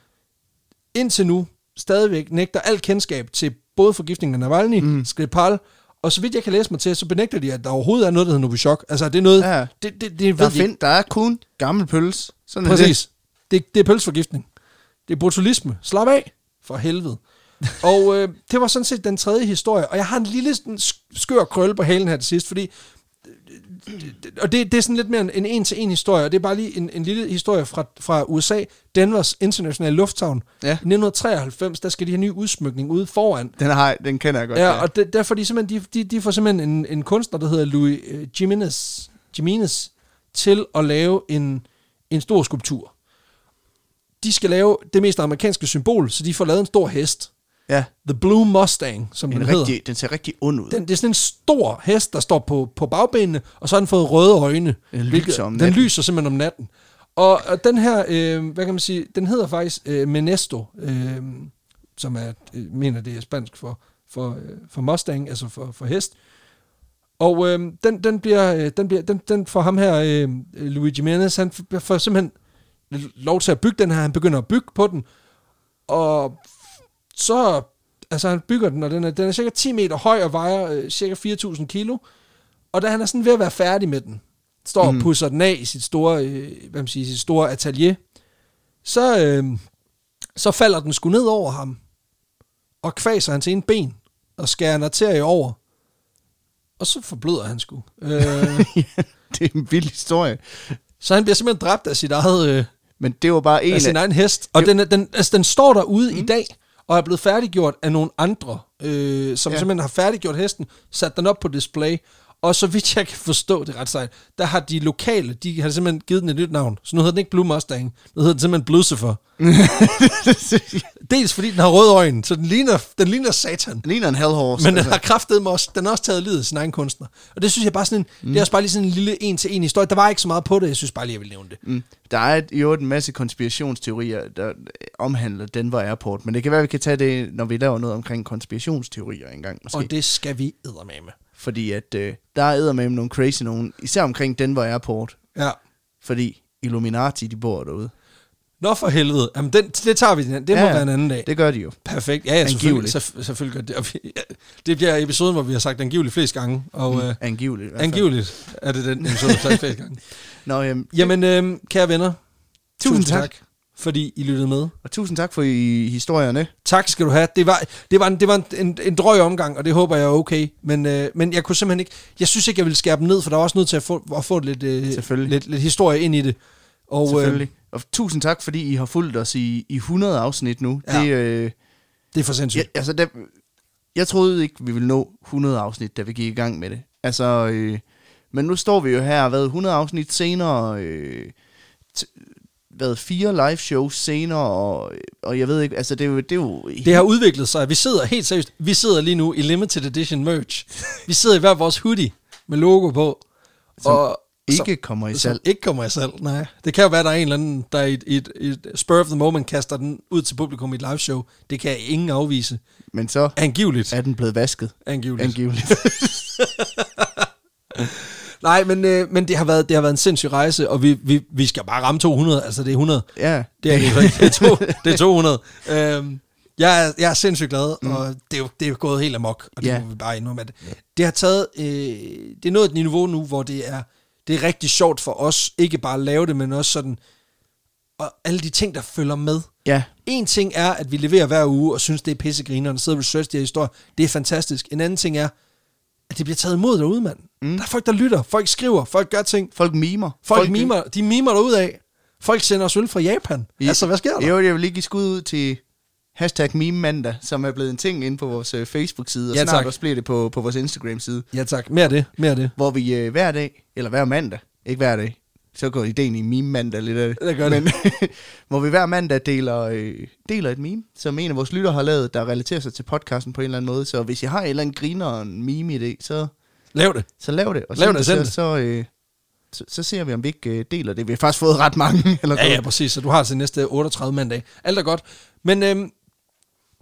indtil nu stadigvæk nægter alt kendskab til både forgiftningen af Navalny, mm. Skripal, og så vidt jeg kan læse mig til, så benægter de, at der overhovedet er noget, der hedder Novichok. Altså, det er noget, Ja. det, det, det Der, ved er de find, der er kun gammel pøls. Sådan er Præcis. Det, det er pølseforgiftning. Det er botulisme. Slap af. For helvede. og øh, det var sådan set den tredje historie. Og jeg har en lille sådan, skør krølle på halen her til sidst, fordi og det, det er sådan lidt mere en en en-til-en historie, og det er bare lige en, en lille historie fra, fra USA, Denvers Internationale Lufthavn. Ja. I 1993, der skal de have ny udsmykning ude foran. Den, har, den kender jeg godt. Ja, og det, derfor de simpelthen, de, de, de får simpelthen en, en kunstner, der hedder Louis øh, Jimenez, Jimenez, til at lave en, en stor skulptur. De skal lave det mest amerikanske symbol, så de får lavet en stor hest. Ja. The Blue Mustang, som den En hedder. rigtig, den ser rigtig ond ud. Den, det er sådan en stor hest, der står på, på bagbenene, og så har den fået røde øjne. Den lyser hvilket- om Den lyser simpelthen om natten. Og, og den her, øh, hvad kan man sige, den hedder faktisk øh, Menesto, øh, som er, øh, mener det er spansk for, for, øh, for Mustang, altså for, for hest. Og øh, den, den, bliver, øh, den, bliver, den, den får ham her, øh, Luigi Jimenez, han får simpelthen lov til at bygge den her, han begynder at bygge på den, og så, altså han bygger den, og den er, den er cirka 10 meter høj og vejer øh, cirka 4.000 kilo, og da han er sådan ved at være færdig med den, står og pusser den af i sit store, øh, hvad man siger, sit store atelier, så, øh, så falder den sgu ned over ham, og kvaser hans ene ben, og skærer en arterie over, og så forbløder han sgu. Øh, [LAUGHS] det er en vild historie. så han bliver simpelthen dræbt af sit eget... Øh, Men det var bare en af sin af... egen hest. Og den, den, altså, den står derude mm. i dag, og er blevet færdiggjort af nogle andre, øh, som Ja. simpelthen har færdiggjort hesten, sat den op på display, og så vidt jeg kan forstå det ret sejt, der har de lokale, de har simpelthen givet den et nyt navn. Så nu hedder den ikke Blue Mustang, nu hedder den simpelthen Blucifer. [LAUGHS] Dels fordi den har røde øjne, så den ligner, den ligner satan. Den ligner en hellhorse. Men den har kraftet med også, den har også taget livet af sin egen kunstner. Og det synes jeg bare sådan en, mm. det er også bare lige sådan en lille en-til-en historie. Der var ikke så meget på det, jeg synes bare lige, jeg vil nævne det. Mm. Der er et- jo en masse konspirationsteorier, der omhandler Denver Airport, men det kan være, vi kan tage det, når vi laver noget omkring konspirationsteorier engang, måske. Og det skal vi med. Fordi at øh, der er med nogle crazy nogen, især omkring Denver Airport, Ja. fordi Illuminati, de bor derude. Nå for helvede. Jamen, den, det tager vi. Det må Ja, være en anden dag. Det gør de jo. Perfekt. Ja, ja selvfølgelig, Angiveligt. selv, selvfølgelig gør det. Vi, [LAUGHS] ja, det bliver episoden, hvor vi har sagt angiveligt flest gange. Og øh, Angiveligt. angiveligt er det den episode, vi har sagt flest gange. Nå, jamen, Jamen, øh, kære venner. Tusind tak. Fordi I lyttede med. og tusind tak for i historierne. Tak skal du have. Det var, det var, en, det var en, en, en drøg omgang, og det håber jeg er okay. Men, øh, men jeg kunne simpelthen ikke... Jeg synes ikke, jeg ville skære dem ned, for der var også nødt til at få, at få lidt, øh, lidt, lidt historie ind i det. Og, Selvfølgelig. Og tusind tak, fordi I har fulgt os i, i 100 afsnit nu. Ja. Det, øh, Øh, det er for sindssygt. Ja, altså, der, jeg troede ikke, vi ville nå 100 afsnit, da vi gik i gang med det. Altså, øh, men nu står vi jo her, hvad, 100 afsnit senere, øh, t- hvad, fire live shows senere, og, og jeg ved ikke, altså, det er jo... Det, er jo Det har udviklet sig. Vi sidder helt seriøst. Vi sidder lige nu i limited edition merch. Vi sidder i hver vores hoodie med logo på. Som og ikke kommer i som, salg. Som ikke kommer i salg, nej. Det kan jo være, der er en eller anden, der i et, et, et spur of the moment kaster den ud til publikum i et live show. Det kan ingen afvise. Men så Angiveligt. er den blevet vasket. Angiveligt. Angiveligt. [LAUGHS] Nej, men, øh, men det, har været, det har været en sindssyg rejse, og vi, vi, vi skal bare ramme 200. Altså, det er 100. ja. Det er [LAUGHS] det er, to, det er 200. Øhm, jeg, er, jeg er sindssygt glad, mm. og det er, jo, det er jo gået helt amok, og det Ja. må vi bare indrømme. At det har taget, øh, det er nået et niveau nu, hvor det er, det er rigtig sjovt for os, ikke bare at lave det, men også sådan, og alle de ting, der følger med. Ja, En ting er, at vi leverer hver uge, og synes, det er pissegrinerne, og sidder og researcher de her historier. Det er fantastisk. En anden ting er, at det bliver taget imod derude, mand. Mm. Der er folk, der lytter, folk skriver, folk gør ting, folk mimer. folk, folk mimer, de mimer derud af. Folk sender os øl fra Japan. I- altså, hvad sker der? Jo, jeg vil lige give skud ud til hashtag meme mandag, som er blevet en ting inde på vores øh, Facebook-side, og Ja, snart tak. også bliver det på, på vores Instagram-side, Ja tak, mere af det, mere af det. hvor vi øh, hver dag, eller hver mandag, ikke hver dag, så går ideen i meme mandag lidt af det. Det gør det. Men, [LAUGHS] hvor vi hver mandag deler, øh, deler et meme, som en af vores lyttere har lavet, der relaterer sig til podcasten på en eller anden måde. Så hvis I har en eller anden griner og en meme i det, så, Lav det. så lav det. Og Lav det, os, det. Så, øh, så, så ser vi, om vi ikke øh, deler det. Vi har faktisk fået ret mange. [LAUGHS] Eller Ja, ja, præcis. Så du har til næste 38 mandag. Alt er godt. Men øhm,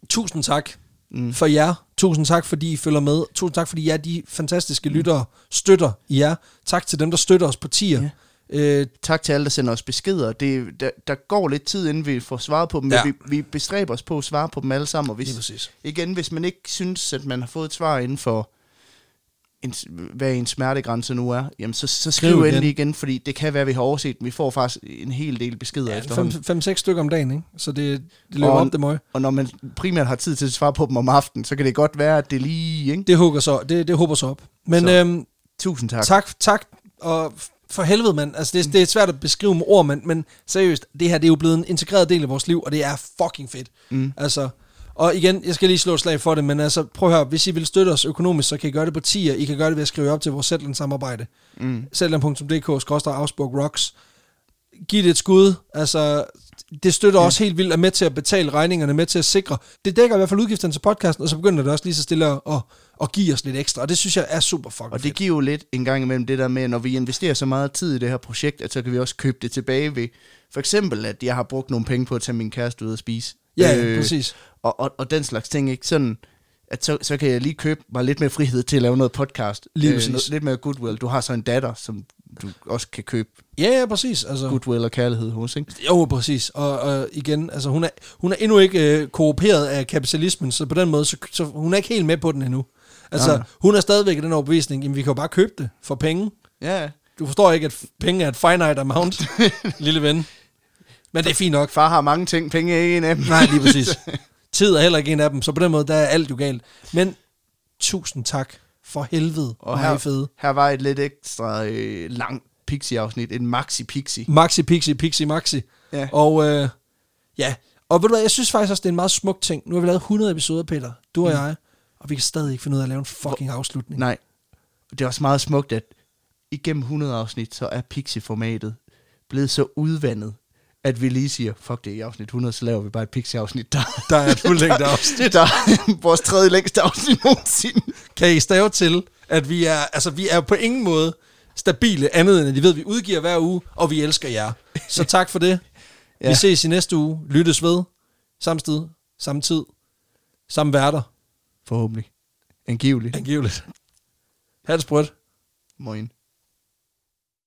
tusind tak mm. for jer. Tusind tak, fordi I følger med. Tusind tak, fordi I er de fantastiske lyttere, støtter jer. Tak til dem, der støtter os på tier. Ja. Øh, tak til alle, der sender os beskeder. Det, der, der går lidt tid, inden vi får svaret på dem, Ja. men vi, vi bestræber os på at svare på dem alle sammen. Og hvis, igen, hvis man ikke synes, at man har fået et svar inden for en, hvad en smertegrænse nu er, jamen så, så Skriv skriv igen. endelig igen, fordi det kan være, at vi har overset. Vi får faktisk en hel del beskeder ja, efterhånden. 5-6 stykker om dagen, ikke? Så det, det løber Og- op det møg. Og når man primært har tid til at svare på dem om aftenen, så kan det godt være, at det lige... Ikke? Det hugger så, det, det håber så op. Men Så, øhm, Tusind tak. tak, tak, og for helvede, mand. Altså, det, det er svært at beskrive med ord, men, men seriøst, det her det er jo blevet en integreret del af vores liv, og det er fucking fedt. Mm. Altså, og igen, jeg skal lige slå slag for det, men altså, prøv at høre, hvis I vil støtte os økonomisk, så kan I gøre det på tier. I kan gøre det ved at skrive op til vores Zetland-samarbejde. Mm. Zetland.dk, Augsburg Rocks. Giv det et skud. Altså, det støtter ja. også helt vildt, er med til at betale regningerne, med til at sikre. Det dækker i hvert fald udgifterne til podcasten, og så begynder det også lige så stille at, at, at give os lidt ekstra. Og det synes jeg er super fucking Og det fedt. giver jo lidt en gang imellem det der med, når vi investerer så meget tid i det her projekt, at så kan vi også købe det tilbage ved, for eksempel, at jeg har brugt nogle penge på at tage min kæreste ud og spise. Ja, øh, præcis. og, og, og den slags ting, ikke? Sådan, at så, så kan jeg lige købe mig lidt mere frihed til at lave noget podcast. Øh, Lige præcis. noget, lidt mere goodwill. Du har så en datter, som du også kan købe Ja, ja, præcis. Altså, goodwill og kærlighed hos, ikke? Jo, præcis. Og, og igen, altså hun er, hun er endnu ikke øh, kooperet af kapitalismen, så på den måde, så, så hun er ikke helt med på den endnu. Altså, Nej. hun er stadigvæk i den overbevisning, jamen vi kan jo bare købe det for penge. Ja, Du forstår ikke, at penge er et finite amount, [LAUGHS] lille ven. Men det er fint nok. far har mange ting, penge er ikke en af dem. Nej, lige præcis. [LAUGHS] Tid er heller ikke en af dem, så på den måde, der er alt jo galt. Men tusind tak for helvede, Og her, fede. her var et lidt ekstra øh, langt Pixie-afsnit, en maxi-Pixie. Maxi, Pixie, Pixie, Maxi. Ja. Og øh, ja, og ved du hvad, jeg synes faktisk også, det er en meget smuk ting. Nu har vi lavet 100 episoder, Peter, du og Mm. jeg, og vi kan stadig ikke finde ud af at lave en fucking afslutning. Nej, det er også meget smukt, at igennem 100 afsnit, så er Pixie-formatet blevet så udvandet, at vi lige siger, fuck det, i afsnit 100, så laver vi bare et Pixie-afsnit, der, [LAUGHS] Der er et fuldlængde afsnit. der er vores tredje længste afsnit nogensinde. Kan I stave til, at vi er, altså vi er på ingen måde stabile, andet end at de ved, at vi udgiver hver uge, og vi elsker jer. Så tak for det. ja. [LAUGHS] Ja. Vi ses i næste uge. Lyttes ved. Samme sted, samme tid, samme værter. Forhåbentlig. Angiveligt. Angiveligt. Ha' det sprødt. Moin.